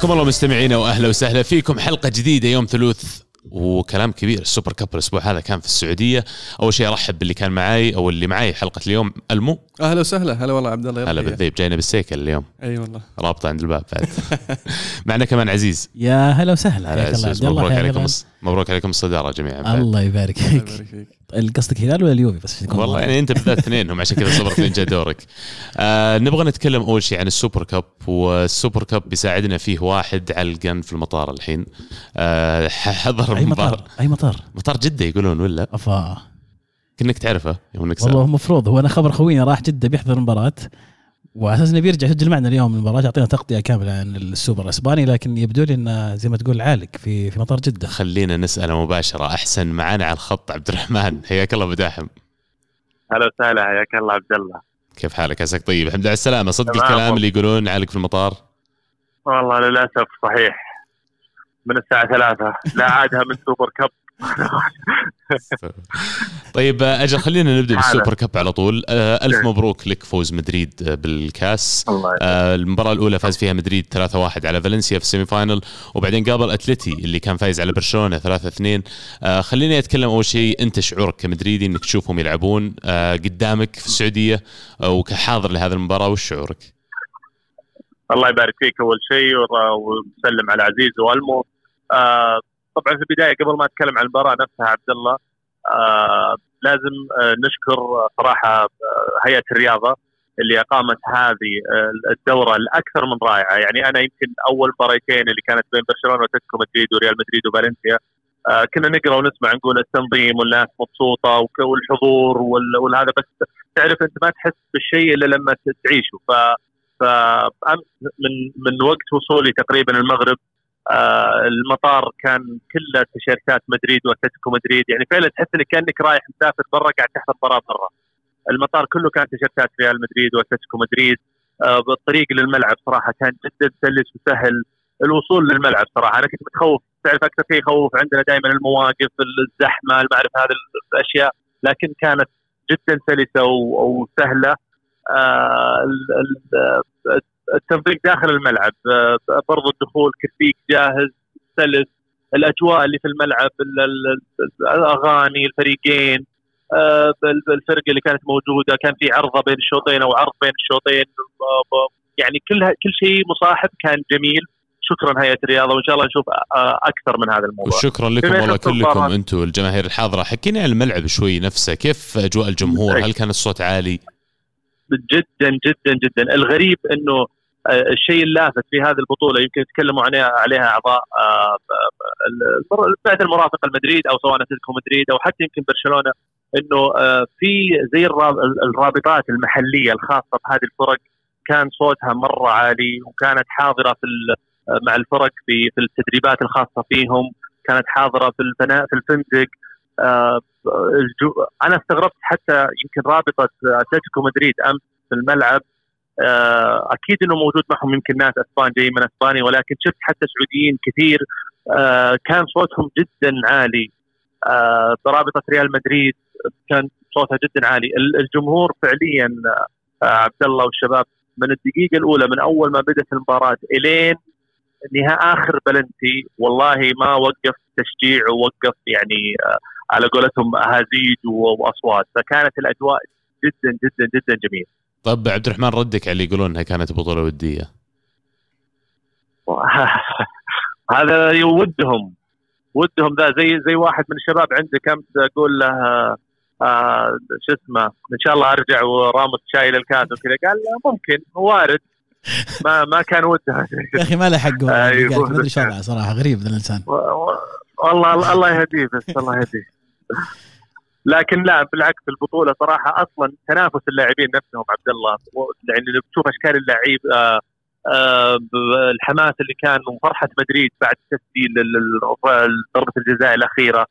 حياكم الله مستمعينا وأهلا وسهلا فيكم. حلقة جديدة يوم ثلوث وكلام كبير. السوبر كاب الأسبوع هذا كان في السعودية. أول شيء أرحب باللي كان معاي أو اللي معاي حلقة اليوم ألمو. أهلا وسهلا. هلا والله عبد الله هلا بالذيب جاينا بالسيكل اليوم. أي والله. رابطة عند الباب بعد. معنا كمان عزيز. يا هلا وسهلا. هلا حياك الله. عزيز. عبد الله مبروك عليكم مبروك عليكم الصدارة جميعا. الله يبارك الله فيك. يبارك فيك. قصدك هلال ولا اليوفي؟ بس والله. يعني أنت بالذات اثنينهم عشان كذا صبرت لين جاء دورك. آه نبغى نتكلم أول شيء عن ال Super Cup وال Super Cup بيساعدنا فيه واحد عالق في المطار الحين. آه حضر أي مطار؟ أي مطار؟ مطار جدة يقولون ولا؟ أفا. كانك تعرفه يوم إنك والله المفروض هو أنا خبر خوينا راح جدة بيحضر المباراة. وعلى أساس انه بيرجع يسجل معنا اليوم المباراة يعطينا تغطية كاملة عن السوبر الإسباني لكن يبدو لي إنه زي ما تقول عالق في في مطار جدة. خلينا نساله مباشرة أحسن معانا على الخط عبد الرحمن. حياك الله بداحم هلا وسهلا حياك الله عبد الله. كيف حالك؟ عساك طيب. الحمد لله على السلامة. صدق. الكلام اللي يقولون عالق في المطار؟ والله للأسف صحيح. من الساعة ثلاثة. لا عادها من Super Cup. طيب أجل خلينا نبدأ. بال Super Cup على طول آه، ألف نعم. مبروك لك فوز مدريد بالكاس آه، المباراة الأولى فاز فيها مدريد 3-1 على فالنسيا في ال semi final وبعدين قابل أتلتي اللي كان فايز على برشلونة 3-2 آه، خليني أتكلم أول شيء أنت شعورك كمدريدي أنك تشوفهم يلعبون قدامك في السعودية آه، وكحاضر لهذه المباراة وش شعورك؟ الله يبارك فيك أول شيء وسلم على عزيز وألمو آه طبعا في البداية قبل ما أتكلم عن المباراة نفسها عبد الله آه لازم آه نشكر صراحة آه، هيئة الرياضة اللي أقامت هذه آه، الدورة الأكثر من رائعة. يعني أنا يمكن أول مباراتين اللي كانت بين برشلونة وأتلتيكو مدريد وريال مدريد وفالنسيا آه كنا نقرأ ونسمع نقول التنظيم والناس مبسوطة والحضور وال- والهذا بس تعرف أنت ما تحس بالشيء إلا لما تعيشه. ف فأمس من من وقت وصولي تقريبا المغرب آه المطار كان كله تيشيرتات مدريد وأتلتيكو مدريد. يعني فعلا تحس إنك كأنك رايح مسافر برا قاعد تحضر مباراه برا. المطار كله كان تيشيرتات ريال مدريد وأتلتيكو مدريد. آه بالطريق للملعب صراحة كان جدا سلس وسهل. الوصول للملعب صراحة أنا كنت متخوف. تعرف أكثر شيء يخوف عندنا دائما المواقف الزحمة ما أعرف هذه الأشياء. لكن كانت جدا سلسة وسهلة. آه، التنظيم داخل الملعب آه، برضو الدخول كرسيك جاهز سلس الأجواء اللي في الملعب ال- ال- الأغاني الفريقين آه، الفرقه اللي كانت موجودة كان في عرضة بين الشوطين أو عرض بين الشوطين يعني كل كل شيء مصاحب كان جميل شكرا هيئة الرياضة وإن شاء الله نشوف آه، أكثر من هذا الموضوع وشكرا لكم والله كلكم. أنتم الجماهير الحاضرة حكينا عن الملعب شوي نفسه كيف أجواء الجمهور أي. هل كان الصوت عالي؟ جدا جدا جدا الغريب إنه الشيء اللافت في هذه البطولة يمكن يتكلموا عليها عليها أعضاء آه، المر- الفئه المرافقه لمدريد أو سواء أتلتيكو مدريد أو حتى يمكن برشلونة إنه آه، في زي الراب- الرابطات المحلية الخاصة بهذه الفرق كان صوتها مرة عالي وكانت حاضرة في آه، مع الفرق في في التدريبات الخاصة فيهم كانت حاضرة في الفناء في الفندق آه،. أنا استغربت حتى يمكن رابطة أتلتيكو مدريد أمس في الملعب آه، أكيد إنه موجود معهم يمكن ناس أسبان جاي من أسبانيا ولكن شفت حتى سعوديين كثير آه، كان صوتهم جدا عالي. آه، برابطه ريال مدريد كان صوتها جدا عالي. ال- الجمهور فعليا آه، عبد الله والشباب من الدقيقة الأولى من أول ما بدأت المباراة إلين نهاية آخر بلنتي والله ما وقف تشجيع ووقف يعني آه، على قولتهم اهازيج وأصوات. فكانت الأجواء جدا جدا جدا جميلة. طب عبد الرحمن ردك على اللي يقولون إنها كانت بطولة ودية. هذا يودهم. ودهم ذا زي زي واحد من الشباب عندك امس أقول له آه، آه، شو اسمه إن شاء الله أرجع وراموس شايل الكاس وكذا. قال لا ممكن وارد. ما ما كان ودها يا أخي ما له حق. قاعد ما أدري صراحة غريب ذا الإنسان. والله الله يهديه بس الله يهديه. لكن لا بالعكس البطولة صراحة أصلا تنافس اللاعبين نفسهم عبد الله. يعني بتشوف أشكال اللعيب آه آه الحماس اللي كان وفرحه مدريد بعد تسجيل ضربه الجزاء الأخيرة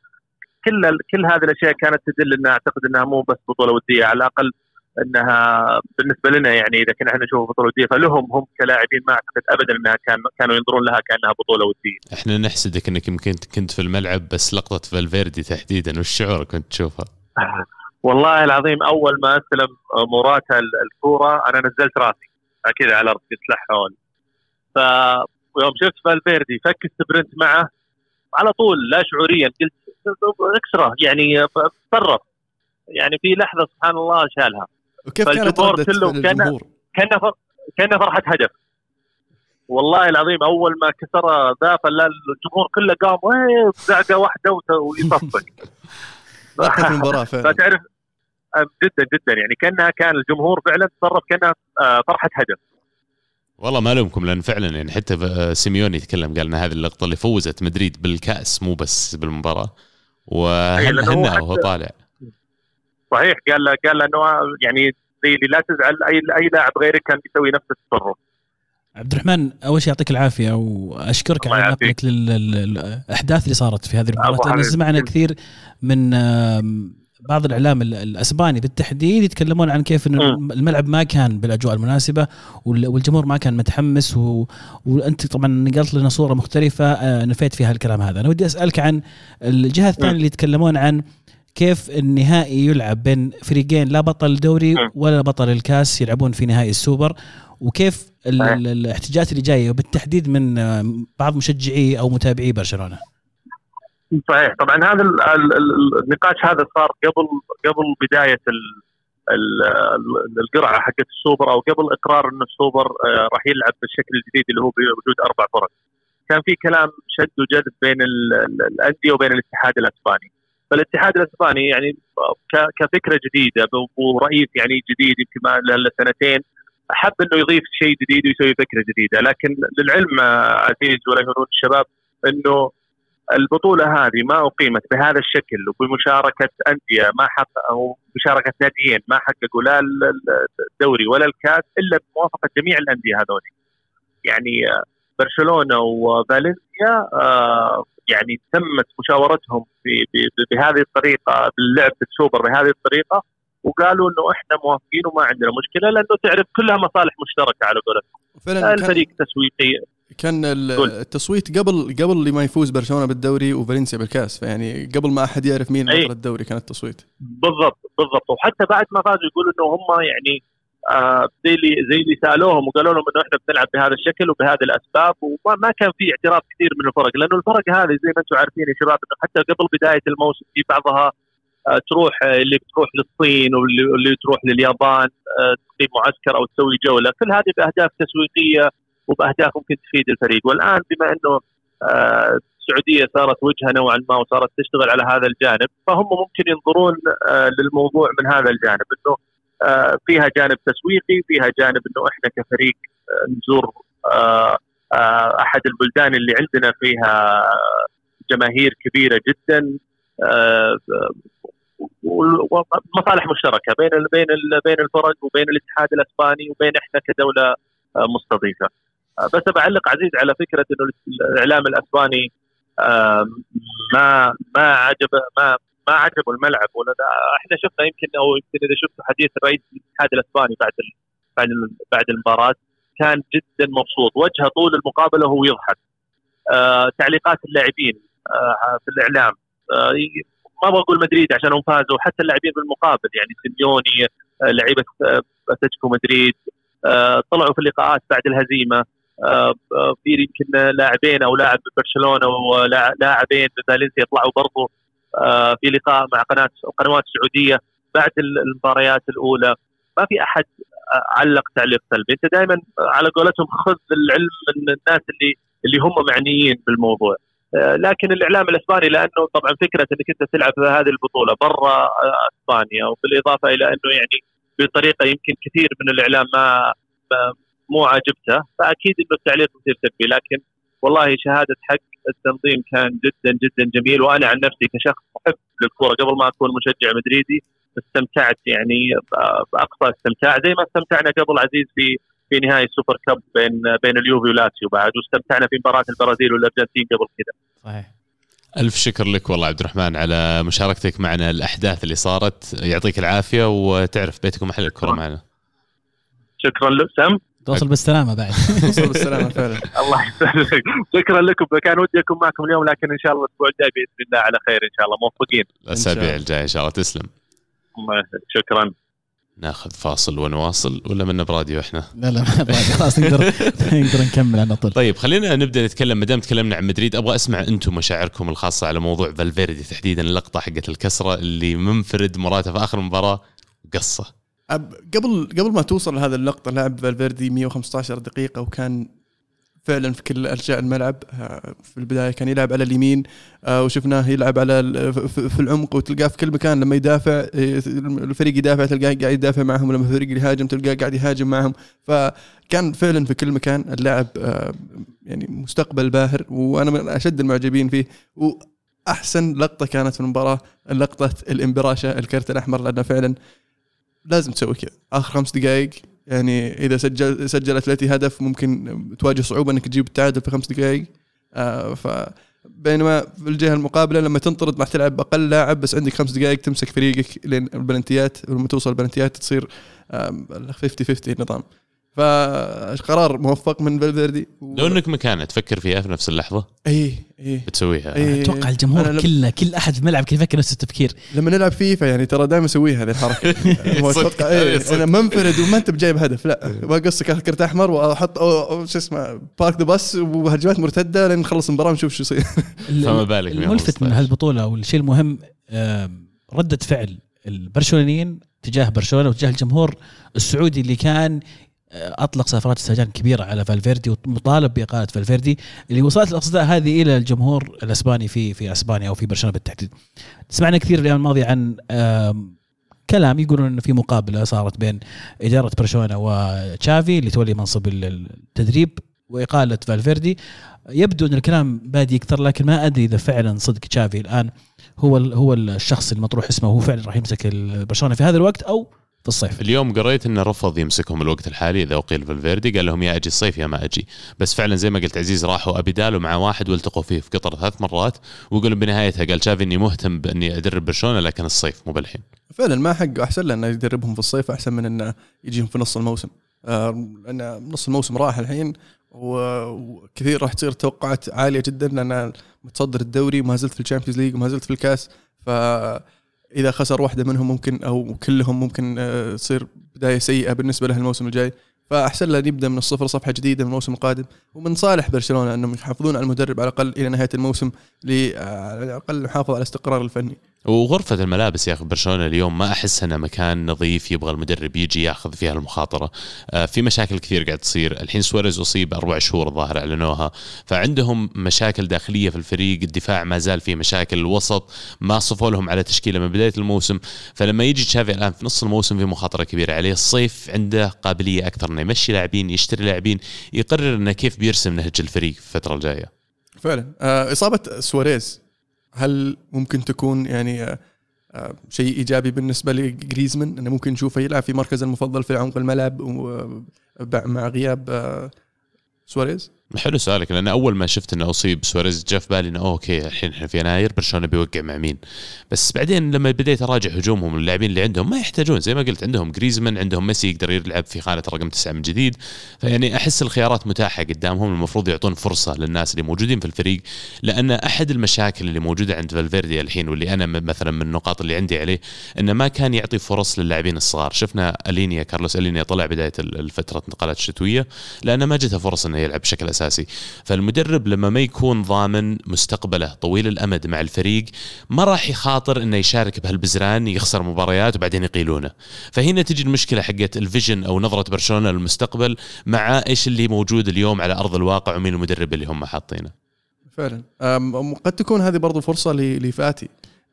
كل كل هذه الأشياء كانت تدل إنها أعتقد إنها مو بس بطولة ودية على الأقل انها بالنسبة لنا يعني اذا كنا إحنا نشوف بطولة وديه فلهم هم كلاعبين ما اعتقد ابدا انها كان كانوا ينظرون لها كأنها بطولة ودية. إحنا نحسدك انك يمكن كنت في الملعب بس لقطة فالفيردي تحديدا وش شعورك كنت تشوفها؟ والله العظيم أول ما استلم موراتا ال- الكورة أنا نزلت راسي. كذا على الأرض قلت لا حول. ف ويوم شفت فالفيردي فك ال sprint معه على طول لا شعوريا قلت إكسرة يعني تصرف. يعني في لحظة سبحان الله شالها. وكيف كانت ردة الجمهور؟ كانه كانه فرحة هدف والله العظيم أول ما كسر ذا فلا الجمهور كله قام زعقة واحدة ويصفق. المباراه فعلا. فتعرف جدا جدا. يعني كأنها كان الجمهور فعلا تصرف كأنها آه، فرحة هدف والله ما ألومكم لأن فعلا يعني حتى آه، سيميوني يتكلم قال إن هذه اللقطة اللي فوزت مدريد بالكأس مو بس بالمباراة. وهنا وهو طالع. صحيح قال قال له إنه يعني زي اللي لا تزعل اي أي لاعب غيرك كان بيسوي نفس التصرف. عبد الرحمن أول شيء يعطيك العافية واشكرك على نقلك للاحداث اللي صارت في هذه المباراة. لأن سمعنا كثير من بعض الإعلام الأسباني بالتحديد يتكلمون عن كيف إنه الملعب ما كان بالأجواء المناسبة والجمهور ما كان متحمس و... وانت طبعا نقلت لنا صورة مختلفة آه، نفيت فيها الكلام هذا. أنا ودي أسألك عن الجهة الثانية اللي يتكلمون عن كيف النهائي يلعب بين فريقين لا بطل دوري ولا بطل الكاس يلعبون في نهائي السوبر وكيف الاحتجاجات اللي جاية وبالتحديد من آه، بعض مشجعي أو متابعي برشلونة صحيح طبعا هذا النقاش هذا صار قبل قبل بداية القرعة حقت السوبر أو قبل إقرار انه السوبر آه، راح يلعب بالشكل الجديد اللي هو بوجود أربع فرق. كان في كلام شد وجذب بين الأندية وبين الاتحاد الأسباني. فالاتحاد الأسباني يعني كفكرة جديدة ورئيس يعني جديد يمكن ما له سنتين حب إنه يضيف شيء جديد ويسوي فكرة جديدة لكن للعلم عزيز ولا الشباب إنه البطولة هذه ما أقيمت بهذا الشكل وبمشاركة أندية ما حقق أو مشاركة ناديين ما حققوا لا الدوري ولا الكاس إلا بموافقة جميع الأندية هذول. يعني برشلونة وفالنسيا آه، يعني تمت مشاورتهم بهذه الطريقة باللعب بالسوبر بهذه الطريقة وقالوا إنه إحنا موافقين وما عندنا مشكلة لأنه تعرف كلها مصالح مشتركة على قولتهم. فعلا الفريق تسويقي. كان التصويت قبل قبل ما يفوز برشلونة بالدوري وفالنسيا بالكاس فيعني قبل ما أحد يعرف مين بطل الدوري كان التصويت. بالضبط بالضبط. وحتى بعد ما فازوا يقولوا إنه هم يعني زي اللي زي اللي سألوهم وقالوا لهم إنه إحنا بنلعب بهذا الشكل وبهذه الأسباب وما ما كان في اعتراف كثير من الفرق لأنه الفرق هذه زي ما أنتم عارفين يا شباب إنه حتى قبل بداية الموسم في بعضها آه تروح اللي بتروح للصين واللي تروح لليابان آه تقيم معسكر أو تسوي جولة. كل هذه بأهداف تسويقية وبأهداف ممكن تفيد الفريق. والآن بما إنه آه، السعودية صارت وجهه نوعا ما وصارت تشتغل على هذا الجانب فهم ممكن ينظرون آه، للموضوع من هذا الجانب إنه آه، فيها جانب تسويقي فيها جانب إنه إحنا كفريق نزور أحد البلدان اللي عندنا فيها جماهير كبيرة جدا ومصالح مشتركة بين بين بين الفرق وبين الاتحاد الأسباني وبين إحنا كدولة مستضيفة. بس بعلق عزيز على فكرة إنه الإعلام الأسباني ما ما عجب ما ما عجبه الملعب ولا إحنا شفنا يمكن أو يمكن إذا شفتوا حديث الرئيس الاتحاد الأسباني بعد بعد بعد المباراة كان جدا مبسوط. وجهه طول المقابلة وهو يضحك. آه تعليقات اللاعبين آه في الإعلام. آه ما بقول مدريد عشان هم فازوا حتى اللاعبين بالمقابل يعني سيميوني آه لعيبة آه، أتلتيكو مدريد آه طلعوا في اللقاءات بعد الهزيمة. آه، آه، في يمكن لاعبين أو لاعب برشلونة ولاعبين فالنسيا يطلعوا برضو. آه، في لقاء مع قناه قنوات سعودية بعد المباريات الأولى. ما في أحد علق تعليق سلبي. أنت دائما على قولتهم خذ العلم من الناس اللي اللي هم معنيين بالموضوع. لكن الإعلام الإسباني لأنه طبعا فكرة إنك أنت تلعب هذه البطولة برا إسبانيا وبالإضافة إلى أنه يعني بطريقة يمكن كثير من الإعلام ما مو عاجبته فأكيد إنه التعليق يصير سلبي. لكن والله شهادة حق التنظيم كان جدا جدا جميل. وأنا عن نفسي كشخص محب للكرة. قبل ما أكون مشجع مدريدي استمتعت يعني بأقصى استمتاع. زي ما استمتعنا قبل عزيز في في نهائي السوبر كاب بين بين اليوفي ولاتسيو بعد واستمتعنا في مباراة البرازيل والأرجنتين قبل كذا. صحيح. ألف شكر لك والله عبد الرحمن على مشاركتك معنا. الأحداث اللي صارت يعطيك العافية وتعرف بيتك ومحل الكرة معنا. شكرا لك سام. توصل بالسلامة بعد. توصل بالسلامة فعلا. الله يسلمك. شكرا لكم. كان ودي أكون معكم اليوم لكن إن شاء الله الأسبوع الجاي بإذن الله على خير إن شاء الله. موفقين. الأسابيع الجاية إن شاء الله. تسلم. شكرا. ناخذ فاصل ونواصل ولا مو براديو إحنا؟ لا لا خلاص نقدر نقدر نكمل على طول. طيب خلينا نبدأ نتكلم. ما دام تكلمنا عن مدريد أبغى أسمع أنتم مشاعركم الخاصة على موضوع فالفيردي تحديدا اللقطة حقت الكسرة اللي منفرد موراتا في آخر المباراه قصة. قبل قبل ما توصل لهذا اللقطة لعب فالفيردي 115 دقيقة وكان فعلا في كل ارجاء الملعب. آه، في البداية كان يلعب على اليمين آه، وشفناه يلعب على في العمق وتلقاه في كل مكان. لما يدافع آه، الفريق يدافع تلقاه قاعد يدافع معهم. لما الفريق يهاجم تلقاه قاعد يهاجم معهم. فكان فعلا في كل مكان اللاعب يعني مستقبل باهر وأنا من أشد المعجبين فيه. وأحسن لقطة كانت في المباراة لقطة الامبراشه الكرت الأحمر لأنه فعلا لازم تسوي كذا. آخر خمس دقائق يعني إذا سجل سجل اتلتي هدف ممكن تواجه صعوبة إنك تجيب التعادل في خمس دقائق آه ف بينما في الجهة المقابلة لما تنطرد راح تلعب باقل لاعب بس عندك خمس دقائق تمسك فريقك لين البلنتيات ولما توصل البلنتيات تصير 50 50 النظام فقرار موفق من فالفيردي. و... لو إنك مكانه تفكر فيها في نفس اللحظة. اي اي بتسويها. أي أتوقع الجمهور لم... كله كل أحد في الملعب كان يفكر نفس التفكير. لما نلعب فيفا يعني ترى دائما أسوي هذه الحركة. هو أتوقع اي أنا منفرد وما أنت بجايب هدف لا. بقصك كرت أحمر وأحط شو اسمه park the bus وهجمات مرتدة لين نخلص المباراة ونشوف شو يصير. فما بالك الملفت من هالبطولة والشيء المهم ردة فعل البرشلونيين تجاه برشلونة وتجاه الجمهور السعودي اللي كان أطلق صافرات استهجان كبيرة على فالفيردي ومطالب بإقالة فالفيردي اللي وصلت الأصداء هذه إلى الجمهور الأسباني في في أسبانيا أو في برشلونة بالتحديد. سمعنا كثير الأيام الماضيه عن كلام يقولون إنه في مقابلة صارت بين إدارة برشلونة وتشافي اللي تولي منصب التدريب وإقالة فالفيردي يبدو إن الكلام بادي يكثر لكن ما أدري إذا فعلا صدق تشافي الآن هو هو الشخص المطروح اسمه هو فعلا راح يمسك برشلونة في هذا الوقت أو في الصيف. اليوم قريت انه رفض يمسكهم الوقت الحالي إذا أقيل فالفيردي قال لهم يا أجي الصيف يا ما أجي. بس فعلا زي ما قلت عزيز راحوا ابيدال مع واحد والتقوا فيه في قطر ثلاث مرات ويقولون بنهايتها قال تشافي إني مهتم بإني أدرب برشلونة لكن الصيف مو بالحين. فعلا ما حق أحسن له إنه يدربهم في الصيف أحسن من إنه يجيهم في نص الموسم. آه لأن نص الموسم راح الحين وكثير راح تصير توقعات عالية جدا لأن متصدر الدوري وما زلت في ال Champions League وما زلت في الكاس. ف إذا خسر واحدة منهم ممكن أو كلهم ممكن آه، تصير بداية سيئة بالنسبة له الموسم الجاي فأحسن له نبدا من الصفر صفحة جديدة من الموسم القادم ومن صالح برشلونة أنهم يحافظون على المدرب على الأقل إلى نهاية الموسم آه، على الأقل يحافظ على الاستقرار الفني. وغرفة الملابس يا أخي برشلونة اليوم ما أحس انها مكان نظيف يبغى المدرب يجي ياخذ فيها المخاطرة، آه، في مشاكل كثير قاعد تصير، الحين سواريز أصيب أربع شهور الظاهر أعلنوها، فعندهم مشاكل داخلية في الفريق، الدفاع ما زال فيه مشاكل، الوسط ما صفوا لهم على تشكيلة من بداية الموسم، فلما يجي تشافي الآن في نص الموسم في مخاطرة كبيرة عليه، الصيف عنده قابلية أكثر إنه يمشي لاعبين، يشتري لاعبين، يقرر إنه كيف بيرسم نهج الفريق في الفترة الجاية. فعلا. آه، إصابة سواريز هل ممكن تكون يعني آه، آه، شيء إيجابي بالنسبة لجريزمان؟ انه ممكن نشوفه يلعب في مركزه المفضل في عمق الملعب مع غياب سواريز؟ حلو سؤالك لأن أول ما شفت إنه أصيب سواريز جاء في بالي إنه okay الحين إحنا في يناير برشلونة بيوقع مع مين؟ بس بعدين لما بديت أراجع هجومهم اللاعبين اللي عندهم ما يحتاجون زي ما قلت عندهم جريزمان عندهم ميسي يقدر يلعب في خانة رقم تسعة من جديد. فيعني أحس الخيارات متاحة قدامهم المفروض يعطون فرصة للناس اللي موجودين في الفريق لأن أحد المشاكل اللي موجودة عند فالفيردي الحين واللي أنا مثلا من النقاط اللي عندي عليه إنه ما كان يعطي فرص للاعبين الصغار. شفنا ألينيا كارلوس ألينيا طلع بداية الفترة انتقالات الشتويه لأنه ما جته فرص إنه يلعب بشكل اساسي فالمدرب لما ما يكون ضامن مستقبله طويل الأمد مع الفريق ما راح يخاطر إنه يشارك بهالبزران يخسر مباريات وبعدين يقيلونه. فهنا تجي المشكلة حقت ال vision أو نظرة برشلونة للمستقبل مع إيش اللي موجود اليوم على أرض الواقع ومين المدرب اللي هم حاطينه. فعلا. قد تكون هذه برضو فرصة لفاتي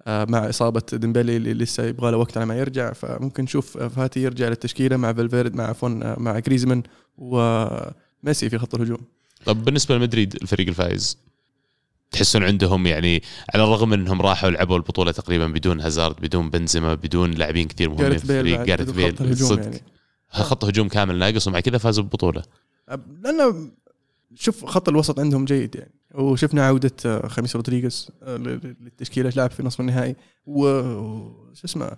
مع إصابة ديمبلي اللي لسه يبغى له وقت على ما يرجع. فممكن نشوف فاتي يرجع للتشكيلة مع فالفيردي مع عفوا مع جريزمان وميسي في خط الهجوم. طب بالنسبة لمدريد الفريق الفائز تحسون عندهم يعني على الرغم إنهم راحوا لعبوا البطولة تقريبا بدون هازارد بدون بنزيما بدون لاعبين كثير مهمين في الفريق جارث بيل صدق. يعني. خط هجوم كامل ناقص ومع كذا فازوا بالبطوله لأنه شوف خط الوسط عندهم جيد يعني. وشفنا عودة آه، خاميس رودريغيز آه، للتشكيله لعب في نصف النهائي. و شو اسمه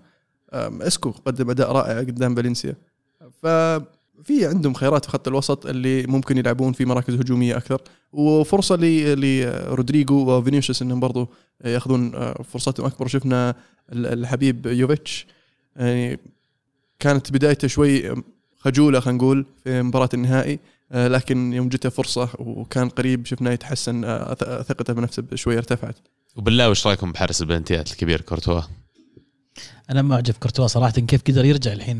إسكو قدم أداء رائع قدام فالنسيا. ف في عندهم خيارات في خط الوسط اللي ممكن يلعبون في مراكز هجومية أكثر وفرصة لرودريجو وفينيسيوس إنهم برضو يأخذون فرصتهم أكبر شفنا الحبيب يوفيتش يعني كانت بدايته شوي خجولة خلينا نقول في مباراة النهائي آه، لكن يوم جته فرصة وكان قريب شفناه يتحسن آه، ثقته بنفسه شوي ارتفعت وبالله وش رأيكم بحارس البلنتيات الكبير كورتوا؟ أنا معجب كورتوا صراحة كيف قدر يرجع الحين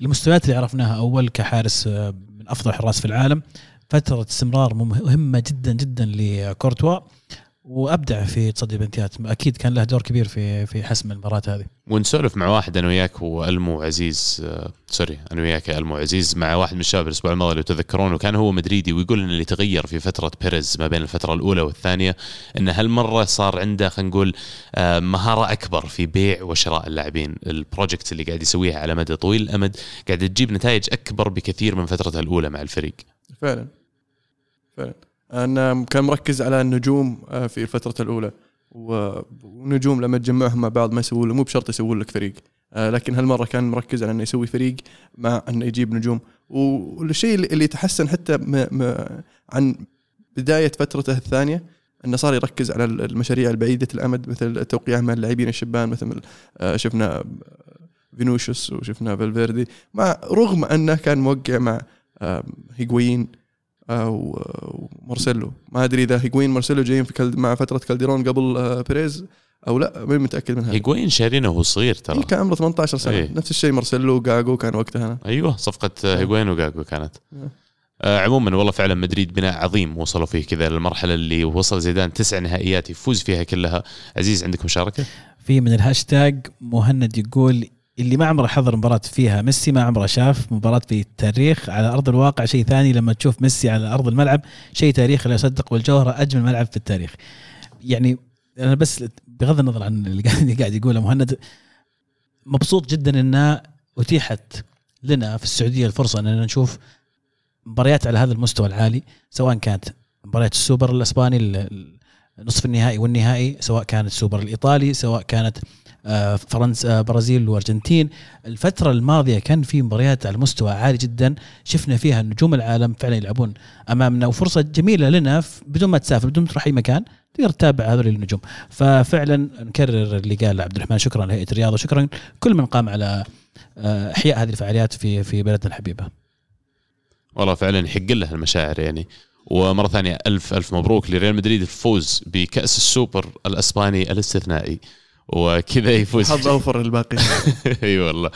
للمستويات اللي عرفناها أول كحارس من أفضل الحراس في العالم. فترة استمرار مهمة جدا جدا لكورتوا وأبدع في تصدي بنلتيات أكيد كان له دور كبير في في حسم المباراة هذه. ونسولف مع واحد أنا وياك وإلمو عزيز آه sorry أنا وياك وإلمو عزيز مع واحد من الشباب الأسبوع الماضي لو تذكرون وكان هو مدريدي ويقول إن اللي تغير في فترة بيريز ما بين الفترة الأولى والثانية إن هالمرة صار عنده خلينا نقول آه مهارة أكبر في بيع وشراء اللاعبين. ال project اللي قاعد يسويها على مدى طويل الأمد قاعد تجيب نتائج أكبر بكثير من فترته الأولى مع الفريق. فعلا. فعلا. أنا كان مركز على النجوم آه، في الفترة الأولى. ونجوم لما تجمعهم مع بعض ما يسوون مو بشرط يسوون لك فريق. آه، لكن هالمرة كان مركز على إنه يسوي فريق مع إنه يجيب نجوم. والشيء اللي تحسن حتى عن بداية فترته الثانية إنه صار يركز على المشاريع البعيدة الأمد مثل التوقيع مع اللاعبين الشبان مثل آه، شفنا فينوشوس وشفنا فالفيردي. مع رغم أنه كان موقع مع هيغوين ومارسيلو. ما أدري إذا هيغوين مارسيلو جايين في مع فترة كالديرون قبل آه، بيريز أو لا ماني متأكد منها. هيغوين شارينه وهو صغير ترى. كان عمره 18 سنة. أيه. نفس الشيء مارسيلو وجاجو كان وقتها. أيوه صفقة إيه. هيغوين وجاجو كانت. أيه. آه عموما والله فعلا مدريد بناء عظيم وصلوا فيه كذا للمرحلة اللي وصل زيدان تسع نهائيات يفوز فيها كلها. عزيز عندك مشاركة؟ في من الهاشتاج مهند يقول اللي ما عمره حضر مباراة فيها ميسي ما عمره شاف مباراة في التاريخ على أرض الواقع شيء ثاني لما تشوف ميسي على أرض الملعب شيء تاريخي لا يصدق والجوهرة أجمل ملعب في التاريخ. يعني أنا بس بغض النظر عن اللي قاعد يقوله مهند مبسوط جدا أنها أتيحت لنا في السعودية الفرصة أننا نشوف مباريات على هذا المستوى العالي سواء كانت مباريات السوبر الإسباني نصف النهائي والنهائي سواء كانت السوبر الإيطالي سواء كانت فرنسا آه، برازيل وأرجنتين. الفترة الماضية كان في مباريات على مستوى عالي جدا. شفنا فيها نجوم العالم فعلا يلعبون أمامنا وفرصة جميلة لنا بدون ما تسافر بدون ما تروح أي مكان تقدر تتابع هذول النجوم. ففعلا نكرر اللي قال عبد الرحمن شكرا لهيئة الرياضة وشكرا كل من قام على آه، إحياء هذه الفعاليات في في بلدنا الحبيبة. والله فعلا يحق له المشاعر يعني. ومرة ثانية ألف ألف مبروك لريال مدريد الفوز بكأس السوبر الأسباني الاستثنائي. وكذا يفوز. حظ أوفر للباقي. إي والله.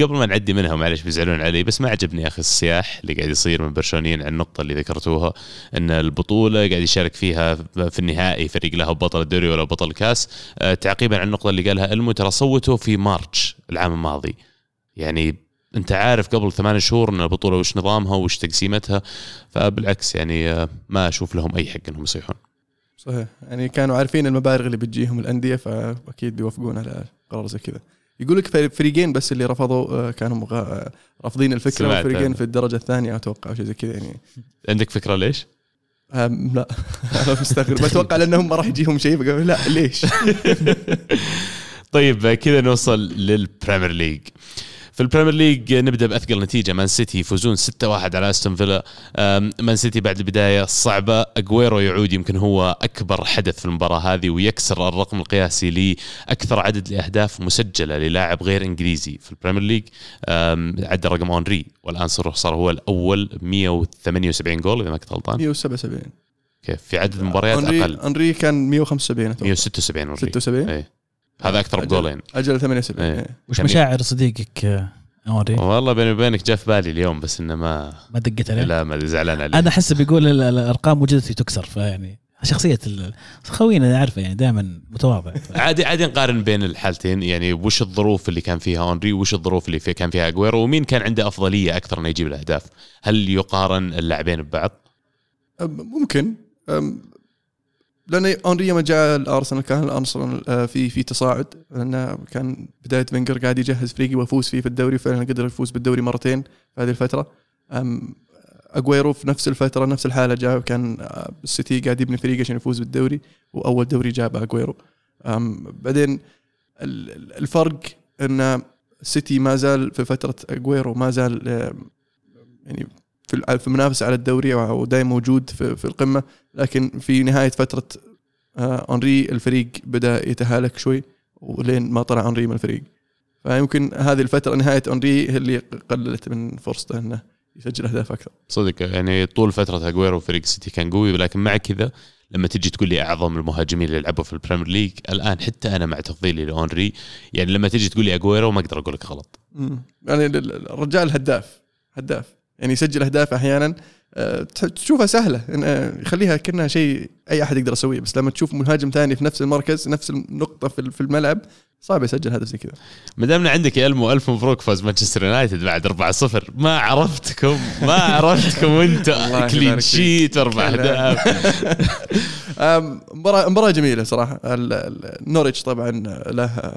قبل ما نعدي منها معلش بيزعلون علي بس ما عجبني أخي السياح اللي قاعد يصير من برشلونيين عن النقطة اللي ذكرتوها إن البطولة قاعد يشارك فيها في النهائي فريق له بطل الدوري ولا بطل الكاس أه، تعقيبا على النقطة اللي قالها إلمو ترى صوتوا في مارتش العام الماضي. يعني أنت عارف قبل ثمان شهور إن البطولة وش نظامها وش تقسيمتها فبالعكس يعني أه، ما أشوف لهم أي حق إنهم يصيحون. صحيح. يعني كانوا عارفين المبالغ اللي بتجيهم الأندية فأكيد بيوافقون على قرار زي كذا. يقول لك فريقين بس اللي رفضوا آه، كانوا آه، رافضين الفكرة فريقين في الدرجة الثانية أتوقع أو شيء زي كذا يعني. عندك فكرة ليش؟ لا. أنا مستغرب. أتوقع لأنهم ما راح يجيهم شيء لا ليش؟ طيب كذا نوصل لل Premier League. في ال Premier League نبدأ بأثقل نتيجة. مان سيتي يفوزون 6-1 على أستون فيلا. مان سيتي بعد البداية الصعبه اجويرو يعود يمكن هو أكبر حدث في المباراة هذه ويكسر الرقم القياسي لأكثر عدد لأهداف مسجلة للاعب غير إنجليزي في ال Premier League. عدى رقم أونري. والآن صار هو الأول. 178 جول إذا ما كنت غلطان. 177 كيف؟ في عدد المباريات أقل. أونري كان 175 176 أونري. 76 اي هذا أكثر بجولين أجل 78 إيه. وش مشاعر صديقك آه، أونري؟ والله بيني وبينك جاء في بالي اليوم بس إنه ما ما دقت عليه؟ لا ما زعلان عليه أنا أحس بيقول الأرقام وجدت لتكسر فيعني شخصية خوينا عارفه يعني دائما متواضع عادي عادي نقارن بين الحالتين يعني وش الظروف اللي كان فيها أونري وش الظروف اللي في كان فيها أجويرو ومين كان عنده أفضلية أكثر إنه يجيب الأهداف؟ هل يقارن اللاعبين ببعض؟ ممكن لأن اونري لما جاء الارسنال كان الأرسنال آه، في في تصاعد. لأن كان بداية فينجر قاعد يجهز فريق ويفوز فيه في الدوري وفعلا قدر يفوز بالدوري مرتين في هذه الفترة. اجويرو في نفس الفترة نفس الحالة جاء وكان آه، السيتي قاعد يبني فريق عشان يفوز بالدوري وأول دوري جاب اجويرو بعدين الفرق إن السيتي ما زال في فترة اجويرو ما زال يعني في المنافسة على الدوري ودائما موجود في, في القمة لكن في نهاية فترة آه، اونري الفريق بدأ يتهالك شوي ولين ما طلع اونري من الفريق. فيمكن هذه الفترة نهاية اونري هي اللي قللت من فرصته إنه يسجل أهداف أكثر. صدق يعني طول فترة اجويرو فريق سيتي كان قوي ولكن مع كذا لما تجي تقول لي أعظم المهاجمين اللي لعبوا في ال Premier League الآن حتى أنا مع تفضيلي لاونري يعني لما تجي تقول لي اجويرو ما أقدر أقول لك غلط. يعني الرجال هداف هداف. يعني يسجل أهداف أحيانا آه، تشوفها سهلة آه، يخليها كأنها شيء أي أحد يقدر يسويه بس لما تشوف مهاجم ثاني في نفس المركز نفس النقطة في الملعب صعب يسجل هدف زي كذا. ما دامنا عندك يا إلمو ألف مبروك فوز مانشستر يونايتد بعد 4-0 ما عرفتكم ما عرفتكم وأنتم clean sheet أربع أهداف. مباراة مباراة جميلة صراحة. نوريتش طبعا له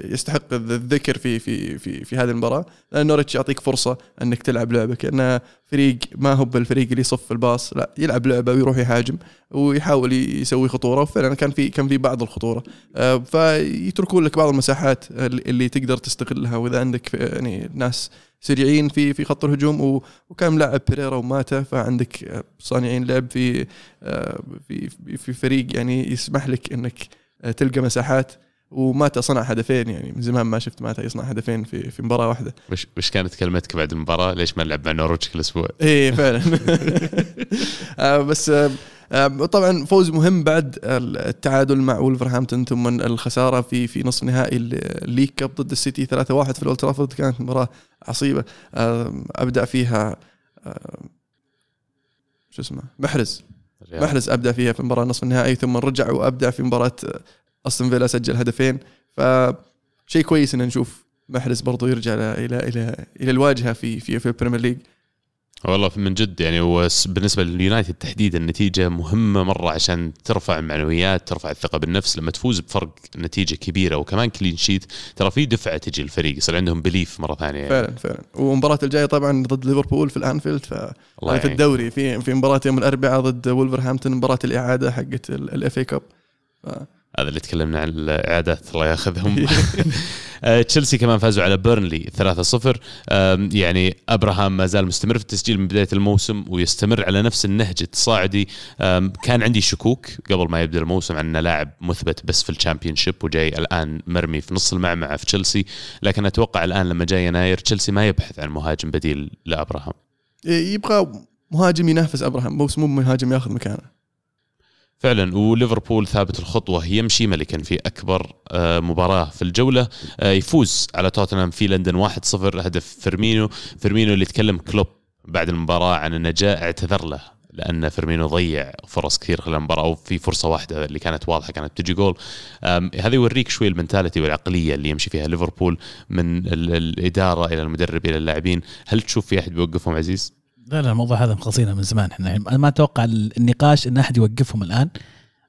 يستحق الذكر في في في في هذه المباراة. لأن نوريتش يعطيك فرصة أنك تلعب لعبه كانه فريق ما هو بالفريق اللي يصف الباص لا يلعب لعبة ويروح يهاجم ويحاول يسوي خطورة. وفعلا كان في كان في بعض الخطورة. آه، فيتركون لك بعض المساحات اللي تقدر تستغلها. وإذا عندك يعني ناس سريعين في في خط الهجوم وكان ملاعب بيريرا وماتا فعندك صانعين لعب في آه، في في فريق يعني يسمح لك إنك تلقى مساحات. وماتا صنع هدفين يعني من زمان ما شفت ماتا يصنع هدفين في في مباراة واحدة. وش وش كانت كلمتك بعد المباراة؟ ليش ما نلعب مع نورويتش كل أسبوع؟ إيه فعلا. آه بس آه, آه، طبعا فوز مهم بعد التعادل مع ولفرهامبتون ثم الخسارة في في نصف نهائي ال League Cup ضد السيتي 3-1 في الأولد كانت مباراة عصيبة. ابدع فيها شو اسمه؟ محرز. محرز ابدع فيها في مباراة نصف النهائي ثم رجع وابدع في مباراة أستون فيلا سجل هدفين فشيء كويس إن نشوف محرز برضو يرجع إلى إلى إلى الواجهة في في في ال Premier League والله من جد يعني بالنسبة لليونايتد تحديدا النتيجه مهمة مرة عشان ترفع المعنويات ترفع الثقة بالنفس. لما تفوز بفرق نتيجة كبيرة وكمان clean sheet ترى في دفعة تجي الفريق يصير عندهم belief مرة ثانية يعني. فعلا فعلا. والمباراة الجاية طبعا ضد ليفربول في الأنفيلد ف في الدوري. في في مباراة يوم الأربعاء ضد ولفرهامبتون مباراة الإعادة حقت ال FA Cup هذا اللي تكلمنا عن الإعادات الله ياخذهم. آه، تشيلسي كمان فازوا على بيرنلي 3-0 يعني أبراهام ما زال مستمر في التسجيل من بداية الموسم ويستمر على نفس النهج التصاعدي. كان عندي شكوك قبل ما يبدأ الموسم عن لاعب مثبت بس في ال Championship وجاي الآن مرمي في نص المعمعة في تشيلسي. لكن أتوقع الآن لما جاي يناير تشيلسي ما يبحث عن مهاجم بديل لأبراهام. يبغى مهاجم ينافس أبراهام. بس مو مهاجم ياخذ مكانه. فعلا وليفربول ثابت الخطوة يمشي ملكا في أكبر آه، مباراة في الجولة آه، يفوز على توتنهام في لندن 1-0 هدف فيرمينو. فيرمينو اللي تكلم كلوب بعد المباراة إنه جاه اعتذر له لأن فيرمينو ضيع فرص كثير خلال المباراة أو في فرصة واحدة اللي كانت واضحة كانت تجي جول. هذا يوريك شوي ال mentality والعقلية اللي يمشي فيها ليفربول من الإدارة إلى المدرب إلى اللاعبين. هل تشوف في أحد بيوقفهم عزيز؟ لا لا الموضوع هذا مخلصينه من زمان. إحنا أنا ما أتوقع النقاش إن أحد يوقفهم الآن.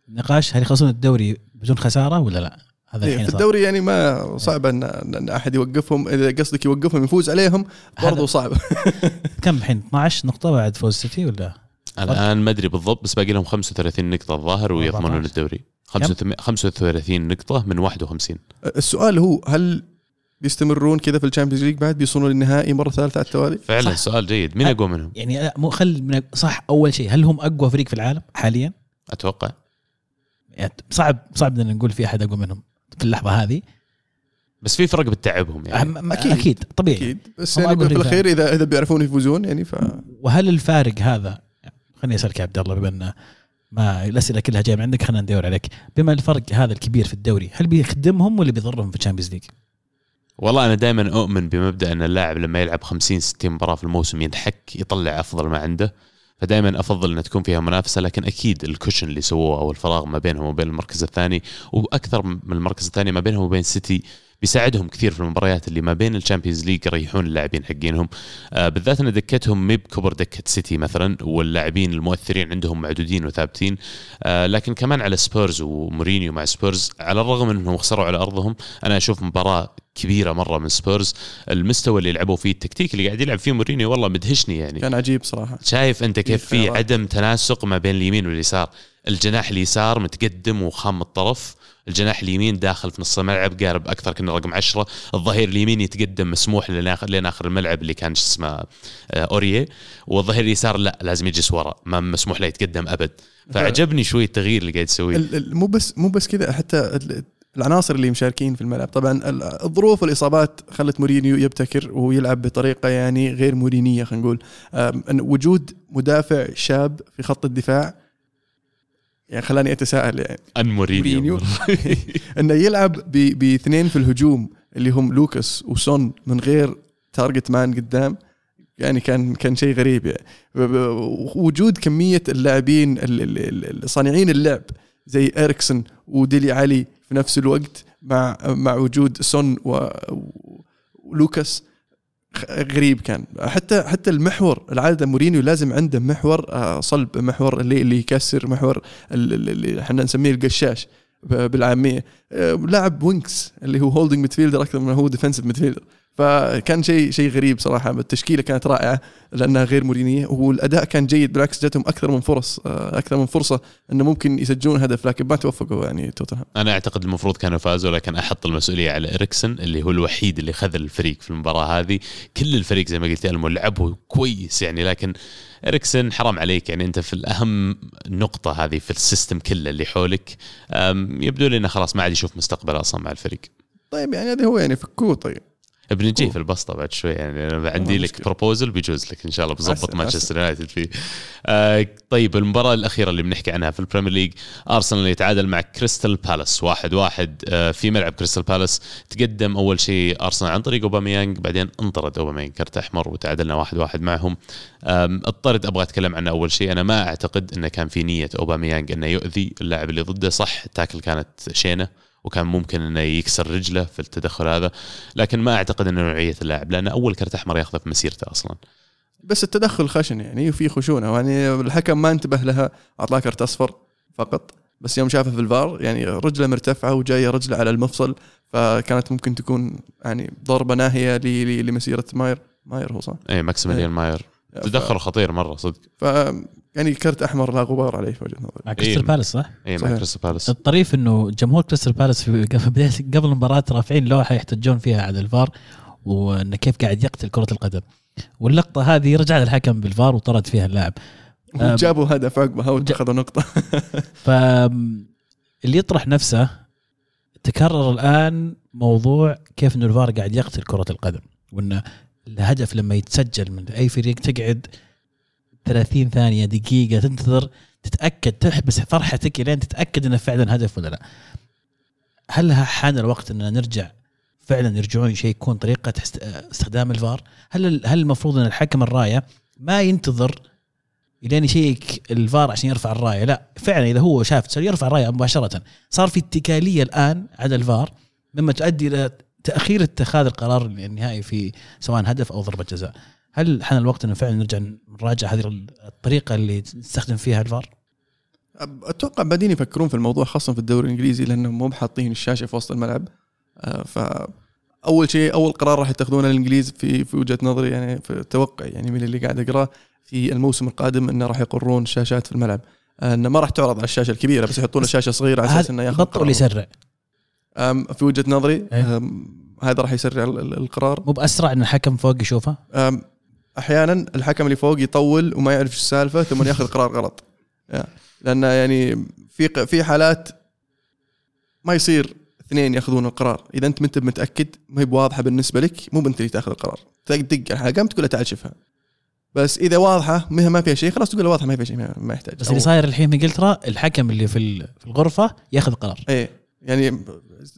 النقاش هل يخلصون الدوري بدون خسارة ولا لا؟ هذا إيه في صار. الدوري يعني ما صعب ان إن أحد يوقفهم. إذا قصدك يوقفهم يفوز عليهم برضو صعب. كم الحين؟ 12 نقطة بعد فوز سيتي ولا؟ الآن ما أدري بالضبط بس باقي لهم 35 نقطة الظاهر ويضمنون الدوري. 35 نقطة من 51 السؤال هو هل بيستمرون كذا في ال Champions League بعد بيوصلون للنهائي مرة ثالثة على التوالي؟ فعلا صح. سؤال جيد. مين اقوى منهم؟ يعني مو خل من صح أول شيء هل هم أقوى فريق في العالم حاليا؟ أتوقع. يعني صعب صعب إن نقول في أحد أقوى منهم في اللحظة هذه. بس في فرق بتعبهم يعني. أكيد أكيد طبيعي. أكيد. بس يعني بالأخير اذا إذا بيعرفون يفوزون يعني ف وهل الفارق هذا خليني أسألك يا عبد الله بما انه ما الأسئلة كلها جاية من عندك خلينا ندور عليك. بما الفرق هذا الكبير في الدوري هل بيخدمهم ولا بيضرهم في ال Champions League؟ والله أنا دائما أؤمن بمبدأ أن اللاعب لما يلعب 50 60 مباراة في الموسم ينحك يطلع أفضل ما عنده. فدائما أفضل أن تكون فيها منافسة لكن أكيد ال cushion اللي سووه أو الفراغ ما بينهم وبين المركز الثاني وأكثر من المركز الثاني ما بينهم وبين سيتي بيساعدهم كثير في المباريات اللي ما بين ال Champions League يريحون اللاعبين حقينهم. آه بالذات أن دكتهم مي بكبر دكة سيتي مثلا واللاعبين المؤثرين عندهم معدودين وثابتين. آه لكن كمان على سبيرز ومورينيو مع سبيرز على الرغم من إنهم خسروا على أرضهم أنا أشوف مباراة كبيرة مرة من سبيرز. المستوى اللي لعبوا فيه التكتيك اللي قاعد يلعب فيه مورينيو والله مدهشني يعني. كان عجيب صراحة. شايف أنت كيف في عدم تناسق ما بين اليمين واليسار. الجناح اليسار متقدم وخام الطرف. الجناح اليمين داخل في نص الملعب قارب أكثر كنا رقم 10 الظهير اليمين يتقدم مسموح لين اخر الملعب اللي كان اسمه آه، اوريه والظهير اليسار لا لازم يجلس ورا ما مسموح له يتقدم أبد. فعجبني شوي التغيير اللي قاعد يسويه. مو بس مو بس كذا حتى العناصر اللي مشاركين في الملعب. طبعا الظروف والإصابات خلت مورينيو يبتكر ويلعب بطريقة يعني غير مورينية خلينا نقول. وجود مدافع شاب في خط الدفاع يعني خلاني أتساءل يعني. ان مورينيو. إنه يلعب باثنين في الهجوم اللي هم لوكاس وسون من غير target man قدام. يعني كان كان شيء غريب يعني. وجود كمية اللاعبين صانعين اللعب زي إريكسون وديلي علي في نفس الوقت مع مع وجود سون ولوكاس غريب كان. حتى حتى المحور العادة مورينيو لازم عنده محور آه، صلب محور اللي اللي يكسر محور اللي إحنا نسميه القشاش بالعامية. آه، لاعب وينكس اللي هو holding midfielder أكثر من هو defensive midfielder فكان شيء شيء غريب صراحة. التشكيلة كانت رائعة لأنها غير مورينيه والاداء كان جيد. بالعكس جاتهم أكثر من فرص آه، أكثر من فرصة إنه ممكن يسجلون هدف لكن ما توفقوا يعني توتنهام. أنا أعتقد المفروض كانوا فازوا لكن أحط المسؤولية على إريكسن اللي هو الوحيد اللي خذ الفريق في المباراة هذه. كل الفريق زي ما قلت ألمو لعبوا كويس يعني لكن إريكسن حرام عليك يعني. أنت في الأهم نقطة هذه في ال system كله اللي حولك يبدو لي إنه خلاص ما عاد يشوف مستقبل أصلا مع الفريق. طيب يعني هذا هو يعني فكوه طيب. بنجي في البسطه بعد شوي يعني أنا عندي لك proposal بيجوز لك إن شاء الله بظبط مانشستر يونايتد فيه. آه طيب المباراة الأخيرة اللي بنحكي عنها في ال Premier League ارسنال يتعادل مع كريستال بالاس واحد واحد. آه في ملعب كريستال بالاس تقدم أول شيء ارسنال عن طريق اوباميانج بعدين انطرد اوباميانج كرت أحمر وتعادلنا واحد واحد معهم. الطرد أبغى أتكلم عنه أول شيء. أنا ما أعتقد إنه كان في نية اوباميانج إنه يؤذي اللاعب اللي ضده صح؟ ال tackle كانت شينة. وكان ممكن إنه يكسر رجله في التدخل هذا لكن ما أعتقد إنه نوعية اللاعب لأنه أول كرت أحمر ياخذه في مسيرته أصلا بس التدخل خشن يعني وفي خشونة يعني الحكم ما انتبه لها أعطاه كرت أصفر فقط بس يوم شافه في الفار يعني رجله مرتفعة وجاية رجله على المفصل فكانت ممكن تكون يعني ضربة ناهية لمسيرة ماير ماير هو صح؟ اي ماكسيميليان إيه. ماير تدخل. خطير مرة صدق ف يعني كرت أحمر لا غبار عليه في وجهة نظري. مع كريستال إيه. بالاس صح؟ اي مع كريستال بالاس. الطريف إنه جمهور كريستال بالاس في بدايه قبل المباراة رافعين لوحة يحتجون فيها على الفار وإنه كيف قاعد يقتل كرة القدم. واللقطة هذه رجع الحكم بالفار وطرد فيها اللاعب. وجابوا هدف عقبها واتخذوا نقطة. ف اللي يطرح نفسه تكرر الآن موضوع كيف إنه الفار قاعد يقتل كرة القدم وإنه الهدف لما يتسجل من أي فريق تقعد 30 ثانية دقيقة تنتظر تتأكد تحبس فرحتك لين تتأكد إنه فعلا هدف ولا لا. هل حان الوقت إننا نرجع فعلا يرجعون شيء يكون طريقة استخدام الفار؟ هل هل المفروض إن الحكم الراية ما ينتظر إلين يشيك الفار عشان يرفع الراية؟ لا فعلا إذا هو شاف يرفع الراية مباشرة. صار في اتكالية الآن على الفار مما تؤدي إلى تأخير اتخاذ القرار النهائي في سواء هدف أو ضربة جزاء. هل حان الوقت إنه فعلا نرجع نراجع هذه الطريقة اللي نستخدم فيها الفار؟ أتوقع بعدين يفكرون في الموضوع خاصه في الدوري الإنجليزي لانهم مو حاطين الشاشة في وسط الملعب. آه، ف أول شيء أول قرار راح يتخذونه الإنجليز في في وجهة نظري يعني في التوقع يعني من اللي قاعد أقراه في الموسم القادم إنه راح يقرون شاشات في الملعب. آه، إنه ما راح تعرض على الشاشة الكبيرة بس يحطون شاشة صغيرة على أساس إنه ياخذ بطل ولا يسرع. في وجهة نظري إيه؟ هذا راح يسرع القرار. مو بأسرع إن الحكم فوق يشوفه؟ أحيانا الحكم اللي فوق يطول وما يعرف السالفة ثم يأخذ قرار غلط. لأنه يعني في في حالات ما يصير اثنين يأخذون القرار. إذا أنت ما أنت متأكد ما هي بواضحة بالنسبة لك مو انت اللي تأخذ القرار. تدق الحكم تقول له تعال شوفها. بس إذا واضحة ما فيها شيء خلاص تقول واضحة ما فيها شيء ما يحتاج. بس اللي صاير الحين في إنجلترا الحكم اللي في الغرفة يأخذ قرار إيه. يعني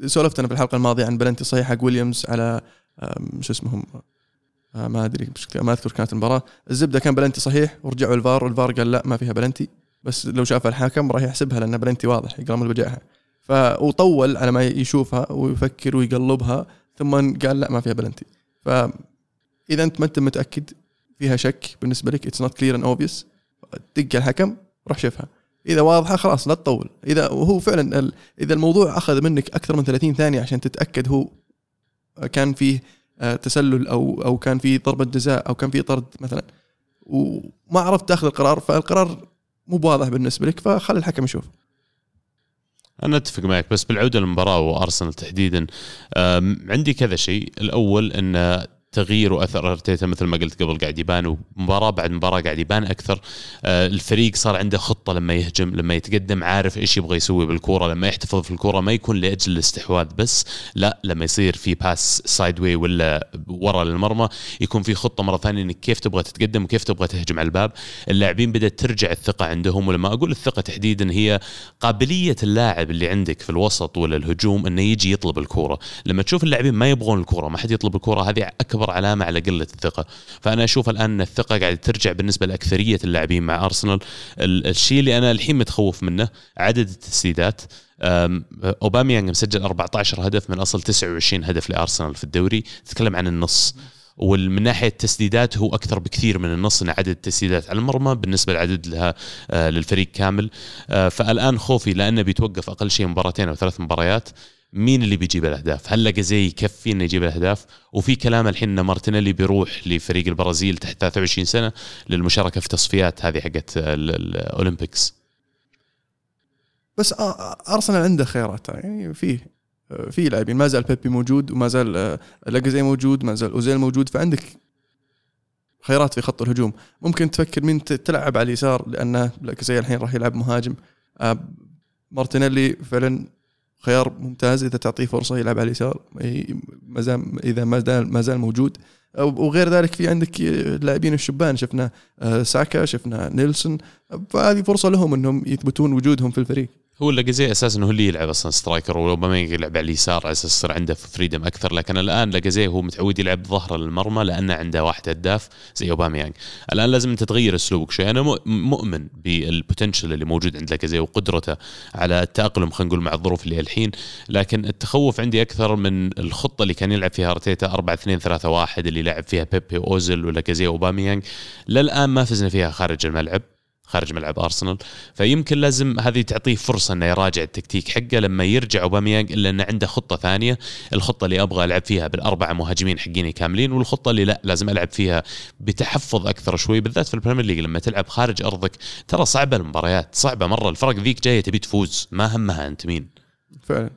سولفت أنا في الحلقة الماضية عن بلنتي صحيح حق ويليامز على شو اسمهم ما أدري ما أذكر كانت المباراة. الزبدة كان بلنتي صحيح ورجعوا الفار والفار قال لا ما فيها بلنتي. بس لو شافها الحكم راح يحسبها لأن بلنتي واضح يقرم الوجعها فطول على ما يشوفها ويفكر ويقلبها ثم قال لا ما فيها بلنتي. فاذا أنت ما أنت متأكد فيها شك بالنسبة لك it's not clear and obvious دق الحكم روح شوفها. إذا واضحة خلاص لا تطول. إذا وهو فعلا إذا الموضوع أخذ منك أكثر من 30 ثانية عشان تتأكد هو كان فيه آه، تسلل أو أو كان في ضربة جزاء أو كان في طرد مثلا. وما عرفت تاخذ القرار فالقرار مو بواضح بالنسبة لك فخلي الحكم يشوف. أنا أتفق معك بس بالعودة للمباراة وأرسنال تحديدا. عندي كذا شيء. الأول إن تغيير وأثر أرتيتا مثل ما قلت قبل قاعد يبان ومباراة بعد مباراة قاعد يبان أكثر. آه، الفريق صار عنده خطة لما يهجم لما يتقدم عارف إيش يبغى يسوي بالكوره لما يحتفظ في الكوره ما يكون لأجل الاستحواذ بس لا لما يصير في pass side way ولا ورا للمرمى يكون في خطة مرة ثانية إنك كيف تبغى تتقدم وكيف تبغى تهجم على الباب. اللاعبين بدأت ترجع الثقة عندهم ولما أقول الثقة تحديدا هي قابلية اللاعب اللي عندك في الوسط ولا الهجوم إنه يجي يطلب الكوره لما تشوف اللاعبين ما يبغون الكوره ما حد يطلب الكوره هذه أكبر علامة على قلة الثقة. فأنا أشوف الآن أن الثقة قاعدة ترجع بالنسبة لأكثرية اللاعبين مع أرسنال. الشيء اللي أنا الحين متخوف منه عدد التسديدات. أوباميانج مسجل 14 هدف من أصل 29 هدف لأرسنال في الدوري. تتكلم عن النص. ومن ناحية التسديدات هو أكثر بكثير من النص إن عدد التسديدات على المرمى بالنسبة لعدد لها آه، للفريق كامل. آه، فالآن خوفي لأنه بيتوقف أقل شيء مباراتين أو ثلاث مباريات. مين اللي بيجيب الأهداف؟ هل لاجازي يكفي إنه يجيب الأهداف؟ وفي كلام الحين إن مارتينيلي بيروح لفريق البرازيل تحت 23 سنة للمشاركة في تصفيات هذه حقت الأولمبيكس. بس أرسنال عنده خيارات يعني فيه في لاعبين ما زال بيبي موجود وما زال لاجازي موجود ما زال أوزيل موجود فعندك خيارات في خط الهجوم ممكن تفكر مين تلعب على اليسار لأن لاجازي الحين راح يلعب مهاجم مارتينيلي فعلا خيار ممتاز إذا تعطيه فرصة يلعب على اليسار. إذا ما زال ما زال موجود. وغير ذلك في عندك اللاعبين الشبان. شفنا آه، ساكا شفنا نيلسون. فهذه فرصة لهم إنهم يثبتون وجودهم في الفريق. هو لاجازي أساسا هو اللي يلعب أصلا striker وربما يلعب على اليسار على أساس يصير عنده freedom أكثر. لكن الآن لاجازي هو متعود يلعب ظهر للمرمى لأنه عنده واحد هداف زي أوباميانج. الآن لازم أنت تغير أسلوبك شوي. أنا مؤمن بال potential اللي موجود عند لاجازي وقدرته على التأقلم خلينا نقول مع الظروف اللي الحين. لكن التخوف عندي أكثر من الخطة اللي كان يلعب فيها أرتيتا 4 2 3 1 اللي لعب فيها بيبي اوزل ولاجازي واوباميانج للآن ما فزنا فيها خارج الملعب. خارج ملعب أرسنال. فيمكن لازم هذه تعطيه فرصة إنه يراجع التكتيك حقه. لما يرجع أوباميانج إلا إنه عنده خطة ثانية الخطة اللي أبغى ألعب فيها بالأربعة مهاجمين حقيني كاملين والخطة اللي لا لازم ألعب فيها بتحفظ أكثر شوي بالذات في ال Premier League. لما تلعب خارج أرضك ترى صعبة المباريات صعبة مرة. الفرق ذيك جاية تبي تفوز ما همها أنت مين. فعلا.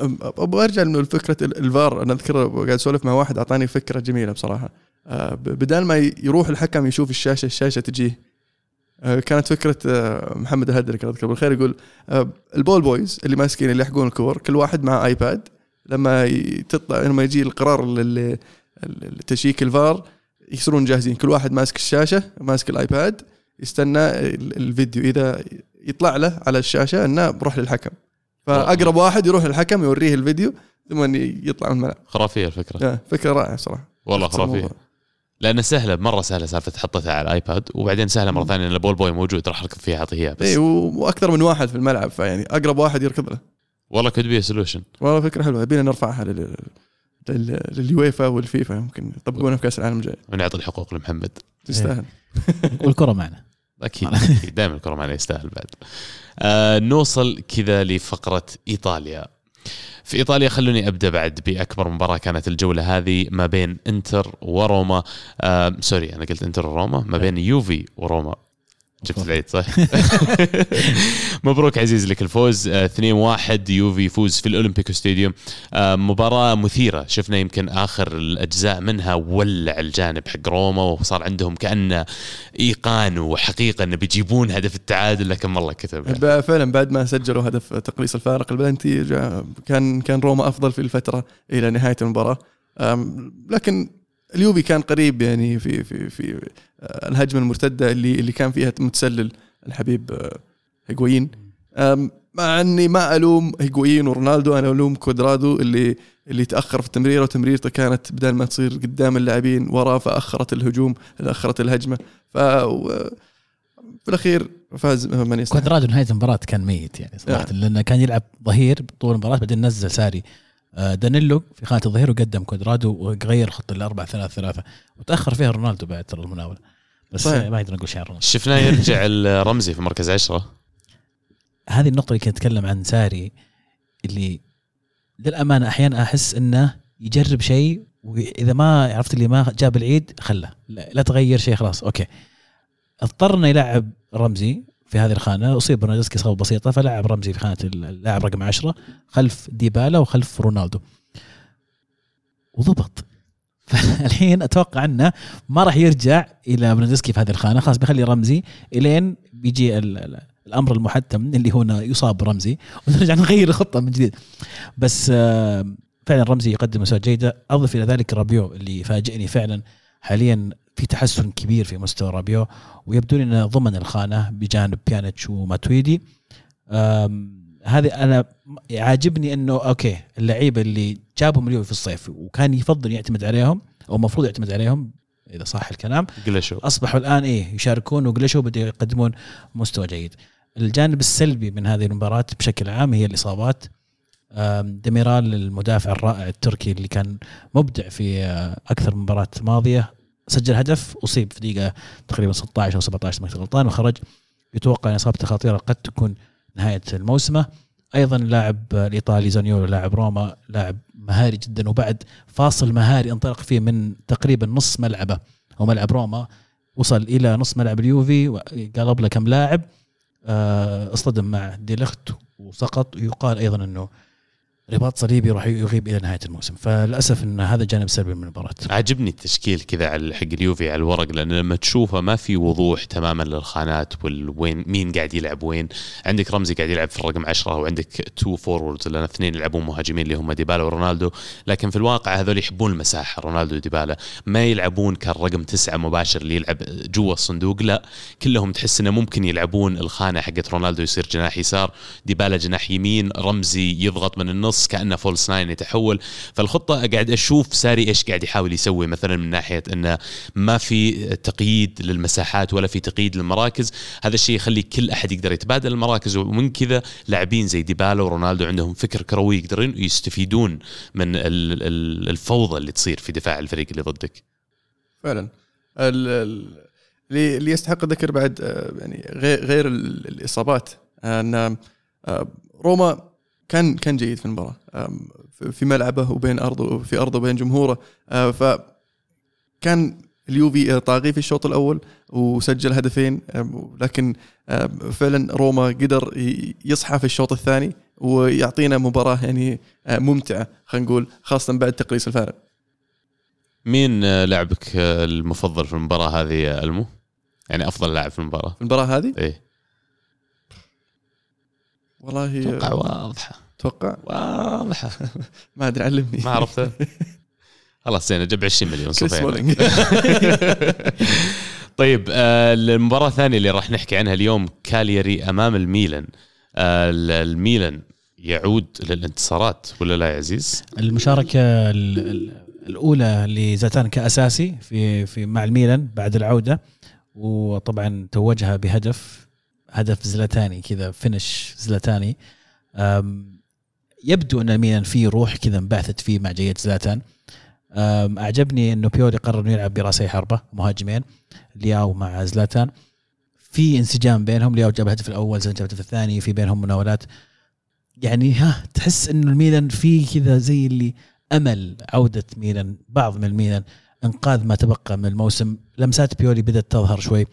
أبغى أرجع من فكره الفار أنا أذكر قاعد أسولف مع واحد أعطاني فكرة جميلة بصراحة. آه، بدال ما يروح الحكم يشوف الشاشة الشاشة تجيه. كانت فكرة آه، محمد الهدري الله يذكره بالخير يقول آه، ال ball boys اللي ماسكين اللي يلحقون الكور كل واحد مع iPad لما تطلع لما يجي القرار لتشيك الفار يصيرون جاهزين. كل واحد ماسك الشاشة ماسك ال iPad يستنى الفيديو. إذا يطلع له على الشاشة إنه بروح للحكم. فأقرب واحد يروح للحكم يوريه الفيديو ثم يطلع من الملعب. خرافية الفكرة. فكرة رائعة صراحة. والله خرافية. لأنه سهلة مرة سهلة سالفة حطيتها على ال iPad وبعدين سهلة مرة ثانية إن ال ball boy موجود راح اركض فيها أعطيه إياه بس اي وأكثر من واحد في الملعب فيعني أقرب واحد يركض له. والله could be solution والله فكرة حلوة يبينا نرفعها لل لليويفا والفيفا يمكن يطبقونها في كأس العالم الجاي. ونعطي الحقوق لمحمد. تستاهل. والكره معنا. أكيد. دائما الكرة معنا يستاهل بعد. آه نوصل كذا لفقرة إيطاليا. في إيطاليا. خلوني أبدأ بعد بأكبر مباراة كانت الجولة هذه ما بين إنتر وروما. آه سوري أنا قلت إنتر وروما. ما بين يوفي وروما. جبت العيد صح؟ مبروك عزيز لك الفوز 2-1 آه، يوفي يفوز في الاولمبيكو ستاديوم آه، مباراة مثيرة شفنا يمكن آخر الأجزاء منها ولع الجانب حق روما وصار عندهم كانه إيقان وحقيقة انه بيجيبون هدف التعادل لكن والله كتب يعني. فعلا بعد ما سجلوا هدف تقليص الفارق البلنتي كان كان روما أفضل في الفترة إلى نهاية المباراة لكن اليوفي كان قريب يعني في في في آه، الهجمة المرتدة اللي اللي كان فيها متسلل الحبيب آه، هيغوين. مع أني ما ألوم هيغوين ورونالدو أنا ألوم كودرادو اللي اللي تأخر في التمريره وتمريرته كانت بدل ما تصير قدام اللاعبين وراه فأخرت الهجوم أخرت الهجمة. ف في الأخير فاز من يستحق. كودرادو نهاية المباراة كان ميت يعني صراحة آه. لأنه كان يلعب ظهير طول المباراة بعدين نزل ساري. دانيلو في خانة الظهير وقدم كودرادو وغير خط الاربع ثلاث ثلاثة. وتأخر فيها رونالدو بعد ترى المناوله بس طيب. ما يقدر نقول شيء عن رونالدو. شفناه يرجع رمزي في مركز عشرة. هذه النقطة اللي كنت أتكلم عن ساري اللي للأمانة أحيانا أحس إنه يجرب شيء وإذا ما عرفت اللي ما جاب العيد خله. لا, لا تغير شيء خلاص. okay. اضطر انه يلعب رمزي. في هذه الخانة أصيب برناردسكي إصابة بسيطة فلعب رمزي في خانة اللاعب رقم 10 خلف ديبالا وخلف رونالدو. وضبط. فالحين أتوقع أنه ما راح يرجع إلى برناردسكي في هذه الخانة خلاص بيخلي رمزي إلين بيجي الأمر المحتم اللي هو يصاب رمزي ونرجع نغير الخطة من جديد. بس آه، فعلا رمزي يقدم مستوى جيدة أضف إلى ذلك رابيو اللي فاجئني فعلا. حاليا في تحسن كبير في مستوى رابيو ويبدو إنه ضمن الخانة بجانب بيانيتش وماتويدي. هذه أنا عاجبني إنه okay اللعيبة اللي جابهم اليوفي في الصيف وكان يفضل يعتمد عليهم أو المفروض يعتمد عليهم إذا صح الكلام. جلشو أصبحوا الآن إيه يشاركون وجلشوا بدأوا يقدمون مستوى جيد. الجانب السلبي من هذه المباراة بشكل عام هي الإصابات. ديميرال المدافع الرائع التركي اللي كان مبدع في آه، أكثر من مباراة ماضية سجل هدف أصيب في دقيقة تقريبا 16 أو 17 ما غلطان وخرج. يتوقع إن إصابته خطيرة قد تكون نهاية الموسمة. أيضا اللاعب الإيطالي زانيولو لاعب روما لاعب مهاري جدا وبعد فاصل مهاري انطلق فيه من تقريبا نص ملعبه. أو ملعب روما وصل إلى نص ملعب اليوفي وقلب له كم لاعب. آه، اصطدم مع ديليخت وسقط. يقال أيضا إنه رباط صليبي راح يغيب إلى نهاية الموسم. فللأسف إن هذا جانب سلبي من المباراة. عجبني التشكيل كذا على حق اليوفي على الورق لأن لما تشوفه ما في وضوح تماما للخانات وين مين قاعد يلعب وين. عندك رمزي قاعد يلعب في الرقم 10 وعندك two forwards لأن اثنين يلعبون مهاجمين اللي هم ديبالا ورونالدو. لكن في الواقع هذول يحبون المساحة رونالدو وديبالا. ما يلعبون كالرقم تسعة مباشر اللي يلعب جوا الصندوق لا. كلهم تحس إنه ممكن يلعبون الخانة حقت رونالدو يصير جناح يسار. ديبالا جناح يمين رمزي يضغط من النص النص كأنه false nine يتحول. فالخطة قاعد أشوف ساري إيش قاعد يحاول يسوي مثلا من ناحية إنه ما في تقييد للمساحات ولا في تقييد للمراكز. هذا الشيء يخلي كل أحد يقدر يتبادل المراكز ومن كذا لاعبين زي ديبالا ورونالدو عندهم فكر كروي يقدرون يستفيدون من الفوضى اللي تصير في دفاع الفريق اللي ضدك. فعلا. اللي يستحق الذكر بعد آه، يعني غير الإصابات. أن آه، روما كان كان جيد في المباراة في ملعبه وبين أرضه في أرضه وبين جمهوره آه، ف كان اليوفي طاغي في الشوط الأول وسجل هدفين لكن فعلا روما قدر يصحى في الشوط الثاني ويعطينا مباراة يعني آه، ممتعة خلينا نقول خاصة بعد تقليص الفارق. مين آه، لاعبك المفضل في المباراة هذه ألمو؟ يعني أفضل لاعب في المباراة. في المباراة هذه؟ إيه والله أتوقع واضحة. أتوقع واضحه ما أدري علمني. ما عرفته. خلاص زين جاب 20 مليون طيب آه، المباراة الثانية اللي راح نحكي عنها اليوم كاليري أمام الميلان. آه، الميلان يعود للانتصارات ولا لا يا عزيز؟ المشاركة الأولى لزاتان كأساسي في في مع الميلان بعد العودة وطبعا توجها بهدف هدف زلتاني كذا فينش زلتاني يبدو أن الميلان فيه روح كذا انبعثت فيه مع جيد زلاتان. أعجبني إنه بيولي قرر إنه يلعب برأسي حربة مهاجمين. لياو مع زلاتان. في انسجام بينهم لياو جاب الهدف الأول زلاتان جاب الهدف الثاني في بينهم مناولات. يعني ها تحس انه الميلان في كذا زي اللي أمل عودة ميلان بعض من الميلان إنقاذ ما تبقى من الموسم. لمسات بيولي بدأت تظهر شوي.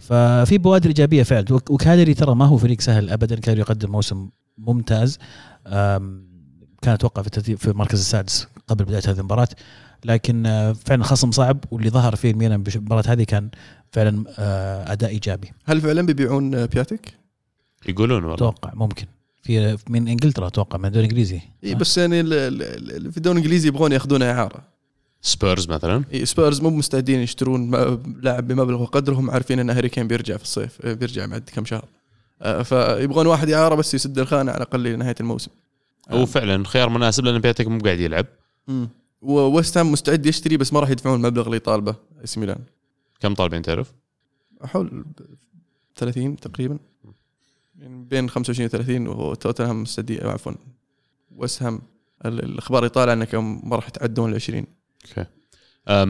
ففي بوادر إيجابية فعلا. وكاليري ترى ما هو فريق سهل ابدا. كاليري يقدم موسم ممتاز. كان أتوقع في في المركز السادس قبل بداية هذه المباراة. لكن آه، فعلا خصم صعب. واللي ظهر فيه الميلان بالمباراه هذه كان فعلا آه، أداء إيجابي. هل فعلا بيبيعون آه، بياتيك؟ يقولون والله. أتوقع ممكن. في من إنجلترا أتوقع من الدوري الإنجليزي. إي بس يعني في الدوري الإنجليزي يبغون ياخذونه إعارة. سبيرز مثلا؟ سبيرز مو مستعدين يشترون لاعب بمبلغ وقدرهم عارفين إن هاري كين بيرجع في الصيف بيرجع بعد كم شهر. آه، فيبغون واحد اعاره بس يسد الخانة على الأقل لنهاية الموسم. هو فعلا خيار مناسب لأن بياتيك مو قاعد يلعب. وويست هام مستعد يشتري بس ما راح يدفعون المبلغ اللي طالبه اس ميلان. كم طالبين تعرف؟ حول 30 تقريبا. يعني بين 25 و 30 وتوتنهام مستدي عفوا ويست هام الأخبار يطالع إنه ما راح يتعدون ال 20 أوكي.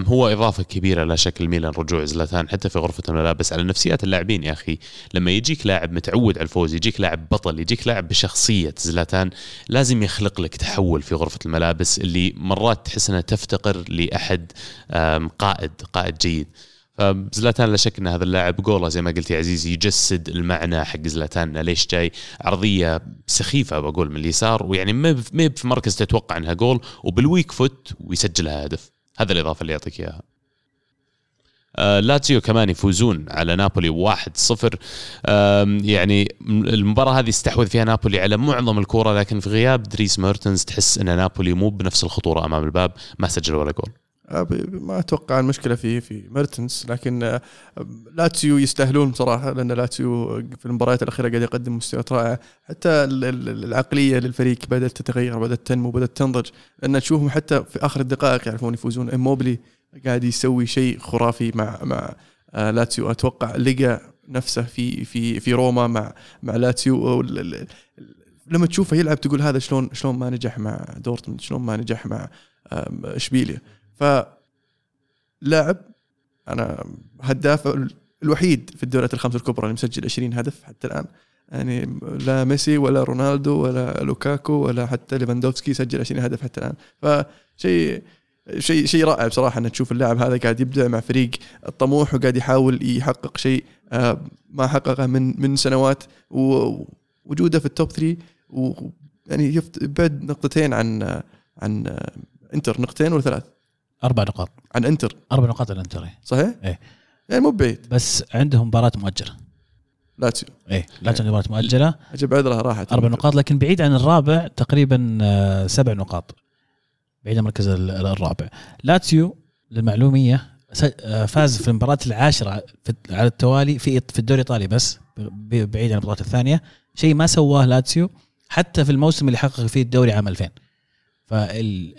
هو إضافة كبيرة لا شك الميلان رجوع زلاتان حتى في غرفة الملابس على نفسيات اللاعبين يا أخي. لما يجيك لاعب متعود على الفوز يجيك لاعب بطل يجيك لاعب بشخصية زلاتان لازم يخلق لك تحول في غرفة الملابس اللي مرات تحس إنها تفتقر لأحد قائد قائد جيد. فزلاتان لا شك إن هذا اللاعب جوله زي ما قلت يا عزيزي يجسد المعنى حق زلاتان. ليش جاي؟ عرضية سخيفة بقول من اليسار ويعني ما في مركز تتوقع إنها goal وبال weak foot ويسجلها هدف. هذا الإضافة اللي يعطيك إياها. آه لاتسيو كمان يفوزون على نابولي 1-0 يعني المباراة هذه استحوذ فيها نابولي على معظم الكورة لكن في غياب دريس ميرتنز تحس إن نابولي مو بنفس الخطورة أمام الباب ما سجل ولا جول. ما أتوقع المشكلة في في ميرتنز لكن آه، لاتسيو يستاهلون بصراحة لأن لاتسيو في المباريات الأخيرة قاعد يقدم مستويات رائعة. حتى العقلية للفريق بدأت تتغير بدأت تنمو بدأت تنضج. لأن تشوفهم حتى في آخر الدقائق يعرفون يفوزون. إيموبيلي قاعد يسوي شيء خرافي مع مع آه، لاتسيو. أتوقع لقى نفسه في في في روما مع مع لاتسيو. لما تشوفه يلعب تقول هذا شلون شلون ما نجح مع دورتموند شلون ما نجح مع إشبيليا. ف لاعب أنا هداف الوحيد في الدوريات الخمس الكبرى اللي مسجل 20 هدف حتى الآن. يعني لا ميسي ولا رونالدو ولا لوكاكو ولا حتى ليفاندوفسكي سجل 20 هدف حتى الآن. فشيء شيء شيء رائع بصراحة إن تشوف اللاعب هذا قاعد يبدع مع فريق الطموح وقاعد يحاول يحقق شيء آه، ما حققه من من سنوات ووجوده في ال top 3 ويعني يبعد نقطتين عن عن إنتر نقطتين ولا ثلاث؟ أربع نقاط. عن إنتر. أربع نقاط عن إنتر صحيح؟ إيه. يعني مو بعيد. بس عندهم مباراة مؤجلة. لاتسيو إيه لاتسيو مباراة مؤجلة. اجب عذرها راحت. أربع نقاط لكن بعيد عن الرابع تقريبا آه، سبع نقاط. بعيد عن المركز الرابع. لاتسيو للمعلومية آه، فاز في المباراة العاشرة على التوالي في في الدوري الإيطالي بس بعيد عن البطولات الثانية. شيء ما سواه لاتسيو حتى في الموسم اللي حقق فيه الدوري عام 2000 فال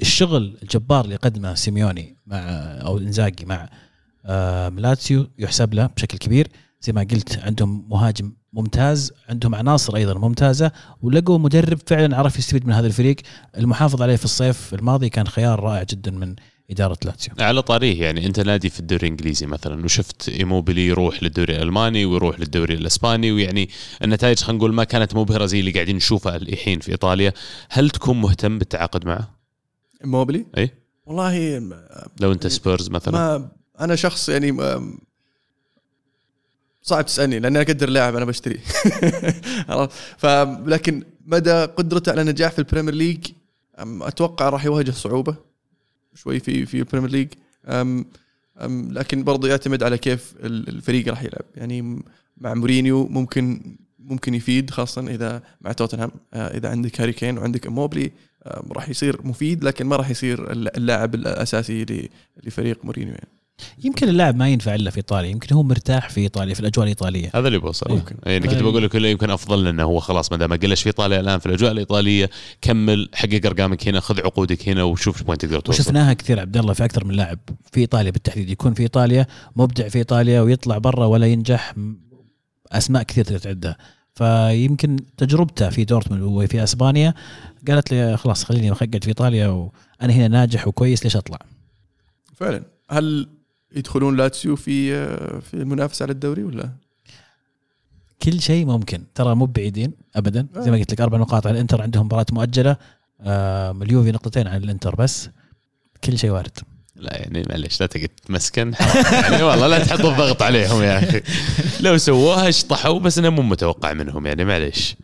الشغل الجبار اللي قدمه سيميوني مع أو إنزاجي مع لاتسيو يحسب له بشكل كبير. زي ما قلت عندهم مهاجم ممتاز عندهم عناصر أيضا ممتازة ولقوا مدرب فعلا عرف يستفيد من هذا الفريق. المحافظ عليه في الصيف الماضي كان خيار رائع جدا من إدارة لاتسيو. على طاريه يعني أنت نادي في الدوري الإنجليزي مثلا وشفت إيموبيلي يروح للدوري الألماني ويروح للدوري الإسباني ويعني النتائج خلينا نقول ما كانت مبهره زي اللي قاعدين نشوفها الحين في إيطاليا. هل تكون مهتم بالتعاقد معه؟ إيموبيلي؟ إي. والله لو أنت سبيرز مثلا. ما أنا شخص يعني صعب تسألني لأني أقدر لاعب أنا بشتري. فلكن مدى قدرته على النجاح في البريمير ليج أتوقع راح يواجه صعوبة. شوي في في البريمير ليج لكن برضه يعتمد على كيف الفريق راح يلعب. يعني مع مورينيو ممكن ممكن يفيد خاصه إذا مع توتنهام. آه، إذا عندك هاري كين وعندك إيموبيلي راح يصير مفيد لكن ما راح يصير اللاعب الأساسي لفريق مورينيو يعني. يمكن اللاعب ما ينفع إلا في إيطاليا يمكن هو مرتاح في إيطاليا في الأجواء الإيطالية. هذا اللي بوصل ممكن. يعني كنت بقول لك يمكن أفضل لأنه هو خلاص ما دام قلش في إيطاليا الآن في الأجواء الإيطالية كمل حقق ارقامك هنا خذ عقودك هنا وشوف وين تقدر توصل. وشفناها كثير عبد الله في أكثر من لاعب في إيطاليا بالتحديد يكون في إيطاليا مبدع في إيطاليا ويطلع برا ولا ينجح أسماء كثير تقدر تعدها فيمكن تجربته في دورتموند وفي أسبانيا قالت لي خلاص خليني أقعد في إيطاليا وأنا هنا ناجح وكويس ليش أطلع؟ فعلا. هل يدخلون لاتسيو في في المنافسه على الدوري ولا؟ كل شيء ممكن. ترى مو بعيدين ابدا. زي ما قلت لك أربع نقاط على الإنتر عندهم مباراة مؤجلة. آه اليوفي نقطتين عن الإنتر بس. كل شيء وارد. لا يعني معلش لا تقعد تمسكن. يعني والله لا تحط الضغط عليهم يا أخي. لو سووها اشطحوا بس انه مو متوقع منهم يعني معلش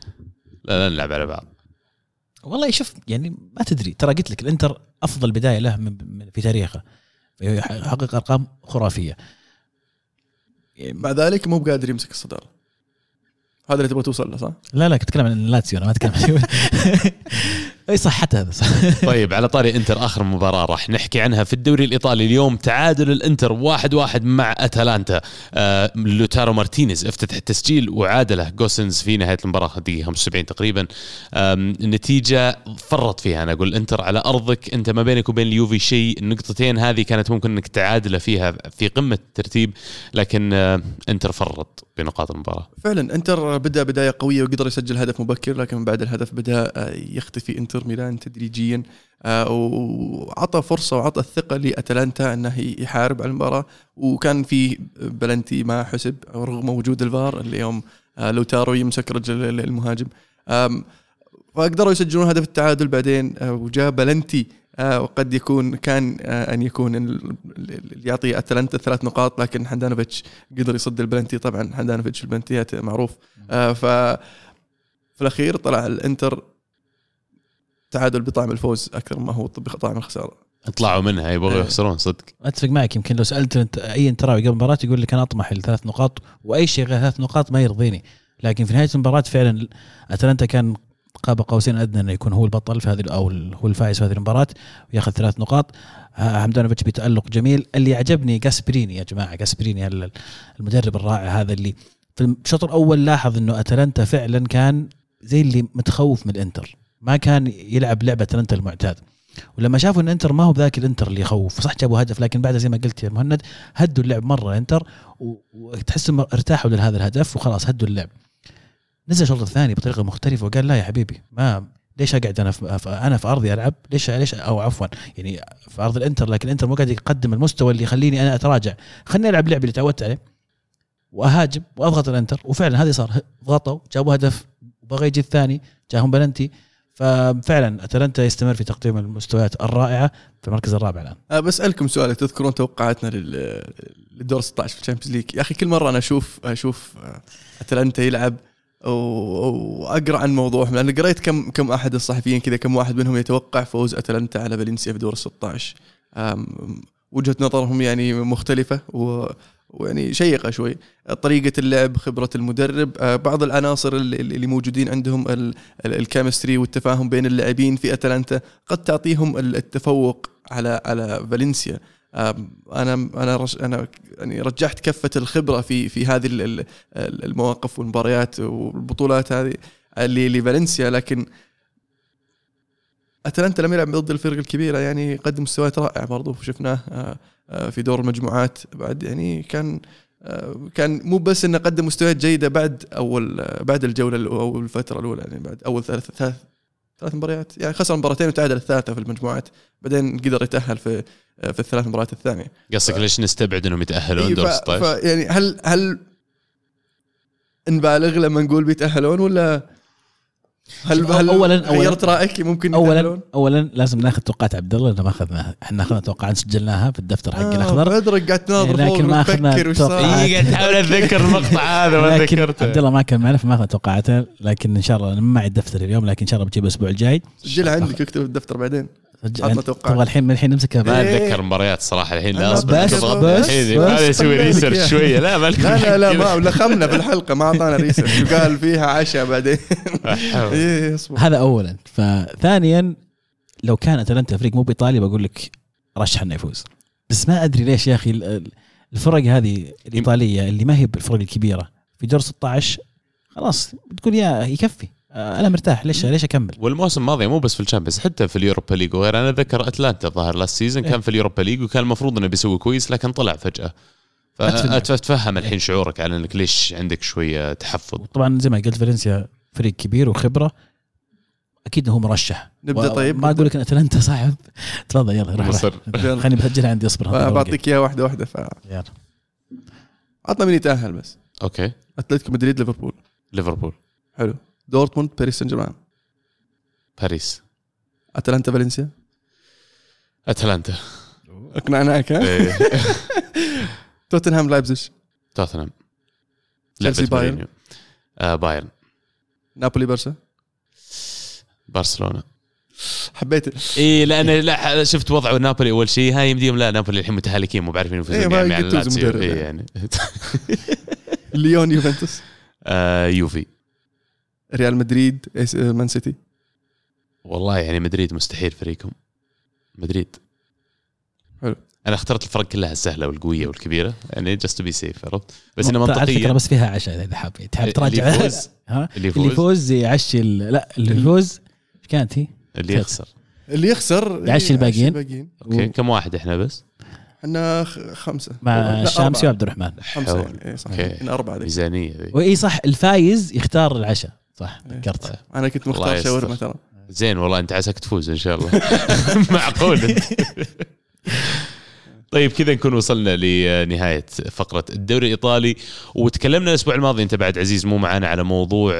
لا, لا نلعب على بعض. والله شوف يعني ما تدري. ترى قلت لك الإنتر أفضل بداية له من في تاريخه. يحقق أرقام خرافية. مع ذلك مو بقادر يمسك الصدارة. هذا اللي تبغى توصل له صح؟ لا لا كنت أتكلم عن لاتسيو أنا ما أتكلم. عن إي صح حتى هذا صح. طيب على طاري إنتر آخر مباراة راح نحكي عنها في الدوري الإيطالي اليوم. تعادل الإنتر واحد واحد مع أتلانتا. آه لوتارو مارتينيز افتتح التسجيل وعادله. جوسنز في نهاية المباراة الدقيقه 75 تقريبا. النتيجه فرط فيها. أنا أقول إنتر على أرضك أنت ما بينك وبين اليوفي شيء. النقطتين هذه كانت ممكن إنك تعادل فيها في قمة الترتيب لكن آه إنتر فرط بنقاط المباراة. فعلا إنتر بدأ بداية قوية وقدر يسجل هدف مبكر لكن بعد الهدف بدأ آه، يختفي إنتر. ميلان تدريجيا آه، وعطى فرصة وعطى الثقة لأتلانتا أنه يحارب على المباراة. وكان في بلنتي ما حسب رغم وجود الفار اليوم آه، لوتارو يمسك رجل المهاجم. فقدروا يسجلون هدف التعادل بعدين وجاء بلنتي وقد يكون كان أن يكون اللي يعطي أتلانتا ثلاث نقاط لكن حندانوفيتش قدر يصد البلنتي. طبعا حندانوفيتش البلنتيات معروف. ف في الأخير طلع الإنتر تعادل بطعم الفوز أكثر ما هو بطعم الخسارة. طلعوا منها يبغوا إيه. يخسرون صدق. أتفق معك. يمكن لو سألت أنت أي انتراوي قبل المباراة يقول لك أنا أطمح لثلاث نقاط وأي شيء غير ثلاث نقاط ما يرضيني. لكن في نهاية المباراة فعلا أتلانتا كان قاب قوسين أدنى أنه يكون هو البطل في هذه أو هو الفائز في هذه المباراة ويأخذ ثلاث نقاط. حمدانوفيتش بتألق جميل. اللي عجبني جاسبريني يا جماعة جاسبريني المدرب الرائع هذا اللي في الشوط الأول لاحظ إنه أتلانتا فعلا كان زي اللي متخوف من الإنتر. ما كان يلعب لعبة اتلانتا المعتاد. ولما شافوا إن إنتر ما هو بذاك الإنتر اللي يخوف صح جابوا هدف لكن بعدها زي ما قلت يا مهند هدوا اللعب مرة إنتر وتحس ارتاحوا لهذا الهدف وخلاص هدوا اللعب. نزل الشوط الثاني بطريقة مختلفة وقال لا يا حبيبي ما ليش أقعد أنا في أنا في أرضي ألعب؟ ليش ليش أو عفوا يعني في أرض الإنتر لكن الانتر مو قاعد يقدم المستوى اللي يخليني أنا أتراجع. خليني ألعب اللعب اللي تعودت عليه. وأهاجم وأضغط الإنتر وفعلا هذا صار ضغطوا جابوا هدف وبغى يجي الثاني جاهم بلنتي ففعلا أتلانتا يستمر في تقديم المستويات الرائعة في المركز الرابع الآن. أه بسالكم سؤال تذكرون توقعاتنا للدور 16 في ال Champions League يا أخي كل مرة أنا أشوف أشوف أتلانتا يلعب وأقرأ عن موضوعهم لأن قريت كم كم أحد الصحفيين كذا كم واحد منهم يتوقع فوز أتلانتا على فالنسيا في دور ال 16 وجهة نظرهم يعني مختلفة و ويعني شيقة شوي. طريقة اللعب خبرة المدرب آه، بعض العناصر اللي موجودين عندهم الكيمستري والتفاهم بين اللاعبين في أتلانتا قد تعطيهم التفوق على على فالنسيا. أنا أنا أنا يعني رجحت كفة الخبرة في في هذه المواقف والمباريات والبطولات هذه لفالنسيا لكن أتلانتا لما يلعب ضد الفرق الكبيرة يعني قدم مستويات رائعه برضو شفناه آه، آه، في دور المجموعات بعد يعني كان آه، كان مو بس إنه قدم مستويات جيدة بعد أول بعد الجولة أو الفترة الأولى يعني بعد أول ثلاث ثلاث ثلاث مباريات يعني خسر مباراتين وتعادل الثالثه في المجموعات بعدين قدر يتأهل في في الثلاث مباريات الثانية. قصدك ف... ليش نستبعد إنهم يتأهلون إيه، دور 16 يعني هل هل نبالغ لما نقول بيتأهلون ولا هل هل اولا غيرت رأيك؟ ممكن اولا؟ اولا لازم ناخذ توقعات عبد الله لما اخذناها إحنا أخذنا توقعات سجلناها في الدفتر حق آه الاخضر بدرك قاعد تناظر لكن ما أخذنا توقعات. قاعد احاول أتذكر المقطع هذا ما ذكرته. عبد الله ما كان معنا فما أخذنا توقعاته. لكن إن شاء الله ما معي الدفتر اليوم لكن إن شاء الله بجيب الأسبوع الجاي. سجلها عندك اكتب الدفتر بعدين. تبغى الحين من الحين نمسكها ما أتذكر مباريات صراحة الحين لا أصبر. بس بس هذا يسوي research شوية. لا ما لا لا ما لخمنا في الحلقة ما أعطانا research وقال فيها عشاء بعدين. إيه، هذا اولا. فثانيا لو كان أتلانتا فريق مو بإيطاليا بقول لك رشح إنه يفوز. بس ما أدري ليش يا أخي الفرق هذه الإيطالية اللي ما هي بالفرق الكبيرة في دور 16 خلاص بتقول يا يكفي. أنا مرتاح. ليش ليش أكمل؟ والموسم الماضي مو بس في ال Champions حتى في ال Europa League وغير أنا اتذكر أتلانتا ظهر last season كان في ال Europa League وكان المفروض إنه بيسوي كويس لكن طلع فجأة. فاتفهم الحين شعورك على إنك ليش عندك شوية تحفظ. طبعا زي ما قلت فالنسيا فريق كبير وخبرة. أكيد هو مرشح. نبدأ طيب؟ ما أقول لك إن أتلانتا صعب تفضل يلا روح خليني بسجلها عندي أصبر. بعطيك اياها واحدة واحدة. ف يلا. عطنا مين يتأهل بس. okay. أتلتيكو مدريد ليفربول. ليفربول. حلو. دورتموند باريس سان جيرمان باريس. أتلانتا فالنسيا. أتلانتا. اقنعناك ها؟ إيه. توتنهام لايبزيج توتنهام. تشيلسي بايرن. آه بايرن. نابولي برشا. برشلونة. حبيت اي لأن لا شفت وضعه نابولي أول شيء. هاي يمديهم لا نابولي الحين متهالكين مو بعرفين يفوزون إيه يعني إيه يعني. ليون يوفنتوس. آه يوفي. ريال مدريد مان سيتي. والله يعني مدريد مستحيل فريقهم. مدريد. حلو. أنا اخترت الفرق كلها السهلة والقوية والكبيرة يعني just to be safe عرفت؟ بس إنه منطقيا على فكرة بس فيها عشاء إذا حاب. تحب تراجع اللي يفوز. ها؟ اللي يفوز, اللي يفوز. يعشي لا اللي يفوز إيش كانت هي؟ اللي يخسر. اللي يخسر يعشي الباقيين. okay كم واحد إحنا بس؟ إحنا خمسة. مع الشامسي وعبد الرحمن. خمسة يعني اي صح. إحنا أربعة. ميزانية. وإي صح الفايز يختار العشاء. صح إيه. ذكرت. طيب. أنا كنت مختار شاورما ترى. زين والله أنت عساك تفوز إن شاء الله. معقول. طيب كذا نكون وصلنا لنهاية فقرة الدوري الإيطالي وتكلمنا الأسبوع الماضي أنت بعد عزيز مو معنا على موضوع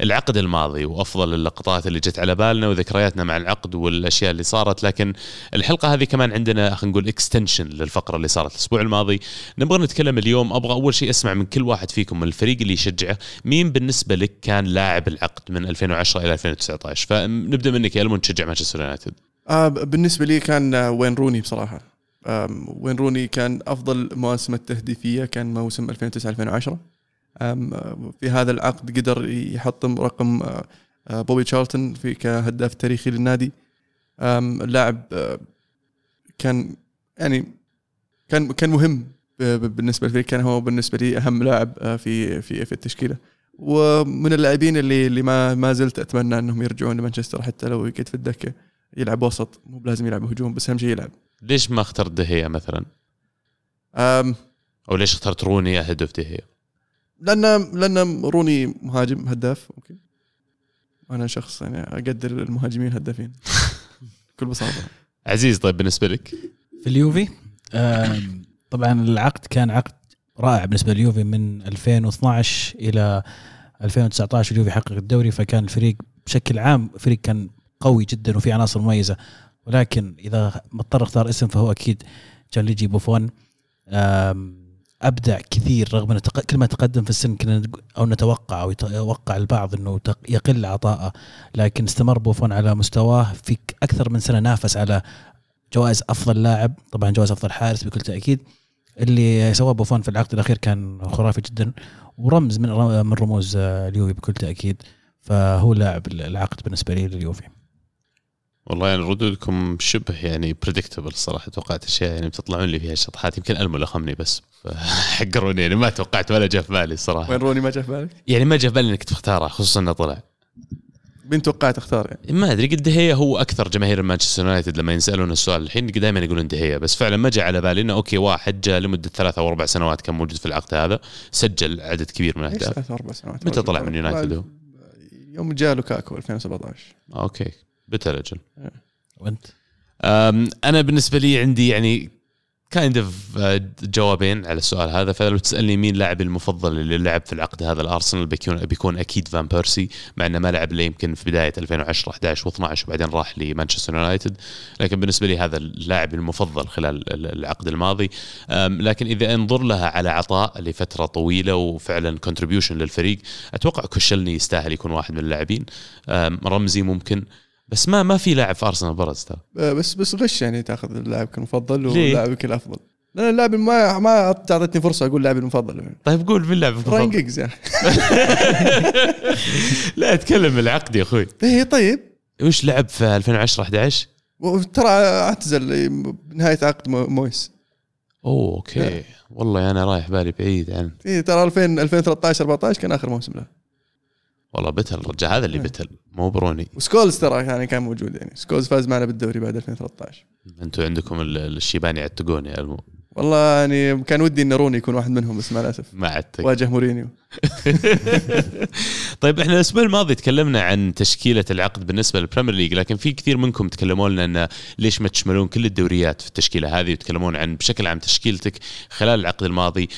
العقد الماضي وأفضل اللقطات اللي جت على بالنا وذكرياتنا مع العقد والأشياء اللي صارت لكن الحلقة هذه كمان عندنا خلينا نقول اكستنشن للفقرة اللي صارت الأسبوع الماضي. نبغى نتكلم اليوم أبغى أول شيء أسمع من كل واحد فيكم من الفريق اللي يشجعه مين بالنسبة لك كان لاعب العقد من 2010 إلى 2019 فنبدأ منك يا إلمون تشجع مانشستر يونايتد. آه بالنسبة لي كان وين روني بصراحة. وين روني كان أفضل مواسم التهديفية كان موسم 2009 2010 في هذا العقد قدر يحطم رقم بوبي تشارلتون في كهداف تاريخي للنادي. اللاعب كان يعني كان كان مهم بالنسبة لي كان هو بالنسبة لي أهم لاعب في في في التشكيلة. ومن اللاعبين اللي اللي ما ما زلت أتمنى أنهم يرجعون لمانشستر حتى لو يقعد في الدكة يلعب وسط مو بلازم يلعب هجوم بس أهم شيء يلعب. ليش ما اخترت دي خيا مثلا؟ أم أو ليش اخترت روني ahead of دي خيا؟ لأن لأن روني مهاجم هداف okay. أنا شخص يعني أقدر المهاجمين الهدافين بكل بساطة. عزيز طيب بالنسبة لك؟ في اليوفي طبعا العقد كان عقد رائع بالنسبة لليوفي من 2012 إلى 2019 اليوفي حقق الدوري فكان الفريق بشكل عام فريق كان قوي جدا وفي عناصر مميزة. ولكن إذا مضطر أختار اسم فهو أكيد كان ليجي. بوفون أبدع كثير رغم انه كل ما تقدم في السن كنا أو نتوقع أو يتوقع البعض إنه يقل عطاءه. لكن استمر بوفون على مستواه في أكثر من سنة نافس على جوائز أفضل لاعب. طبعا جوائز أفضل حارس بكل تأكيد. اللي سواه بوفون في العقد الأخير كان خرافي جدا. ورمز من من رموز اليوفي بكل تأكيد. فهو لاعب العقد بالنسبة لي لليوفي. والله يعني ردودكم شبه يعني predictable الصراحه توقعت أشياء يعني بتطلعون لي فيها شطحات يمكن المو لخمني بس. حق روني يعني ما توقعت ولا جاء في بالي الصراحه وين روني ما جاء في بالك؟ يعني ما جاء في بالي إنك تختاره خصوصا إنه طلع. مين توقعت أختار يعني؟ ما أدري قد هي هو أكثر جماهير مانشستر يونايتد لما ينسألون السؤال الحين دائما يقولون دي خيا بس فعلا ما جاء على بالي إنه okay واحد جاء لمدة ثلاث أو أربع سنوات كان موجود في العقد هذا سجل عدد كبير من الأهداف. ثلاث أربع سنوات؟ متى طلع من يونايتد هو؟ يوم جاء لوكاكو 2017 okay. بتر أجل وأنت؟ أنا بالنسبة لي عندي يعني kind of uh, جوابين على السؤال هذا. فلو تسألني مين لاعبي المفضل اللي لعب في العقد هذا للأرسنال بيكون بيكون أكيد فان بيرسي مع إنه ما لعب إلا يمكن في بداية 2010 11 و12 وبعدين راح لمانشستر يونايتد. لكن بالنسبة لي هذا اللاعب المفضل خلال العقد الماضي. لكن إذا انظر لها على عطاء لفترة طويلة وفعلا contribution للفريق أتوقع كوشلني يستاهل يكون واحد من اللاعبين. رمزي ممكن. بس ما ما في لاعب في أرسنال برز ترى. آه، بس بس غش يعني تاخذ لاعبك المفضل ولاعبك الأفضل. لأن اللاعب ما ما أعطيتني فرصة أقول لاعبي المفضل يعني. طيب قول مين لاعبك المفضل؟ راين جيجز يعني. لا أتكلم العقد يا أخوي. إيه طيب. وش لعب في 2010 11 ترى اعتزل بنهايه عقد مويس. أوه okay. والله أنا رايح بالي بعيد عن إيه ترى 2000 2013 14 كان آخر موسم له. والله بتل الرجال هذا اللي إيه. بتل مو بروني. وسكولز ترى يعني كان موجود يعني. سكولز فاز معنا بالدوري بعد 2013 أنتم عندكم الشيباني يعتقون يا المو. والله يعني كان ودي إن روني يكون واحد منهم بس مع الأسف. ما عدتك واجه مورينيو. طيب إحنا الأسبوع الماضي تكلمنا عن تشكيلة العقد بالنسبة للبريمير ليج لكن في كثير منكم تكلموا لنا إن ليش ما تشملون كل الدوريات في التشكيلة هذه وتكلمون عن بشكل عام تشكيلتك خلال العقد الماضي.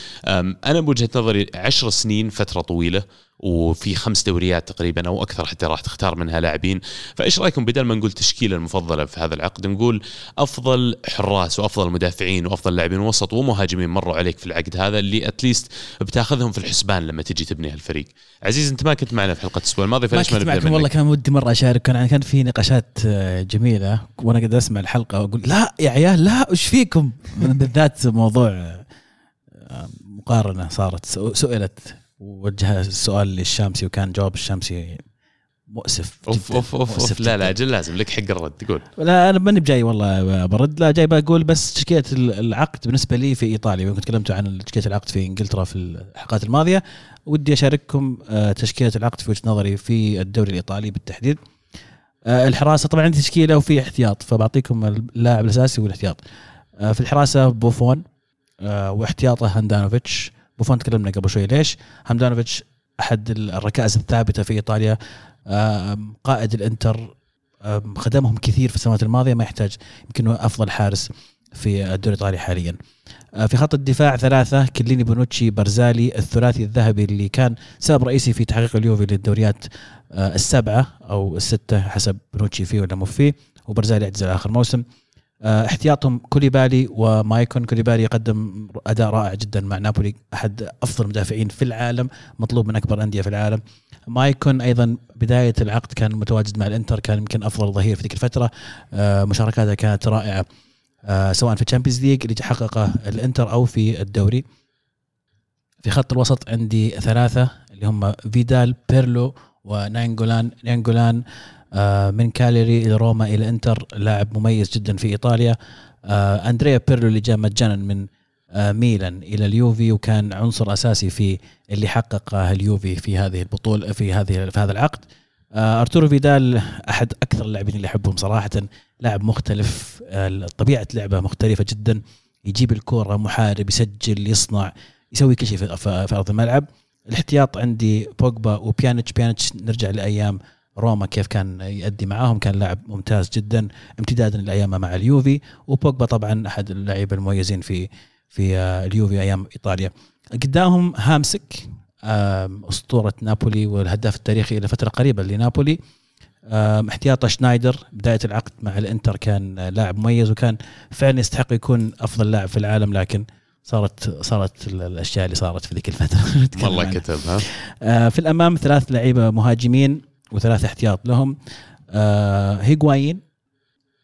أنا بوجهة نظري عشر سنين فترة طويلة وفي خمس دوريات تقريبا أو أكثر حتى راح تختار منها لاعبين. فإيش رأيكم بدل ما نقول تشكيلة المفضلة في هذا العقد نقول أفضل حراس وأفضل مدافعين وأفضل لاعبين وسط ومهاجمين مروا عليك في العقد هذا اللي اتليست بتاخذهم في الحسبان لما تجي تبني هالفريق. عزيز أنت ما كنت معنا في حلقة الأسبوع الماضي فليش ما كنت معكم؟ والله كان ودي مرة اشارك كان كان في نقاشات آه، جميلة وأنا قاعد أسمع الحلقة وأقول لا يا عيال لا وش فيكم؟ بالذات موضوع آه، مقارنة صارت سئلت ووجه السؤال للشامسي وكان جواب الشامسي مؤسف أوف أوف أوف, أوف لا لا أجل لازم. لك حق الرد تقول لا أنا ماني بجاي والله برد. لا جاي بقول بس تشكيلة العقد بالنسبة لي في إيطاليا. يمكن تكلمتوا عن تشكيلة العقد في إنجلترا في الحلقات الماضية ودي أشارككم آه، تشكيلة العقد في وجهة نظري في الدوري الإيطالي بالتحديد. آه، الحراسة طبعا عندي تشكيلة وفي احتياط فبعطيكم اللاعب الأساسي والإحتياط. آه، في الحراسة بوفون واحتياطه هاندانوفيتش بوفون تكلمنا قبل شوي ليش هاندانوفيتش أحد الركائز الثابتة في إيطاليا؟ قائد الإنتر خدمهم كثير في السنوات الماضية ما يحتاج يمكن أفضل حارس في الدوري الإيطالي حاليا. آه، في خط الدفاع ثلاثة كيليني بونوتشي برزالي الثلاثي الذهبي اللي كان سبب رئيسي في تحقيق اليوفي للدوريات آه، السبعة أو الستة حسب بونوتشي فيه ولا مو فيه وبرزالي اعتزل آخر موسم. احتياطهم كوليبالي ومايكون كوليبالي يقدم أداء رائع جدا مع نابولي أحد أفضل المدافعين في العالم مطلوب من أكبر الانديه في العالم. مايكون أيضا بداية العقد كان متواجد مع الإنتر كان يمكن أفضل ظهير في ذيك الفترة. آه، مشاركاته كانت رائعة آه، سواء في ال Champions League اللي حققه الإنتر أو في الدوري. في خط الوسط عندي ثلاثة اللي هم فيدال بيرلو ونانجولان نانجولان من كاليري إلى روما إلى إنتر لاعب مميز جدا في إيطاليا. أندريا بيرلو اللي جاء مجانا من آه، ميلان إلى اليوفي وكان عنصر أساسي في اللي حققه اليوفي في هذه البطولة في هذه في هذا العقد. آه، أرتورو فيدال أحد أكثر اللاعبين اللي أحبهم صراحة. لاعب مختلف آه، طبيعة لعبه مختلفة جدا. يجيب الكوره محارب يسجل يصنع يسوي كل شيء في أرض الملعب. الاحتياط عندي بوجبا وبيانيتش بيانيتش نرجع لأيام روما كيف كان يؤدي معاهم كان لاعب ممتاز جدا امتدادا لايامه مع اليوفي. وبوجبا طبعا أحد اللعيبة المميزين في في آه، اليوفي أيام إيطاليا. قدامهم هامسك أسطورة نابولي والهداف التاريخي إلى فترة قريبة لنابولي. احتياطه شنايدر بداية العقد مع الإنتر كان لاعب مميز وكان فعلا يستحق يكون أفضل لاعب في العالم لكن صارت صارت الأشياء اللي صارت في ذيك الفترة. والله كتب ها آه، في الأمام ثلاث لعيبة مهاجمين. وثلاث احتياط لهم. آه، هيغوايين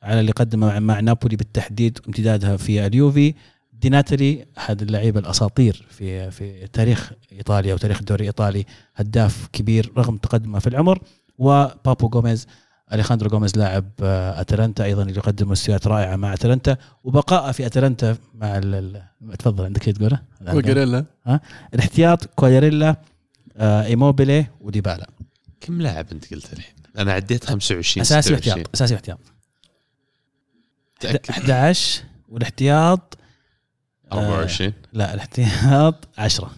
على اللي قدمه مع نابولي بالتحديد امتدادها في اليوفي. ديناتري احد اللعيبه الأساطير في في تاريخ إيطاليا وتاريخ الدوري الإيطالي هداف كبير رغم تقدمه في العمر. وبابو جوميز أليخاندرو جوميز لاعب آه، أتلانتا أيضا اللي يقدم مستويات رائعة مع أتلانتا. وبقاء في أتلانتا مع تفضل عندك شيء تقوله؟ كواليريلا ها؟ الاحتياط كواليريلا آه إيموبيلي وديبالا. كم لاعب انت قلت الحين؟ أنا عديت 25 أساسي واحتياط أساسي واحتياط 11 والاحتياط 24 آه لا الاحتياط 10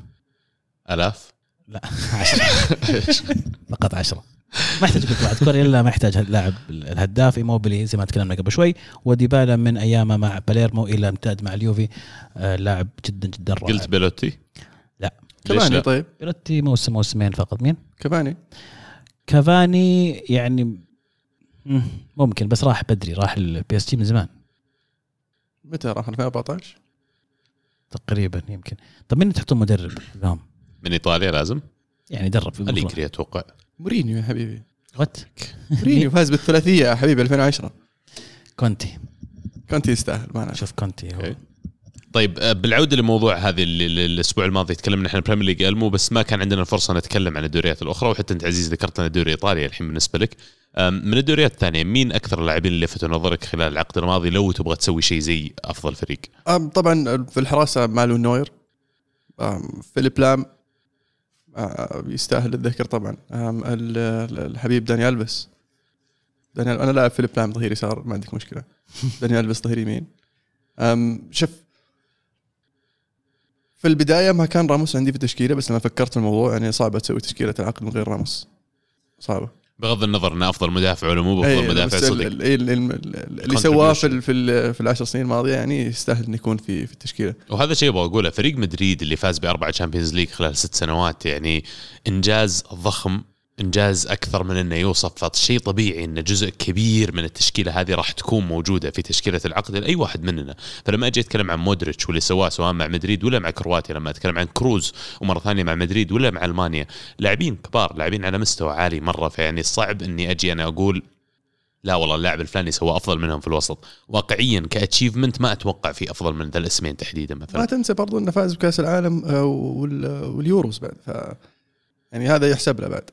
آلاف؟ لا 10 فقط 10 ما يحتاج قلت بعد كوالياريلا ما يحتاج لاعب الهداف. إيموبيلي زي ما تكلمنا قبل شوي. وديبالا من أيامه مع باليرمو إلى امتداد مع اليوفي. آه لاعب جدا جدا رائع. قلت بيلوتي؟ لا. كافاني طيب. بيلوتي موسم موسمين فقط. مين؟ كافاني. كافاني يعني ممكن بس راح بدري راح ال PSG من زمان. متى راح؟ 2014 تقريبا يمكن. طب مين تحطون مدرب؟ لهم؟ من إيطاليا لازم؟ يعني درب اليجري أتوقع. مورينيو يا حبيبي. what مورينيو فاز بالثلاثية يا حبيبي 2010 كونتي. كونتي يستاهل ما شوف كونتي هو. طيب آه، بالعودة لموضوع هذه الأسبوع الماضي تكلمنا إحنا Premier League المو بس ما كان عندنا فرصه نتكلم عن الدوريات الأخرى وحتى أنت عزيز ذكرت لنا الدوري الإيطالي الحين بالنسبة لك. من الدوريات الثانية مين أكثر اللاعبين اللي لفتوا نظرك خلال العقد الماضي لو تبغى تسوي شيء زي أفضل فريق؟ طبعا في الحراسة مانويل نوير فيليب لام يستاهل الذكر طبعا. الحبيب داني ألفيس. دانيال أنا لاعب فيليب لام ظهير يسار ما عندك مشكلة. داني ألفيس ظهير يمين. شوف في البداية ما كان راموس عندي في التشكيله بس لما فكرت في الموضوع يعني صعبه تسوي تشكيلة العقد من غير راموس. صعبة. بغض النظر إنه أفضل مدافع ولا مو افضل مدافع صدق. اللي سواه في في, في العشر سنين الماضية يعني يستاهل إنه يكون في في التشكيلة. وهذا شيء أبغى أقوله فريق مدريد اللي فاز بأربعة Champions League خلال ست سنوات يعني إنجاز ضخم إنجاز أكثر من إنه يوصف فشيء طبيعي إن جزء كبير من التشكيلة هذه راح تكون موجودة في تشكيلة العقد لأي واحد مننا. فلما أجي أتكلم عن مودريتش واللي سواه سواء مع مدريد ولا مع كرواتيا لما أتكلم عن كروز ومرة ثانية مع مدريد ولا مع ألمانيا لاعبين كبار لاعبين على مستوى عالي مرة فيعني صعب إني أجي أنا أقول لا والله اللاعب الفلاني سوى أفضل منهم في الوسط. واقعيا كأتشيفمنت ما أتوقع في أفضل من ذا الاسمين تحديدا مثلا. ما تنسى برضو إنه فاز بكأس العالم آه، واليوروز بعد ف يعني هذا يحسب له بعد.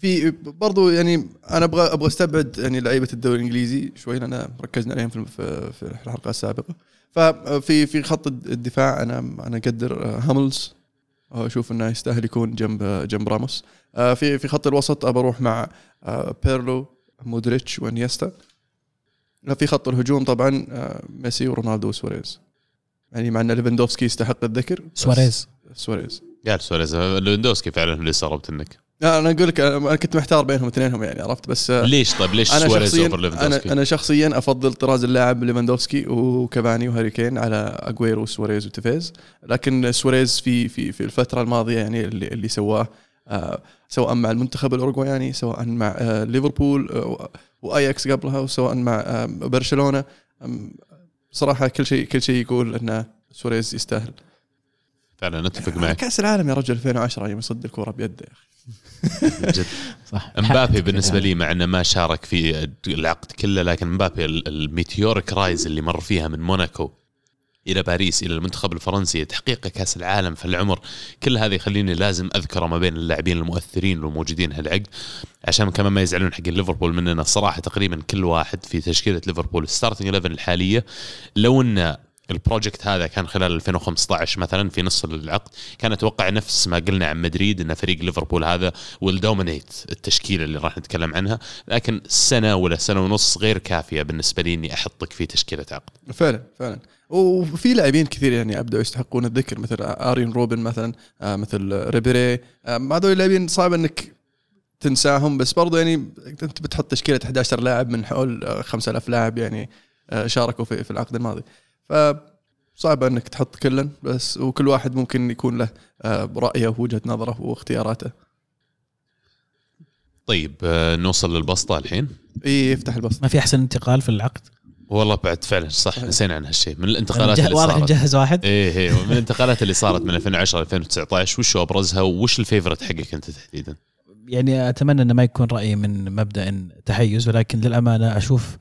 في برضو يعني أنا أبغى أبغى أستبعد يعني لعيبة الدوري الإنجليزي شوي لأن ركزنا عليهم في في الحلقة السابقة. ففي في خط الدفاع أنا أنا أقدر آه، هاملز أشوف إنه يستاهل يكون جنب جنب راموس. آه، في في خط الوسط أبى أروح مع آه، بيرلو مودريتش وانيستا في خط الهجوم طبعا ميسي ورونالدو وسواريز يعني مع إن ليفندوفسكي يستحق الذكر سواريز. سواريز. قال سواريز. ليفندوفسكي فعلا اللي استغربت انك أنا أقول لك أنا كنت محتار بينهم اثنينهم يعني عرفت؟ بس ليش طيب؟ ليش أنا سواريز over ليفاندوفسكي؟ أنا أنا شخصيا أفضل طراز اللاعب ليفاندوفسكي وكافاني وهاري كين على اجويرو وسواريز وتيفيز. لكن سواريز في في في الفترة الماضية يعني اللي, اللي سواه آه سواء مع المنتخب الاوروغواياني سواء مع آه ليفربول آه وآياكس قبلها وسواء مع آه برشلونة. صراحة كل شيء كل شيء يقول إن سواريز يستاهل. فعلا نتفق معك. كأس العالم يا رجل 2010 يوم يصد الكورة بيده يا أخي. جد. صح. مبابي بالنسبة لي مع إنه ما شارك في العقد كله لكن مبابي ال meteoric rise اللي مر فيها من موناكو إلى باريس إلى المنتخب الفرنسي تحقيق كأس العالم في العمر. كل هذا يخليني لازم أذكره ما بين اللاعبين المؤثرين الموجودين هالعقد عشان كمان ما يزعلون حق ليفربول مننا الصراحه تقريبا كل واحد في تشكيلة ليفربول ال starting 11 الحالية لو ان ال project هذا كان خلال 2015 مثلا في نص العقد. كان أتوقع نفس ما قلنا عن مدريد إن فريق ليفربول هذا will dominate التشكيلة اللي راح نتكلم عنها. لكن سنة ولا سنة ونص غير كافية بالنسبة لي إني أحطك في تشكيلة عقد. فعلا فعلا. وفي لاعبين كثير يعني أبدأوا يستحقون الذكر مثل أرين روبن مثلا آه، مثل ريبيري. آه، هذول اللاعبين صعب إنك تنساهم بس برضو يعني أنت بتحط تشكيلة 11 لاعب من حول 5000 لاعب يعني آه، شاركوا في, في العقد الماضي. فصعب انك تحط كلا بس وكل واحد ممكن يكون له رأيه ووجهة نظره واختياراته. طيب نوصل للبسطة الحين؟ إي افتح البسطة. ما في أحسن انتقال في العقد؟ والله بعد فعلا صح نسينا عن هالشيء. من الانتقالات اللي واضح نجهز واحد. إيه إيه من الانتقالات اللي صارت من 2010 2019 وش أبرزها وش ال favorite حقك أنت تحديدا؟ يعني أتمنى إنه ما يكون رأيي من مبدأ تحيز ولكن للأمانة أشوف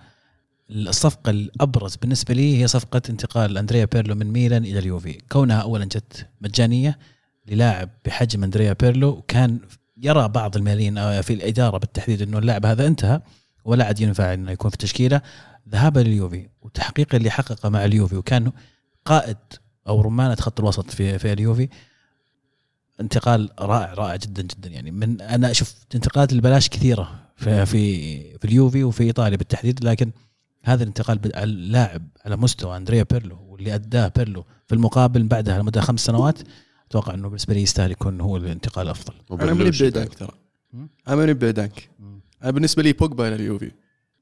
الصفقة الأبرز بالنسبة لي هي صفقة انتقال أندريا بيرلو من ميلان إلى اليوفي. كونها أولا جت مجانية للاعب بحجم أندريا بيرلو وكان يرى بعض الماليين في الإدارة بالتحديد أنه اللاعب هذا انتهى ولا عاد ينفع أنه يكون في تشكيلة. ذهابه لليوفي وتحقيق اللي حققه مع اليوفي وكان قائد أو رمانة خط الوسط في في اليوفي. انتقال رائع رائع جدا جدا. يعني من أنا شفت انتقالات البلاش كثيرة في في في اليوفي وفي إيطاليا بالتحديد لكن هذا الانتقال على اللاعب على مستوى أندريا بيرلو واللي أداه بيرلو في المقابل بعدها لمده خمس سنوات أتوقع إنه بالنسبة لي يستاهل يكون هو الانتقال الافضل أنا ماني بعيدك ترى. أنا ماني بعيدك أنا بالنسبة لي بوجبا إلى اليوفي.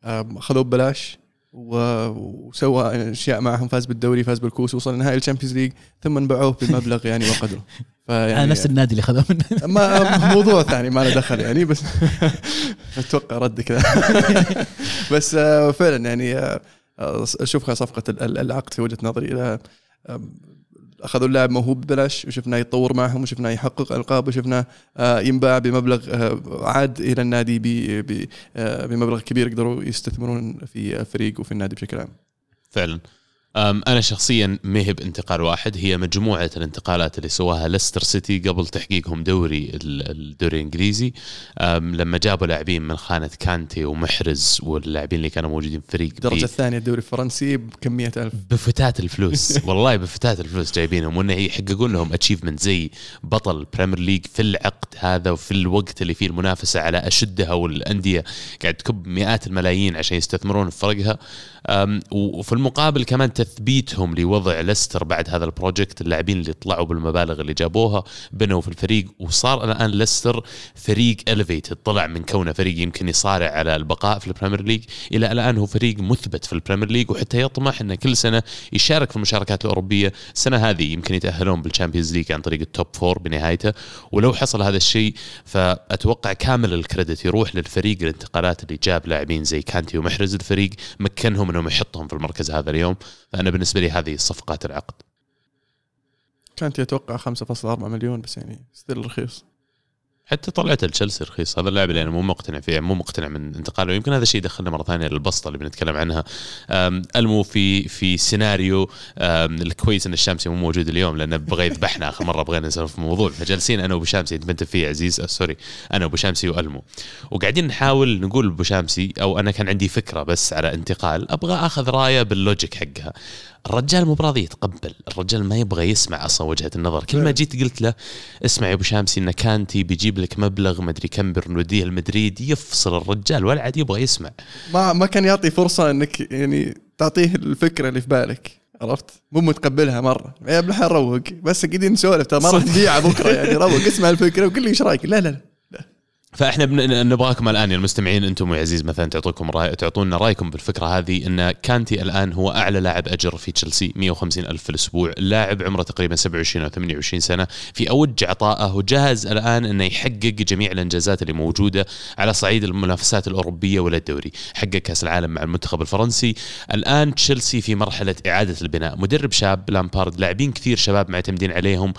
اخذوه ببلاش. وسوى أشياء معهم فاز بالدوري فاز بالكوس وصل نهائي ال Champions League ثم باعوه بمبلغ يعني وقدره. فيعني نفس النادي اللي خذوه منه. ما موضوع ثاني ما له دخل يعني بس أتوقع رد كذا. بس آه، فعلا يعني آه، اشوفها صفقة العقد في وجهة نظري أخذوا اللاعب موهوب ببلاش وشفناه يتطور معهم وشفناه يحقق ألقاب وشفناه آه، ينباع بمبلغ آه، عاد إلى النادي آه، بمبلغ كبير يقدروا يستثمرون في الفريق وفي النادي بشكل عام. فعلا أنا شخصيا ما هي بانتقال واحد هي مجموعة الانتقالات اللي سواها ليستر سيتي قبل تحقيقهم دوري الدوري الإنجليزي. لما جابوا لاعبين من خانة كانتي ومحرز واللاعبين اللي كانوا موجودين في فريق الدرجه الثانية الدوري الفرنسي بكمية ألف. بفتات الفلوس. والله بفتات الفلوس جايبينهم وانه يحققون لهم achievement زي بطل ال Premier League في العقد هذا وفي الوقت اللي فيه المنافسة على أشدها والأندية قاعد تكب مئات الملايين عشان يستثمرون في فرقها. وفي المقابل كمان تثبيتهم لوضع ليستر بعد هذا ال project اللاعبين اللي طلعوا بالمبالغ اللي جابوها بنوا في الفريق وصار الآن ليستر فريق elevated طلع من كونه فريق يمكن يصارع على البقاء في ال Premier League إلى الآن هو فريق مثبت في ال Premier League وحتى يطمح إنه كل سنة يشارك في المشاركات الأوروبية. السنة هذه يمكن يتأهلون بال Champions League عن طريق ال top four بنهايته. ولو حصل هذا الشيء فأتوقع كامل ال credit يروح للفريق الانتقالات اللي جاب لاعبين زي كانتي ومحرز. الفريق مكنهم إنهم يحطهم في المركز هذا اليوم. فانا بالنسبة لي هذه صفقات العقد. كانتي أتوقع 5.4 مليون بس يعني still رخيص. حتى طلعت تشيلسي رخيص هذا اللاعب اللي أنا مو مقتنع فيه مو مقتنع من انتقاله. يمكن هذا الشيء يدخلنا مرة ثانية للبسطة اللي بنتكلم عنها. ألمو في في سيناريو الكويس إن الشامسي مو موجود اليوم لأنه بغى يذبحنا آخر مرة بغينا نسولف في الموضوع فجالسين أنا وأبو شامسي أنت فيه عزيز أه sorry أنا وأبو شامسي وألمو. وقاعدين نحاول نقول أبو شامسي أو أنا كان عندي فكرة بس على انتقال أبغى أخذ رأيه بال logic حقها. الرجال مو براضي يتقبل. الرجال ما يبغى يسمع أصلا وجهة النظر. كل ما جيت قلت له اسمع يا أبو شامسي إن كانتي بيجيب لك مبلغ ما أدري كم بنوديه المدريد يفصل الرجال ولا عاد يبغى يسمع. ما ما كان يعطي فرصة إنك يعني تعطيه الفكرة اللي في بالك عرفت؟ مو متقبلها مرة. يا ابن روق. بس قاعدين نسولف ترى ما راح تبيعها بكرة يعني روق اسمع الفكرة وقول لي إيش رأيك. لا لا لا. فإحنا نبغاكم الآن يا المستمعين أنتم يا عزيز مثلا تعطوكم راي تعطونا رأيكم بالفكرة هذه إن كانتي الآن هو أعلى لاعب أجر في تشيلسي 150 ألف في الأسبوع اللاعب عمره تقريبا 27 أو 28 سنة في أوج عطائه وجاهز الآن إنه يحقق جميع الإنجازات اللي موجودة على صعيد المنافسات الأوروبية ولا الدوري حقق كأس العالم مع المنتخب الفرنسي. الآن تشيلسي في مرحلة إعادة البناء مدرب شاب لامبارد لاعبين كثير شباب معتمدين عليهم.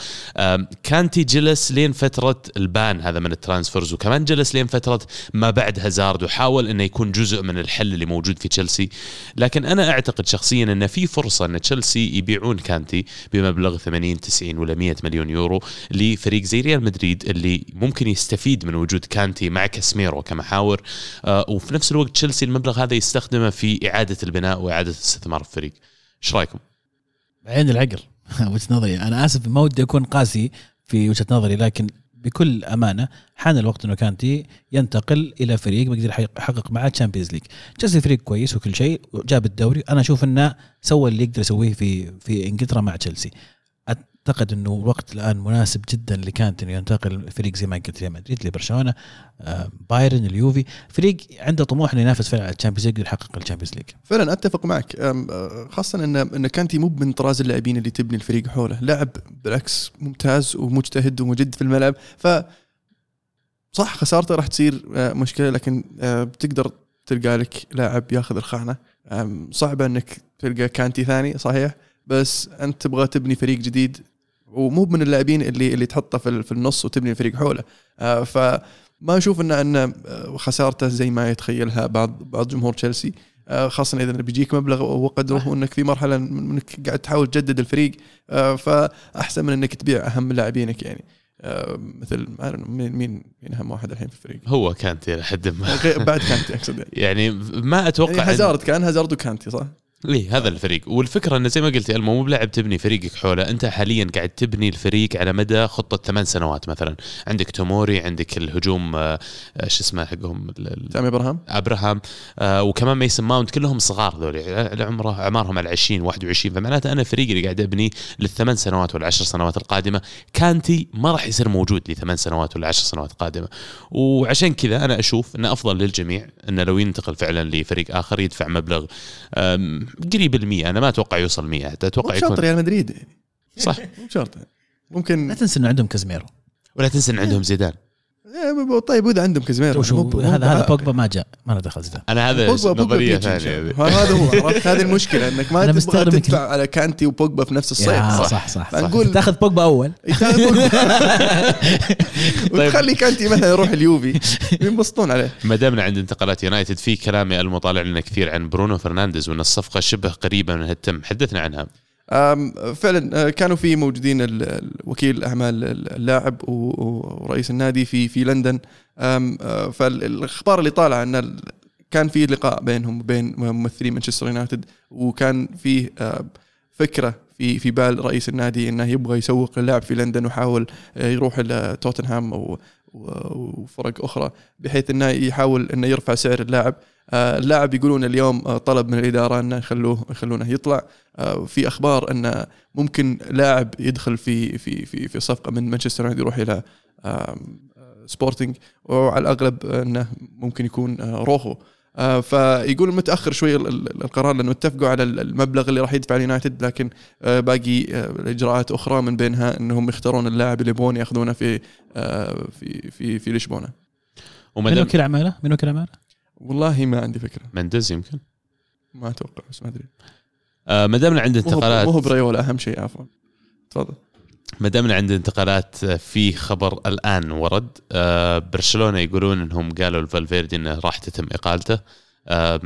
كانتي جلس لين فترة ال ban هذا من ال transfers وكمان جلس لين فترة ما بعد هازارد وحاول إنه يكون جزء من الحل اللي موجود في تشيلسي لكن أنا أعتقد شخصيا إن في فرصة إن تشيلسي يبيعون كانتي بمبلغ 80 90 ولا 100 مليون يورو لفريق زي ريال مدريد اللي ممكن يستفيد من وجود كانتي مع كاسميرو كمحاور آه وفي نفس الوقت تشيلسي المبلغ هذا يستخدمه في إعادة البناء وإعادة الاستثمار في الفريق. إيش رأيكم؟ عين العقل وجهة نظري. أنا آسف ما ودي أكون قاسي في وجهة نظري لكن بكل أمانة حان الوقت إنه كانتي ينتقل إلى فريق بيقدر يحقق معاه Champions League تشيلسي فريق كويس وكل شيء وجاب الدوري. أنا أشوف إنه سوى اللي يقدر يسويه في في إنجلترا مع تشيلسي أعتقد إنه الوقت الآن مناسب جدا لكانتي إنه ينتقل فريق زي ما قلت ريال مدريد لبرشلونة آه، بايرن اليوفي. فريق عنده طموح إنه ينافس فعلا على ال Champions League يحقق ال Champions League. فعلا أتفق معك. آه، خاصة إن إن كانتي مو من طراز اللاعبين اللي تبني الفريق حوله. لاعب بالعكس ممتاز ومجتهد ومجد في الملعب. ف صح خسارته راح تصير آه، مشكلة لكن بتقدر تلقى لك لاعب ياخذ الخانة. صعبة إنك تلقى كانتي ثاني صحيح. بس أنت تبغى تبني فريق جديد ومو من اللاعبين اللي اللي تحطه في, في النص وتبني فريق حوله آه فما أشوف ان إن خسارته زي ما يتخيلها بعض بعض جمهور تشيلسي آه خاصة إذا بيجيك مبلغ وقدره وإنك في مرحلة إنك قاعد تحاول تجدد الفريق آه فأحسن من إنك تبيع أهم لاعبينك يعني آه مثل مين مين مين أهم واحد الحين في الفريق؟ هو كانتي لحد ما بعد كانتي أقصد يعني. يعني ما أتوقع يعني هازارد كان هازارد وكانتي صح؟ إيه هذا الفريق. والفكرة انه زي ما قلت ألمو مو بلاعب تبني فريقك حوله. أنت حاليا قاعد تبني الفريق على مدى خطة ثمان سنوات مثلا. عندك توموري عندك الهجوم آه شو اسمه حقهم؟ تامي إبراهام. إبراهام. آه وكمان ميسن ماونت كلهم صغار ذولي. عمره أعمارهم على 20 21 فمعناته أنا فريقي اللي قاعد أبني للثمان سنوات والعشر سنوات القادمة كانتي ما راح يصير موجود لثمان سنوات ولا عشر سنوات قادمه وعشان كذا أنا أشوف إنه أفضل للجميع إنه لو ينتقل فعلا لفريق آخر يدفع مبلغ قريب المية أنا ما أتوقع يوصل 100 أتوقع يكون شرط ريال مدريد صح. مو شرط ممكن لا تنسى إنه عندهم كازميرو ولا تنسى إن عندهم زيدان. طيب وإذا عندهم كازميرو هذا هذا بوجبا ما جاء ما له دخل زيدان أنا هذا نظرية ثانية. هذا هو هذه المشكلة إنك ما تبغى تدفع على كانتي وبوجبا في نفس الصيف. صح. صح صح, صح. تاخذ بوجبا أول. وتخلي كانتي مثلا يروح اليوفي. ينبسطون عليه. ما دامنا عند انتقالات يونايتد في كلام المطالع لنا كثير عن برونو فرنانديز وإن الصفقة شبه قريبة من التم حدثنا عنها. فعلا كانوا في موجودين وكيل أعمال اللاعب ورئيس النادي في في لندن. فالأخبار اللي طالعة إن كان في لقاء بينهم وبين ممثلين مانشستر يونايتد وكان فيه فكرة في في بال رئيس النادي إنه يبغى يسوق للاعب في لندن وحاول يروح إلى توتنهام وفرق أخرى بحيث إنه يحاول إنه يرفع سعر اللاعب. آه، اللاعب يقولون اليوم آه، طلب من الإدارة إنه يخلوه يخلونه يطلع. آه، في أخبار إنه ممكن لاعب يدخل في في في في صفقة من مانشستر يونايتد يروح إلى سبورتنج وعلى الأغلب إنه ممكن يكون روخو. فيقول متأخر شوي القرار لأنه اتفقوا على المبلغ اللي راح يدفع اليونايتد لكن باقي الاجراءات أخرى من بينها إنهم يختارون اللاعب اللي يبغون يأخذونه في في في في لشبونة. من وكيل أعماله؟ من وكيل أعماله؟ والله ما عندي فكرة مندز يمكن ما أتوقع بس ما أدري آه ما دامنا عند انتقالات مو هو بريولا أهم شيء عفوا تفضل ما دامنا عند انتقالات في خبر الآن ورد آه برشلونة يقولون إنهم قالوا لفالفيردي إنه راح تتم إقالته. آه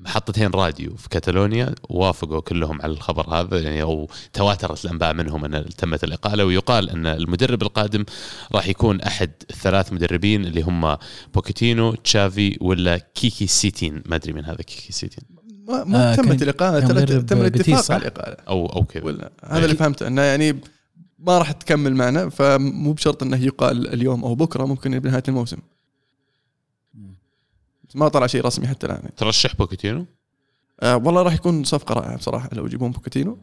محطتين راديو في كاتالونيا وافقوا كلهم على الخبر هذا يعني أو تواترت الأنباء منهم إن تمت الإقالة ويقال إن المدرب القادم راح يكون أحد الثلاث مدربين اللي هم بوكيتينو تشافي ولا كيكي سيتين. ما أدري من هذا كيكي سيتين. ما, ما آه تمت الإقالة تم الاتفاق على الإقالة. أو أو كذا هذا اللي فهمته إنه يعني ما راح تكمل معنا فمو بشرط إنه يقال اليوم أو بكرة ممكن بنهايه الموسم. ما طلع شيء رسمي حتى الآن. ترشح بوكيتينو؟ آه والله راح يكون صفقة رائعة بصراحة لو يجيبون بوكيتينو.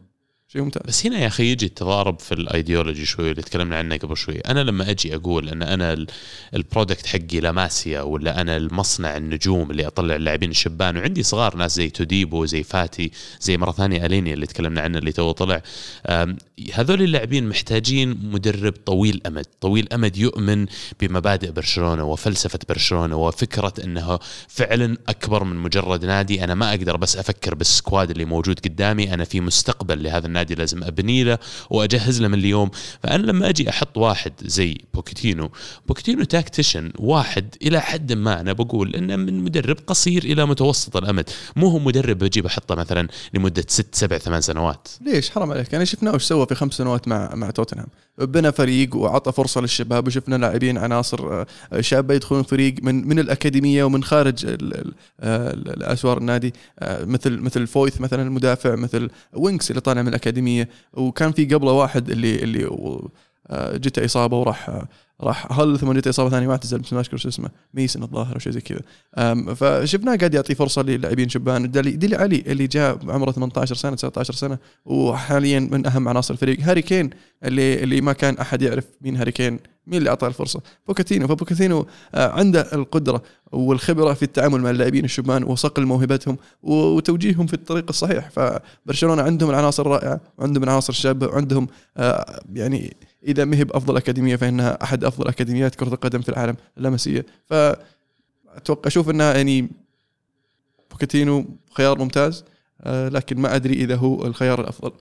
شيء ممتاز. بس هنا يا أخي يجي التضارب في الأيديولوجي شوي اللي تكلمنا عنه قبل شوي. أنا لما أجي أقول إن أنا ال product حقي لاماسيا ولا أنا المصنع النجوم اللي أطلع اللاعبين الشبان وعندي صغار ناس زي توديبو زي فاتي زي مرة ثانية أليني اللي تكلمنا عنه اللي تو طلع. هذول اللاعبين محتاجين مدرب طويل أمد. طويل أمد يؤمن بمبادئ برشلونة وفلسفة برشلونة وفكرة إنه فعلا أكبر من مجرد نادي. أنا ما أقدر بس أفكر بال squad اللي موجود قدامي. أنا في مستقبل لهذا النادي لازم أبني له وأجهز له من اليوم. فأنا لما أجي أحط واحد زي بوكيتينو بوكيتينو tactician واحد إلى حد ما أنا بقول إنه من مدرب قصير إلى متوسط الأمد. مو هو مدرب بجيب أحطه مثلا لمدة ست سبع ثمان سنوات. ليش؟ حرام عليك. يعني شفناه وش سوى في خمس سنوات مع مع توتنهام. بنى فريق وعطى فرصة للشباب وشفنا لاعبين عناصر آه، شابة يدخلون فريق من من الأكاديمية ومن خارج الأسوار النادي. آه، مثل مثل فويث مثلا المدافع مثل وينكس اللي طالع من الأكاديمية. وكان في قبله واحد اللي اللي آه، جته إصابة وراح راح هل ثم جته إصابة ثانية ما اعتزل بس ما أذكر شو اسمه ميسن الظاهر أو شيء زي كذا. فشفناه قاعد يعطي فرصة للاعبين شبان. ديلي علي اللي جاء عمره 18 سنة 19 سنة وحاليا من أهم عناصر الفريق. هاري كين اللي اللي ما كان أحد يعرف مين هاري كين. مين اللي أعطاه الفرصة؟ بوكاتينو. فبوكاتينو آه، عنده القدرة والخبرة في التعامل مع اللاعبين الشبان وصقل موهبتهم وتوجيههم في الطريق الصحيح. فبرشلونة عندهم العناصر الرائعة وعندهم العناصر الشابه وعندهم يعني إذا ما هي بأفضل أكاديمية فإنها أحد أفضل أكاديميات كرة القدم في العالم اللاماسيا فاتوقع أشوف انها يعني بوكاتينو خيار ممتاز آه، لكن ما أدري إذا هو الخيار الأفضل.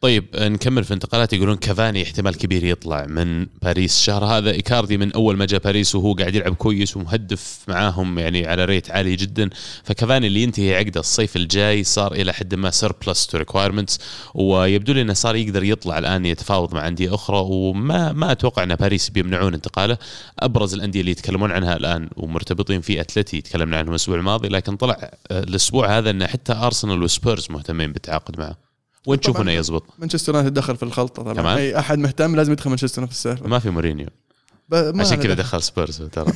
طيب نكمل في انتقالات. يقولون كافاني احتمال كبير يطلع من باريس. الشهر هذا إيكاردي من أول ما جاء باريس وهو قاعد يلعب كويس ومهدف معاهم يعني على rate عالي جدا. فكافاني اللي ينتهي عقده الصيف الجاي صار إلى حد ما surplus to requirements ويبدو لي إنه صار يقدر يطلع الآن يتفاوض مع أندية أخرى. وما ما أتوقع إن باريس بيمنعون انتقاله. أبرز الأندية اللي يتكلمون عنها الآن ومرتبطين في أتلتي تكلمنا عنهم الأسبوع الماضي لكن طلع الأسبوع هذا إن حتى ارسنال وسبيرز مهتمين بالتعاقد معه. وين تشوف إنه يزبط؟ مانشستر يونايتد دخل في الخلطة طبعا. كمان؟ أي أحد مهتم لازم يدخل مانشستر في السالفه ما في مورينيو. عشان كذا دخل سبيرز ترى.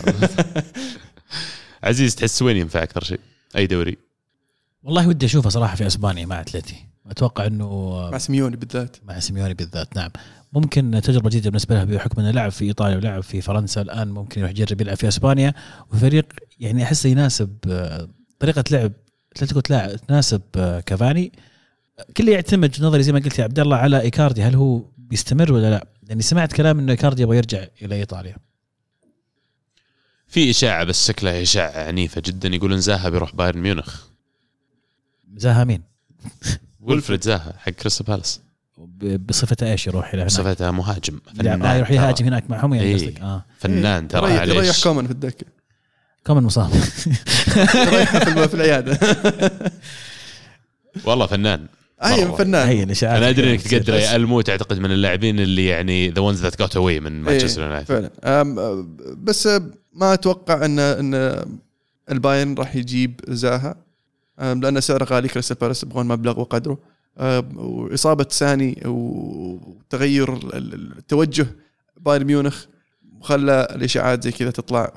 عزيز تحس وين ينفع أكثر شيء؟ أي دوري؟ والله ودي أشوفه صراحة في أسبانيا مع أتلتي. أتوقع إنه مع سيميوني بالذات. مع سيميوني بالذات نعم. ممكن تجربة جديدة بالنسبة له بحكم إنه لعب في إيطاليا ولعب في فرنسا الآن ممكن يروح يجرب يلعب في أسبانيا. وفريق يعني أحسه يناسب آه، طريقة لعب أتلتيكو تناسب آه، كافاني. كله يعتمد نظري زي ما قلت يا عبد الله على إيكاردي هل هو بيستمر ولا لا؟ يعني سمعت كلام إنه إيكاردي يبغى يرجع إلى إيطاليا. في إشاعة بس شكلها إشاعة عنيفة جدا يقولون زاها بيروح بايرن ميونخ. زاها مين؟ ولفريد زاها حق كريستال بالاس. بصفته إيش يروح إلى هناك؟ بصفته مهاجم فنان يروح يهاجم هناك معهم يعني إيه. قصدك آه فنان ترى يريح, يريح كومان في الدكة كومان مصاب في العيادة والله فنان أي فنان. هي الاشاعات أنا أدري إنك تقدر يا المو تعتقد من اللاعبين اللي يعني the ones that got away من مانشستر يونايتد فعلا. بس ما أتوقع إن إن البايرن راح يجيب زاها. لأن سعره غالي كريستال بالاس يبغون مبلغ وقدره. وإصابة ساني وتغير التوجه بايرن ميونخ خلى الإشاعات زي كذا تطلع.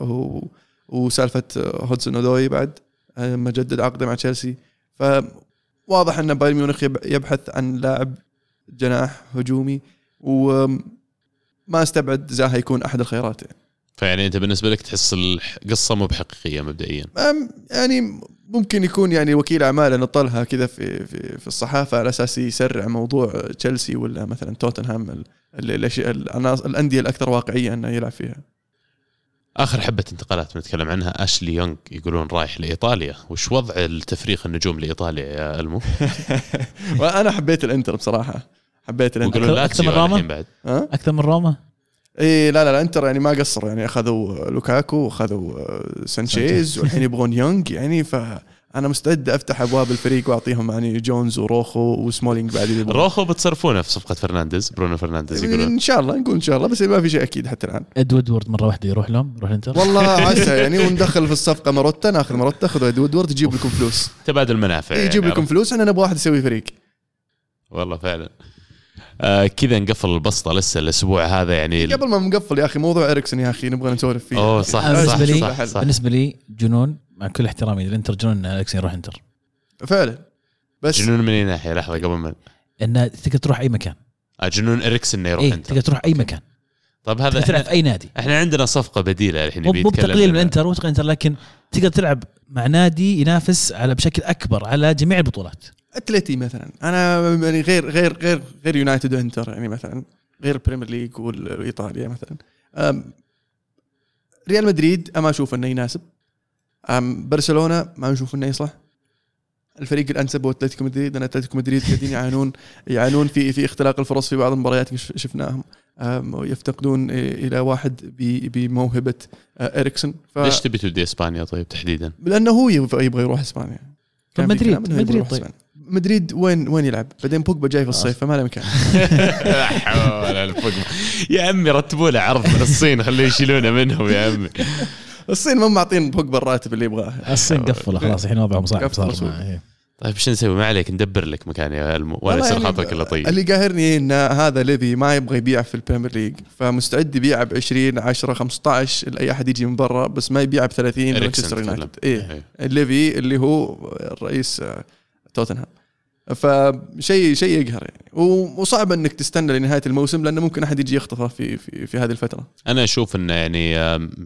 وسالفة هودسون أودوي بعد ما جدد عقده مع تشيلسي. ف واضح أن بايرن ميونخ يبحث عن لاعب جناح هجومي وما أستبعد زاها يكون أحد الخيارات يعني. فيعني أنت بالنسبة لك تحس القصة مو بحقيقية مبدئيا يعني ممكن يكون يعني وكيل أعمال نطلها كذا في في في الصحافة على أساس يسرع موضوع تشيلسي ولا مثلا توتنهام الأندية الأكثر واقعية أنه يلعب فيها آخر حبة انتقالات بنتكلم عنها أشلي يونغ يقولون رايح لإيطاليا. وش وضع التفريغ النجوم لإيطاليا يا ألمو؟ وأنا حبيت الإنتر بصراحة. حبيت الإنتر. يقولون أكثر من روما؟ بعد. أكثر من روما؟ إي لا لا الانتر يعني ما قصروا يعني أخذوا لوكاكو وأخذوا سانشيز. والحين يبغون يونغ يعني ف أنا مستعد أفتح أبواب الفريق وأعطيهم يعني جونز وروخو وسمولينج بعد روخو بتصرفونه في صفقة فرنانديز برونو فرنانديز يقولون. إن شاء الله نقول إن شاء الله بس ما في شيء أكيد حتى الآن. اد وودورد مرة واحدة يروح لهم يروح الانتر والله عسى يعني وندخل في الصفقة مروتا ناخذ مروتا خذوا اد وودورد يجيب لكم فلوس. تبادل منافع يجيب يعني لكم فلوس إحنا نبغى واحد يسوي فريق. والله فعلا. آه كذا نقفل البسطة لسه الأسبوع هذا يعني قبل ما نقفل يا أخي موضوع إريكسون يا أخي نبغى نسولف فيه. أوه صح, صح, بالنسبة لي صح, صح. بالنسبة لي جنون. مع كل احترامي للانتر جنون اريكسون يروح إنتر. فعلا. بس جنون من اي ناحيه لحظة قبل ما انه تقدر تروح أي مكان. آه، جنون اريكسن إنه يروح إيه إنتر. تقدر تروح أي مكان. طيب هذا تلعب في أي نادي. إحنا عندنا صفقة بديلة الحين مو بتقليل من إنتر مو تقليل إنتر لكن تقدر تلعب مع نادي ينافس على بشكل أكبر على جميع البطولات. اتلتي مثلا. أنا يعني غير غير غير غير يونايتد وإنتر يعني مثلا غير البريمير ليج وايطاليا مثلا. ريال مدريد ما أشوف إنه يناسب. برشلونة ما أشوف إنه يصلح. الفريق الأنسب هو أتلتيكو مدريد لأن أتلتيكو مدريد قاعدين يعانون يعانون في في اختلاق الفرص في بعض المباريات شفناهم. يفتقدون إلى واحد بموهبة إريكسون. ف... ليش تبي تودي إسبانيا طيب تحديدا؟ لأنه هو يبغى يروح إسبانيا. طيب مدريد مدريد طيب. مدريد وين وين يلعب؟ بعدين بوجبا جاي في الصيف فما له مكان. لا حول يا عمي رتبوا له عرض من الصين خليه يشيلونه منهم يا عمي الصين ما معطين بوجبا الراتب اللي يبغاه. الصين قفلوا خلاص الحين وضعهم صعب صار طيب شو نسوي؟ ما عليك ندبر لك مكان يا المو ولا يصير يعني خاطرك الا طيب. اللي قاهرني إن هذا ليفي ما يبغى يبيع في البريمير ليج فمستعد يبيع ب 20 10 15 لاي أحد يجي من برا بس ما يبيع ب 30 مانشستر يونايتد. إيه. ليفي اللي هو رئيس آه، توتنهام. فشيء شيء يقهر يعني. وصعب إنك تستنى لنهاية الموسم لأنه ممكن أحد يجي يخطفه في في, في هذه الفترة. أنا أشوف إنه يعني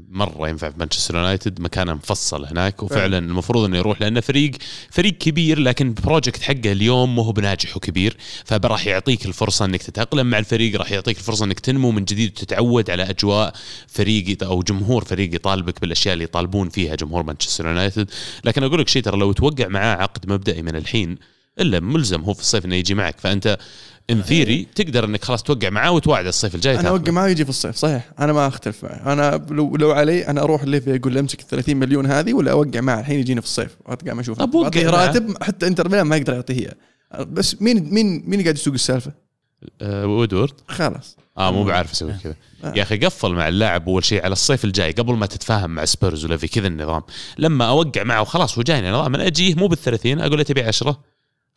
مرة ينفع في مانشستر يونايتد مكانه مفصل هناك. وفعلا المفروض إنه يروح لأنه فريق فريق كبير لكن ال project حقه اليوم مو هو بناجح وكبير. فراح يعطيك الفرصة إنك تتأقلم مع الفريق راح يعطيك الفرصة إنك تنمو من جديد وتتعود على أجواء فريق أو جمهور فريق يطالبك بالأشياء اللي يطالبون فيها جمهور مانشستر يونايتد. لكن أقول لك شيء ترى لو توقع معاه عقد مبدئي من الحين إلا ملزم هو في الصيف إنه يجي معك. فأنت in theory تقدر إنك خلاص توقع معاه وتوعد الصيف الجاي أنا أوقع معاه يجي في الصيف صحيح. أنا ما أختلف معه. أنا لو لو علي أنا أروح ليفي أقول له أمسك 30 مليون هذه ولا أوقع معه. الحين يجينا في الصيف. اقعد ما أشوف طب وقع راتب حتى إنتر ميلان ما يقدر يعطيه بس مين مين مين قاعد يسوق السالفة؟ أه وودورد خلاص. آه مو بعرف أسوي كذا. آه. يا أخي قفل مع اللاعب أول شيء على الصيف الجاي قبل ما تتفاهم مع سبيرز ولا في كذا النظام. لما أوقع معه وخلاص هو جايني نظام. أنا أجيه مو بال 30 أقول له تبي 10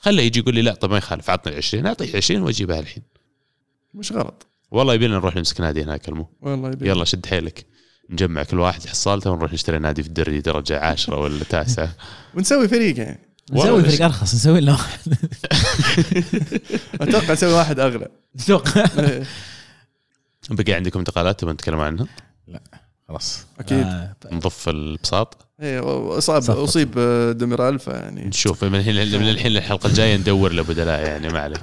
خله يجي يقول لي لا طب ما يخالف عطني ال 20 أعطيه 20 وأجيبها الحين. مش غلط. والله يبينا نروح نمسك نادي هناك المو والله يبينا. يلا شد حيلك. نجمع كل واحد حصالته ونروح نشتري نادي في الدري درجة عاشره ولا تاسعة. ونسوي فريق يعني. نسوي فريق أرخص نسوي له أتوقع نسوي واحد أغلى. أتوقع. بقي عندكم انتقالات تبغى نتكلم عنها؟ لا. خلاص. أكيد. آه نضف البساط. إيه اصاب أصيب ديميرال فيعني نشوف من الحين من الحين للحلقة الجاية ندور له بدلاء يعني ما عليك.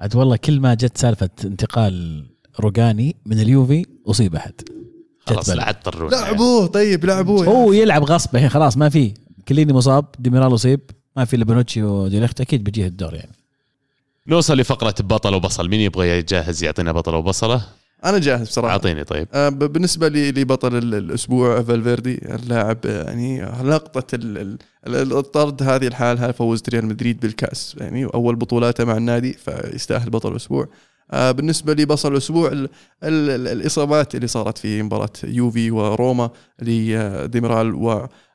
عاد والله كل ما جت سالفة انتقال روجاني من اليوفي أصيب أحد. خلاص لا لعبوه طيب لعبوه هو يلعب غصب الحين خلاص ما في. كيليني مصاب ديميرال أصيب ما في لبنوتشي وديليخت أكيد بيجيه الدور يعني. نوصل لفقرة بطل وبصل. مين يبغى يجهز يعطينا بطل وبصلة؟ أنا جاهز بصراحة. أعطيني طيب. آه بالنسبة لي لبطل الأسبوع فالفيردي اللاعب يعني لقطة الطرد هذه الحالها فوز ريال مدريد بالكأس يعني أول بطولاته مع النادي فيستاهل بطل الأسبوع. آه بالنسبة لبصل الأسبوع ال ال الإصابات اللي صارت في مباراة يوفي وروما لديميرال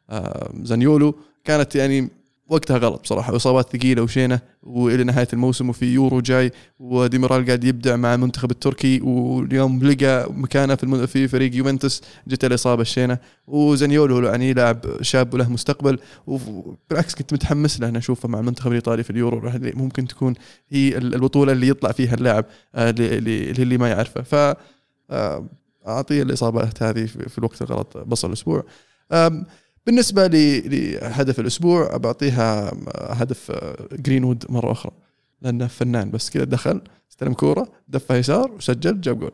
وزانيولو كانت يعني وقتها غلط بصراحة إصابات ثقيلة وشينة وإلى نهاية الموسم وفي يورو جاي وديميرال قاعد يبدع مع المنتخب التركي واليوم لقى مكانه في في فريق يوفنتوس جت الإصابة الشينة وزانيولو يعني لاعب شاب وله مستقبل وبالعكس كنت متحمس له أشوفه مع المنتخب الإيطالي في اليورو ممكن تكون هي البطولة اللي يطلع فيها اللاعب آه، اللي, اللي ما يعرفه. ف آه، أعطيه الإصابات هذه في الوقت الغلط بصل الأسبوع. بالنسبة لهدف الأسبوع بعطيها هدف جرينوود مرة أخرى. لأنه فنان بس كذا دخل استلم كورة دفع يسار وسجل جاب جول.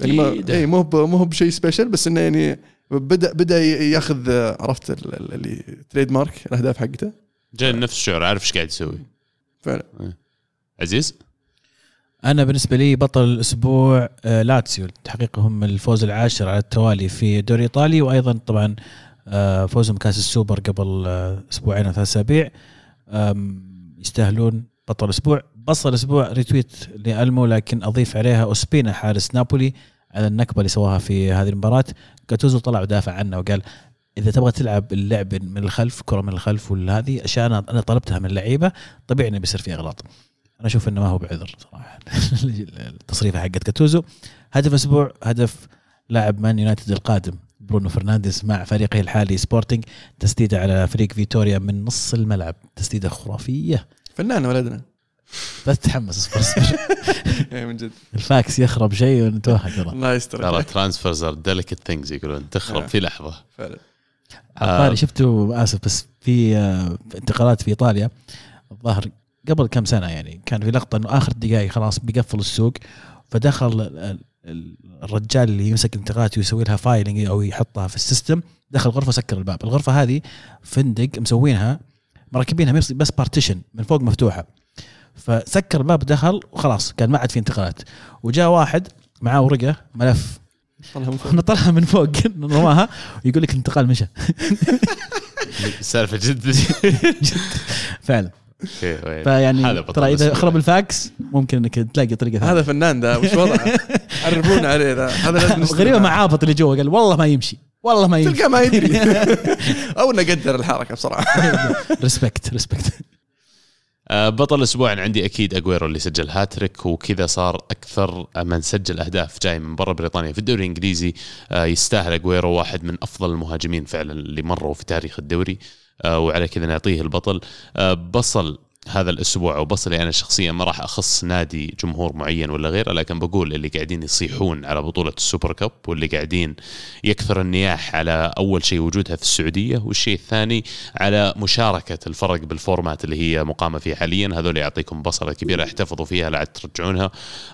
يعني ما اي مو مو بشيء special بس إنه يعني بدا بدأ ياخذ عرفت اللي trademark الأهداف حقته. جاي نفس الشعور عارف إيش قاعد يسوي. فعلا. إيه. عزيز؟ أنا بالنسبة لي بطل الأسبوع آه، لاتسيو. تحقيقهم الفوز العاشر على التوالي في الدوري الإيطالي وأيضا طبعا آه، فوزهم كاس السوبر قبل آه، أسبوعين أو ثلاث أسابيع. يستاهلون بطل الأسبوع. بصل الأسبوع retweet لألمو لكن أضيف عليها أوسبينا حارس نابولي على النكبة اللي سواها في هذه المباراة. كاتوزو طلع ودافع عنه وقال إذا تبغى تلعب اللعب من الخلف كرة من الخلف وهذه أشياء أنا أنا طلبتها من اللعيبة طبيعي إنه بيصير في إغلاط. أنا أشوف إنه ما هو بعذر صراحة. التصريفة حقت كاتوزو هدف الأسبوع هدف لاعب مان يونايتد القادم. برونو فرنانديز مع فريقه الحالي سبورتنج تسديدة على فريق فيتوريا من نص الملعب. تسديدة خرافية. فنان ولدنا لا تتحمس اصبر اصبر إيه، من جد. الفاكس يخرب شيء ونتوهق ترى. الله يستر. ترى transfers are delicate things يقولون. تخرب آه. في لحظة. فعلا. عطاري آه. شفته آسف بس في آه، انتقالات في إيطاليا. الظاهر قبل كم سنة يعني كان في لقطة إنه آخر دقائق خلاص بيقفل السوق. فدخل الرجال اللي يمسك الانتقالات ويسوي لها filing أو يحطها في ال system دخل غرفه سكر الباب. الغرفة هذه فندق مسوينها مركبينها بس- بس partition من فوق مفتوحة. فسكر الباب دخل وخلاص كان ما عاد في انتقالات. وجاء واحد معاه ورقة ملف. طلعها من فوق. نطلعها من فوق رماها ويقول لك الانتقال مشى. سالفه جد. فعلا. okay وين. فيعني ترى إذا. خرب الفاكس ممكن إنك تلاقي طريقة ثانية. هذا فنان ده وش وضعه؟ عرفونا عليه ذا. هذا لازم غريبة. مع عابط اللي جوا قال والله ما يمشي والله ما يمشي. تلقى ما يدري. أو إنه قدر الحركة بصراحه ريسبكت ريسبكت آه، بطل الأسبوع عندي أكيد أجويرو اللي سجل هاتريك وكذا صار أكثر من سجل أهداف جاي من برا بريطانيا. في الدوري الإنجليزي آه، يستاهل أجويرو واحد من أفضل المهاجمين فعلا اللي مروا في تاريخ الدوري. آه، وعلى كذا نعطيه البطل. آه، بصل. هذا الأسبوع أو أنا شخصيا ما راح أخص نادي جمهور معين ولا غيره لكن بقول اللي قاعدين يصيحون على بطولة ال Super Cup واللي قاعدين يكثر النياح على أول شيء وجودها في السعودية والشيء الثاني على مشاركة الفرق بال format اللي هي مقامة فيه حاليا. هذول يعطيكم بصلة كبيرة احتفظوا فيها لا ترجعونها.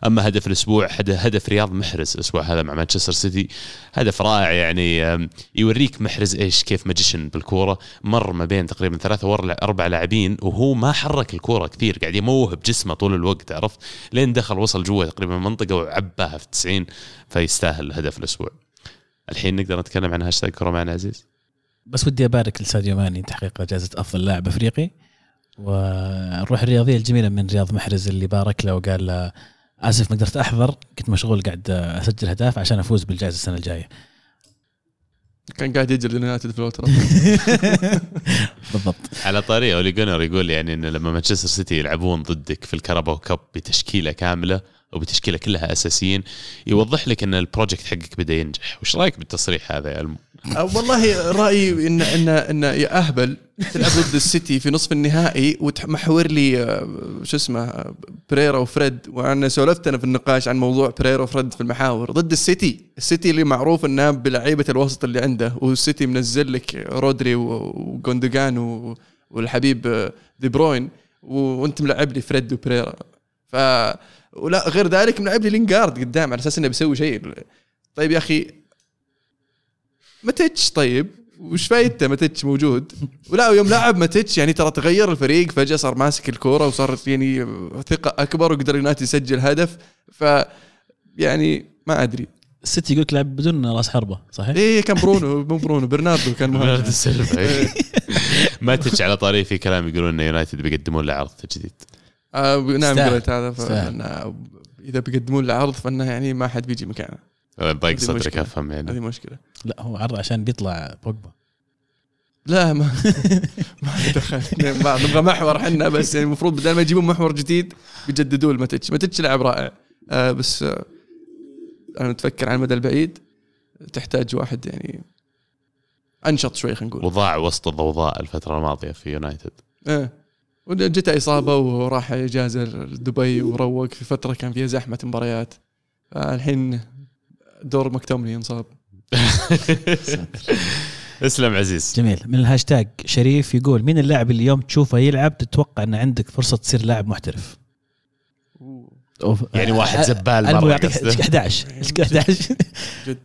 أما هدف الأسبوع هد- هدف رياض محرز الأسبوع هذا مع مانشستر سيتي. هدف رائع يعني يوريك محرز إيش كيف magician بالكورة. مر ما بين تقريبا ثلاثة ولا أربع لاعبين وهو ما حرك الكورة كثير قاعد يموه بجسمه طول الوقت عرفت؟ لين دخل وصل جوا تقريبا المنطقة وعباها في 90 فيستاهل هدف الأسبوع. الحين نقدر نتكلم عن هاشتاج كوره معنا عزيز بس ودي أبارك لساديو ماني تحقيق جائزه أفضل لاعب أفريقي. والروح الرياضية الجميلة من رياض محرز اللي بارك له وقال له آسف ما قدرت أحضر كنت مشغول قاعد أسجل أهداف عشان أفوز بالجائزة السنة الجاية. كان قاعد يجري اليونايتد في الوتر بالضبط. على طاري أولي جونر يقول يعني انه لما مانشستر سيتي يلعبون ضدك في ال Carabao Cup بتشكيلة كاملة وبتشكيلة كلها أساسيين يوضح لك إن ال project حقك بدأ ينجح. وش رأيك بالتصريح هذا يا المو والله رأيي ان ان إن يا أهبل تلعب ضد السيتي في نصف النهائي وتمحور لي آه، شو اسمه آه، بريرا وفريد. وأنا سولفت أنا في النقاش عن موضوع بريرا وفريد في المحاور. ضد السيتي السيتي اللي معروف انه بلعيبة الوسط اللي عنده. والسيتي منزل لك رودري وجوندوجان والحبيب دي بروين. وأنت ملعب لي فريد وبريرا. ف ولا غير ذلك ملعب لي لينجارد قدام على أساس إنه بيسوي شيء. طيب يا أخي ماتيتش طيب. وش فايدته ماتيتش موجود؟ ولا يوم لعب ماتيتش يعني ترى تغير الفريق فجأة صار ماسك الكورة وصار يعني ثقة أكبر وقدر يونايتد يسجل هدف. ف يعني ما أدري. السيتي يقول لك لعب بدون راس حربة صحيح؟ إيه كان برونو مو برونو برناردو كان برناردو مهاجم سيلفا ما تج على طاري في كلام يقولون إن يونايتد بيقدمون له عرض تجديد. آه نعم. قريت هذا إذا بيقدمون له عرض فإنه يعني ما حد بيجي مكانه. ضيق صدرك. أفهم يعني. هذه مشكلة. لا هو عرض عشان بيطلع بوجبا. لا ما ما دخل. ما- نبغى محور إحنا بس يعني المفروض بدل ما يجيبون محور جديد بيجددوا الماتش ماتش لاعب رائع. آه بس آه أنا متفكر على المدى البعيد تحتاج واحد يعني أنشط شوي خلينا نقول. وضاع وسط الضوضاء الفترة الماضية في يونايتد. إيه. وجته إصابة وراح إجازة لدبي وروق في فترة كان فيها زحمة مباريات. الحين دور مكتومني ينصاب اسلم عزيز. جميل. من الهاشتاج شريف يقول مين اللاعب اللي يوم تشوفه يلعب تتوقع إن عندك فرصة تصير لاعب محترف؟ أوف. يعني واحد زبال ألمو مرة يعطيك قصده. 11 11 جد.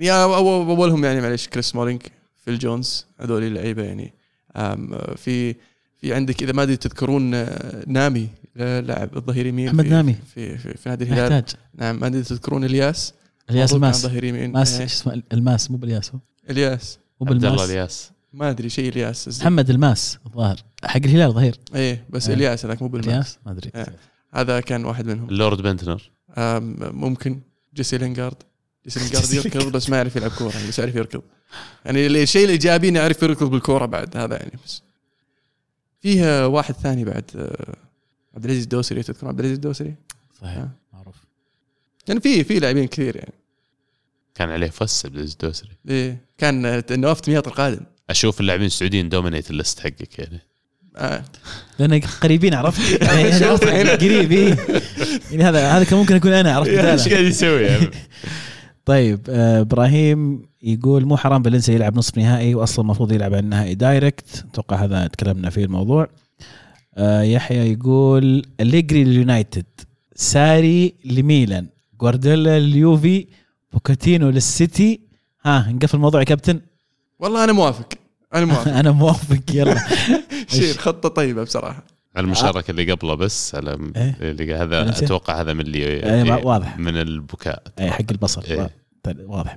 يا أولهم يعني معليش كريس سمولينج فيل جونز هذول اللعيبة يعني. في في عندك إذا ما أدري تذكرون آه، نامي آه، لاعب الظهير يمين محمد في- نامي. في في, في نادي الهلال. محتاج. نعم ما أدري تذكرون إلياس. الياس الماس. ماس إيش اسمه؟ الماس مو بالياس هو؟ الياس. مو عبد الله بالماس الياس. ما أدري شيء الياس. محمد الماس الظاهر. حق الهلال ظهير. إيه بس إيه. الياس هذاك مو بالماس. الياس؟ ما أدري. إيه. هذا كان واحد منهم. اللورد بنتنر. آم، ممكن جيسي لينجارد جيسي لينجارد يركض بس ما يعرف يلعب كورة يعني بس يعرف يركض. يعني اللي- الشيء الإيجابي إنه يعرف يركض بالكورة بعد هذا يعني بس. فيه واحد ثاني بعد آه، عبد العزيز الدوسري تذكرون عبد العزيز الدوسري؟ صحيح. آه. يعني في في لاعبين كثير يعني. كان عليه فس عبد العزيز الدوسري إيه كان نواف تمياط القادم. أشوف اللاعبين السعوديين dominate ال list حقك يعني. آه. لأن قريبين عرفت؟ يعني قريب إيه. يعني هذا هذا كان ممكن أكون أنا عرفت؟ إيش قاعد يسوي؟ طيب آه، إبراهيم يقول مو حرام فالنسيا يلعب نصف نهائي واصلا المفروض يلعب على النهائي direct. أتوقع هذا تكلمنا فيه الموضوع. آه، يحيى يقول أليجري لليونايتد ساري لميلان. جوارديولا لليوفي بوكاتينو للسيتي. ها نقفل الموضوع يا كابتن. والله أنا موافق. أنا موافق. أنا موافق يلا. شيء خطة طيبة بصراحة. المشاركة اللي قبله بس على إيه؟ اللي هذا؟ أتوقع هذا من اللي, إيه، واضح. من البكاء. اي حق البصل. إيه. طيب، واضح.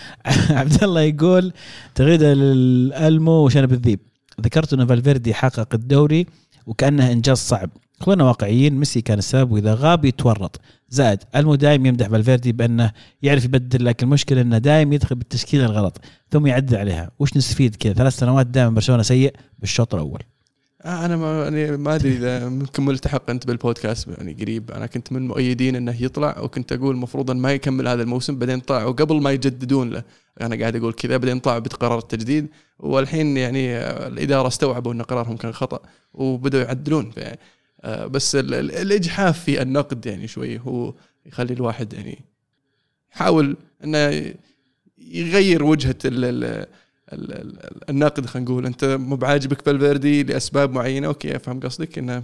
عبد الله يقول تغريده للألمو وشنب الذيب. ذكرت إن فالفيردي حقق الدوري وكأنه إنجاز صعب. خلونا واقعيين ميسي كان السبب وإذا غاب يتورط. زائد المو دايم يمدح فالفيردي بأنه يعرف يبدل لكن المشكلة إنه دايم يدخل بالتشكيلة الغلط ثم يعدل عليها. وش نستفيد كذا؟ ثلاث سنوات دائما برشلونة سيء بالشوط الأول. آه أنا ما يعني ما أدري إذا ممكن ملتحق أنت بالبودكاست يعني قريب. أنا كنت من مؤيدين إنه يطلع وكنت أقول المفروض انه ما يكمل هذا الموسم بعدين طلعوا قبل ما يجددون له. أنا قاعد أقول كذا بعدين طلعوا بقرار التجديد والحين يعني آه، الإدارة استوعبوا إن قرارهم كان خطأ وبدأوا يعدلون. بس ال- ال- الإجحاف في النقد يعني شوي هو يخلي الواحد يعني يحاول إنه يغير وجهة ال ال ال- ال- الناقد خلينا نقول. أنت مو بعاجبك فالفيردي لأسباب معينة؟ okay أفهم قصدك. إنه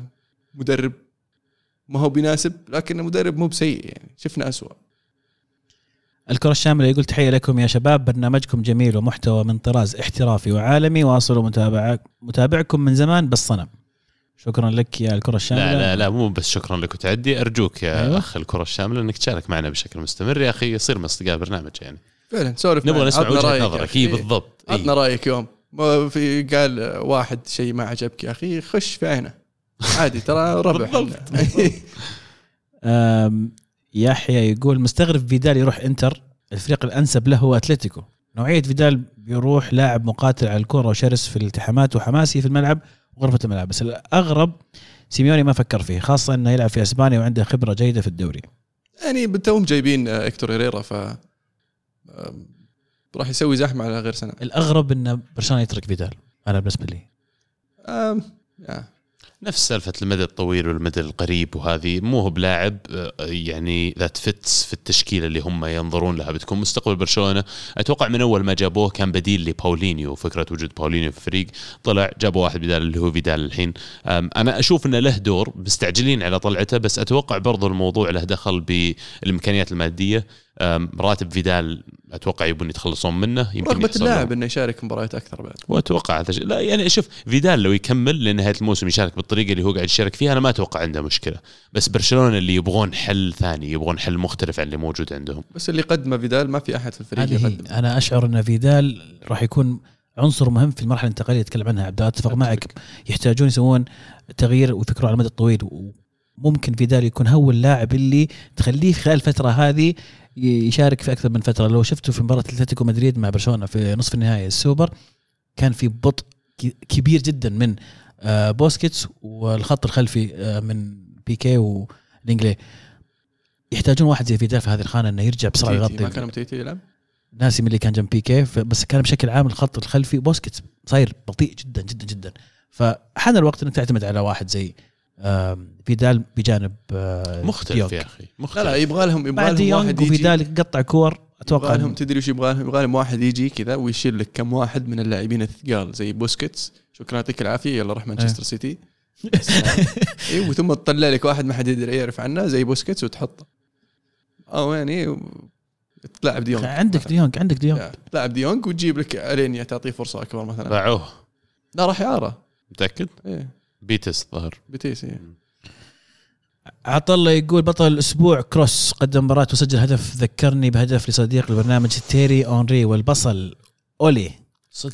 مدرب ما هو بيناسب لكن مدرب مو بسيء يعني. شفنا أسوأ. الكرة الشاملة يقول تحية لكم يا شباب. برنامجكم جميل ومحتوى من طراز احترافي وعالمي واصلوا متابعك متابعكم من زمان بالصنم. شكرا لك يا الكرة الشاملة لا لا لا مو بس شكرا لك وتعدي أرجوك يا أيوة. اخ الكرة الشاملة إنك تشارك معنا بشكل مستمر يا أخي يصير من اصدقاء البرنامج يعني فعلا سولف نبغى. نسمع وجهة نظرك. إي بالضبط إيه. عطنا رأيك يوم ما في قال واحد شيء ما عجبك يا أخي خش في عينه عادي ترى ربح بالضبط. أم، يحيى يقول مستغرب فيدال يروح إنتر الفريق الأنسب له هو أتلتيكو نوعية فيدال بيروح لاعب مقاتل على الكره وشرس في الالتحامات وحماسي في الملعب وغرفه الملعب. بس الأغرب سيميوني ما فكر فيه خاصة إنه يلعب في أسبانيا وعنده خبرة جيدة في الدوري. يعني بتوهم جايبين آه، هيكتور هيريرا ف راح يسوي زحمة على غير سنة. الأغرب انه برشلونة يترك فيدال أنا بالنسبة لي. يا. نفس سالفة المدى الطويل والمدى القريب وهذه مو هو بلاعب آه، يعني ذات fits في التشكيلة اللي هم ينظرون لها. بتكون مستقبل برشلونة. أتوقع من أول ما جابوه كان بديل لباولينيو فكرة وجود باولينيو في الفريق. طلع جابوا واحد بدال اللي هو فيدال الحين. أنا أشوف إنه له دور مستعجلين على طلعته بس أتوقع برضو الموضوع له دخل بالإمكانيات المادية. راتب فيدال أتوقع يبون يتخلصون منه يمكن رغبة. اللاعب إنه يشارك مباريات أكثر بعد. وأتوقع هذا لا يعني شوف فيدال لو يكمل لنهاية الموسم يشارك بالطريقة اللي هو قاعد يشارك فيها أنا ما أتوقع عنده مشكلة. بس برشلونة اللي يبغون حل ثاني يبغون حل مختلف عن اللي موجود عندهم. بس اللي قدمه فيدال ما في أحد في الفريق يقدم أنا أشعر إن فيدال راح يكون عنصر مهم في المرحلة الانتقالية اللي يتكلم عنها. عبد الله أتفق معك. يحتاجون يسوون تغيير ويفكروا على المدى الطويل وممكن فيدال يكون هو اللاعب اللي تخليه خلال الفترة هذه يشارك في أكثر من فترة. لو شفته في مباراة اتلتيكو مدريد مع برشلونة في نصف النهائي السوبر كان في بطء كبير جدا من آه، بوسكيتس والخط الخلفي آه، من بيكي ولانجلي يحتاجون واحد زي فيدال في هذه الخانة إنه يرجع بسرعة يغطي. ما كان أومتيتي يلعب؟ ناسي من اللي كان جنب بيكي بس كان بشكل عام الخط الخلفي بوسكيتس صاير بطيء جدا جدا جدا. فحان الوقت انك تعتمد على واحد زي فيدال بجانب آه، مختلف دي يونج. يا أخي لا مختلف. لا يبغى لهم يبغى لهم واحد يجي. وفيدال قطع كور أتوقع يبغى لهم تدري وش يبغى لهم؟ يبغى لهم واحد يجي كذا ويشيل لك كم واحد من اللاعبين الثقال زي بوسكيتس. شكرا يعطيك العافية. يلا روح مانشستر سيتي. اي وثم تطلع لك واحد ما حد يدري يعرف عنه زي بوسكيتس وتحطه. أو يعني تلعب ديونج. عندك. ديونج عندك ديونج. تلعب ديونج وتجيب لك الينيا تعطيه فرصة أكبر مثلا. باعوه لا راح اعاره متأكد؟ إيه. بيتس ظهر بيتيس إيه. عطله يقول بطل الأسبوع كروس قدم مباراة وسجل هدف ذكرني بهدف لصديق البرنامج تيري أونري والبصل أولي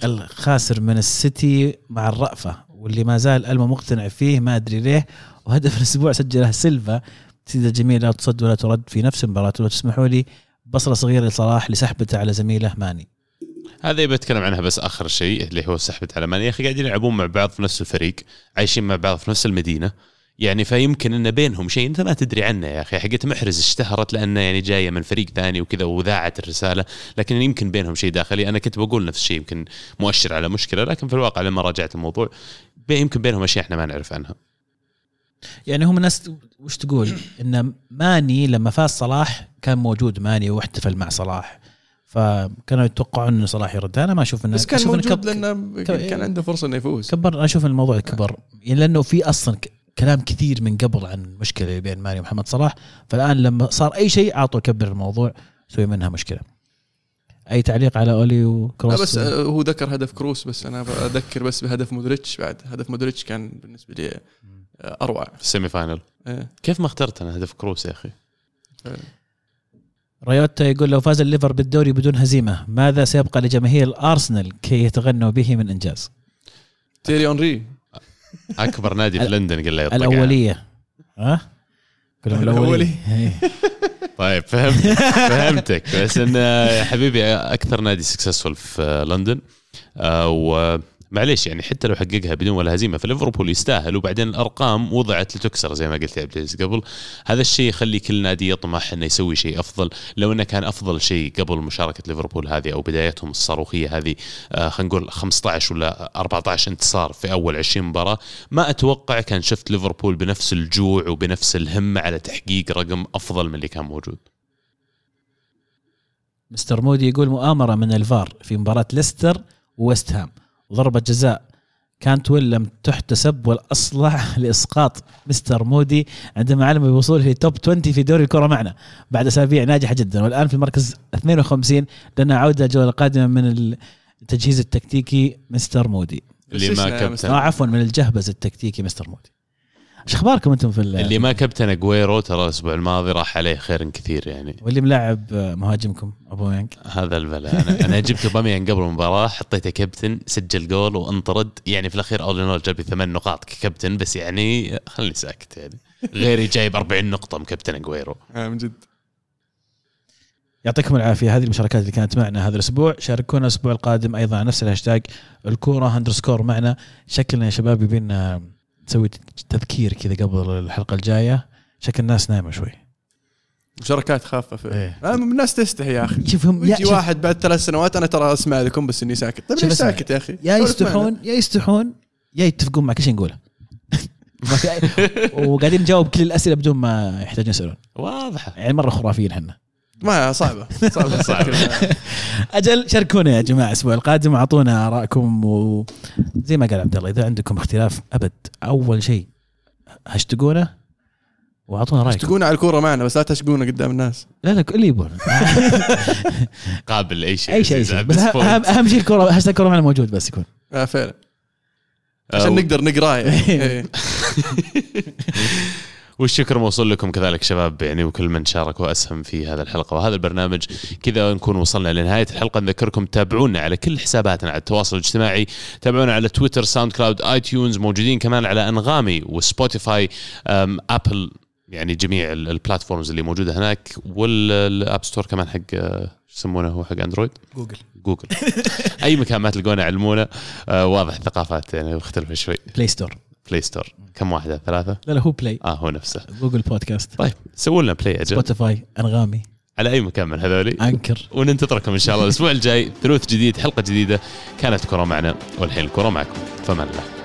الخاسر من السيتي مع الرأفة واللي ما زال ألمو مقتنع فيه ما أدري ليه. وهدف الأسبوع سجله سيلفا. تسديدة جميلة لا تصد ولا ترد في نفس المباراة ولو تسمحوا لي بصرة صغيرة لصلاح لسحبته على زميله ماني. هذا يبي اتكلم عنها بس آخر شيء اللي هو سحبه على مان يا أخي قاعدين يلعبون مع بعض في نفس الفريق عايشين مع بعض في نفس المدينة. يعني فيمكن إن بينهم شيء أنت ما تدري عنه يا أخي. حقت محرز اشتهرت لأنه يعني جاية من فريق ثاني وكذا وذاعت الرسالة. لكن يمكن بينهم شيء داخلي. أنا كنت بقول نفس الشيء يمكن مؤشر على مشكلة لكن في الواقع لما راجعت الموضوع يمكن بينهم أشياء إحنا ما نعرف عنها. يعني هم الناس وش تقول؟ إن ماني لما فاز صلاح كان موجود ماني واحتفل مع صلاح. فكانوا يتوقعون إنه صلاح يرد. أنا ما أشوف انه بس كان أشوف إنه موجود كب- لأنه كان عنده فرصة إنه يفوز. كبر أنا أشوف الموضوع كبر. يعني لأنه في أصلا ك- كلام كثير من قبل عن المشكلة بين ماني ومحمد صلاح. فالآن لما صار أي شيء عاطوا كبر الموضوع سوي منها مشكلة. أي تعليق على أولي لا وكروس بس آه، هو ذكر هدف كروس بس أنا اذكر بس بهدف مودريتش. بعد هدف مودريتش كان بالنسبة لي آه، أروع. في ال semi final. إيه. كيف ما اخترت أنا هدف كروس يا أخي؟ رايوتا يقول لو فاز الليفر بالدوري بدون هزيمة ماذا سيبقى لجماهير الأرسنال كي يتغنوا به من إنجاز؟ تيري هنري. أكبر نادي في لندن قال له يطلق الأولية. ها؟ كلهم الأولية. الأولي. إيه. طيب فهمت فهمتك. بس إن يا حبيبي أكثر نادي سكسسفul في لندن. آه، ومعليش يعني حتى لو حققها بدون ولا هزيمة فليفربول يستاهل. وبعدين الأرقام وضعت لتكسر زي ما قلت يا عبد العزيز قبل. هذا الشيء يخلي كل نادي يطمح إنه يسوي شيء أفضل. لو إنه كان أفضل شيء قبل مشاركة ليفربول هذه أو بدايتهم الصاروخية هذه آه، خلينا نقول 15 ولا 14 انتصار في أول 20 مباراة ما أتوقع كان شفت ليفربول بنفس الجوع وبنفس الهمه على تحقيق رقم أفضل من اللي كان موجود. مستر مودي يقول مؤامرة من الفار في مباراة ليستر وويست هام. وضربه جزاء. كانتويل لم تحتسب والأصح لإسقاط مستر مودي عندما علم بوصوله لتوب 20 في دوري الكرة معنا. بعد أسابيع ناجحة جدا. والآن في المركز 52 لنا عودة الجولة القادمة من التجهيز التكتيكي مستر مودي. اللي ما كابتن؟ آه عفوا من الجهبذ التكتيكي مستر مودي. إيش أخباركم أنتم في ال- اللي ما كابتن أجويرو ترى الأسبوع الماضي راح عليه خير كثير يعني. واللي ملاعب مهاجمكم أوباميانج هذا البلا أنا, أنا جبت اوباميان قبل المباراة حطيته كابتن سجل جول وانطرد. يعني في الأخير أول ان جاب ثمان نقاط ككابتن بس يعني خلني ساكت يعني. غيري جايب 40 نقطة مكبتن أجويرو. آه، من جد. يعطيكم العافية. هذه المشاركات اللي كانت معنا هذا الأسبوع. شاركونا الأسبوع القادم أيضا على نفس الهاشتاج الكورة underscore معنا. شكلنا يا شباب يبينا نسوي تذكير كذا قبل الحلقة الجاية. شكل الناس نايمة شوي. مشاركات خافه في إيه. آه، الناس تستحي يا أخي. شوف هم يجي واحد بعد ثلاث سنوات أنا ترى أسمع لكم بس إني ساكت. طيب ليش. ساكت يا أخي. يا سولف يستحون يا يستحون يا يتفقون مع كل شيء نقوله. وقاعدين نجاوب كل الأسئلة بدون ما يحتاجون يسألون. واضحة. يعني مرة خرافيين إحنا. ما صعبة. صعبة صعبة. أجل شاركونا يا جماعة الأسبوع القادم وأعطونا ارائكم وزي ما قال عبد الله إذا عندكم اختلاف أبد أول شيء هاشتقونا وأعطونا رأيكم. هاشتقونا على الكورة معنا بس لا تشقونا قدام الناس. لا لا اللي يبون. قابل لاي شيء. أي شيء أي شيء. بس. أهم أهم شيء الكورة هاشتاج الكورة معنا موجود بس يكون. آه فعلا. آه، عشان نقدر نقراه يعني. والشكر موصول لكم كذلك شباب يعني وكل من شارك وأسهم في هذا الحلقة. وهذا البرنامج كذا نكون وصلنا لنهايه الحلقة. نذكركم تابعونا على كل حساباتنا على التواصل الاجتماعي تابعونا على تويتر ساوند كلاود آيتونز موجودين كمان على أنغامي وسبوتيفاي أم، آبل يعني جميع ال- ال platforms اللي موجودة هناك والآب ستور كمان حق آه، شو يسمونه هو حق أندرويد؟ جوجل. جوجل. أي مكان ما تلقونه علمونا. آه، واضح ثقافات يعني مختلفه شوي. بلاي ستور بلاي ستور كم واحدة؟ ثلاثة؟ لا لا هو بلاي آه هو نفسه. جوجل بودكاست طيب سووا لنا بلاي أجل سبوتيفاي أنغامي. على أي مكان من هذولي. أنكر وننتظركم إن شاء الله الأسبوع الجاي. ثلوث جديد حلقة جديدة. كانت كرة معنا والحين الكرة معكم. فمان الله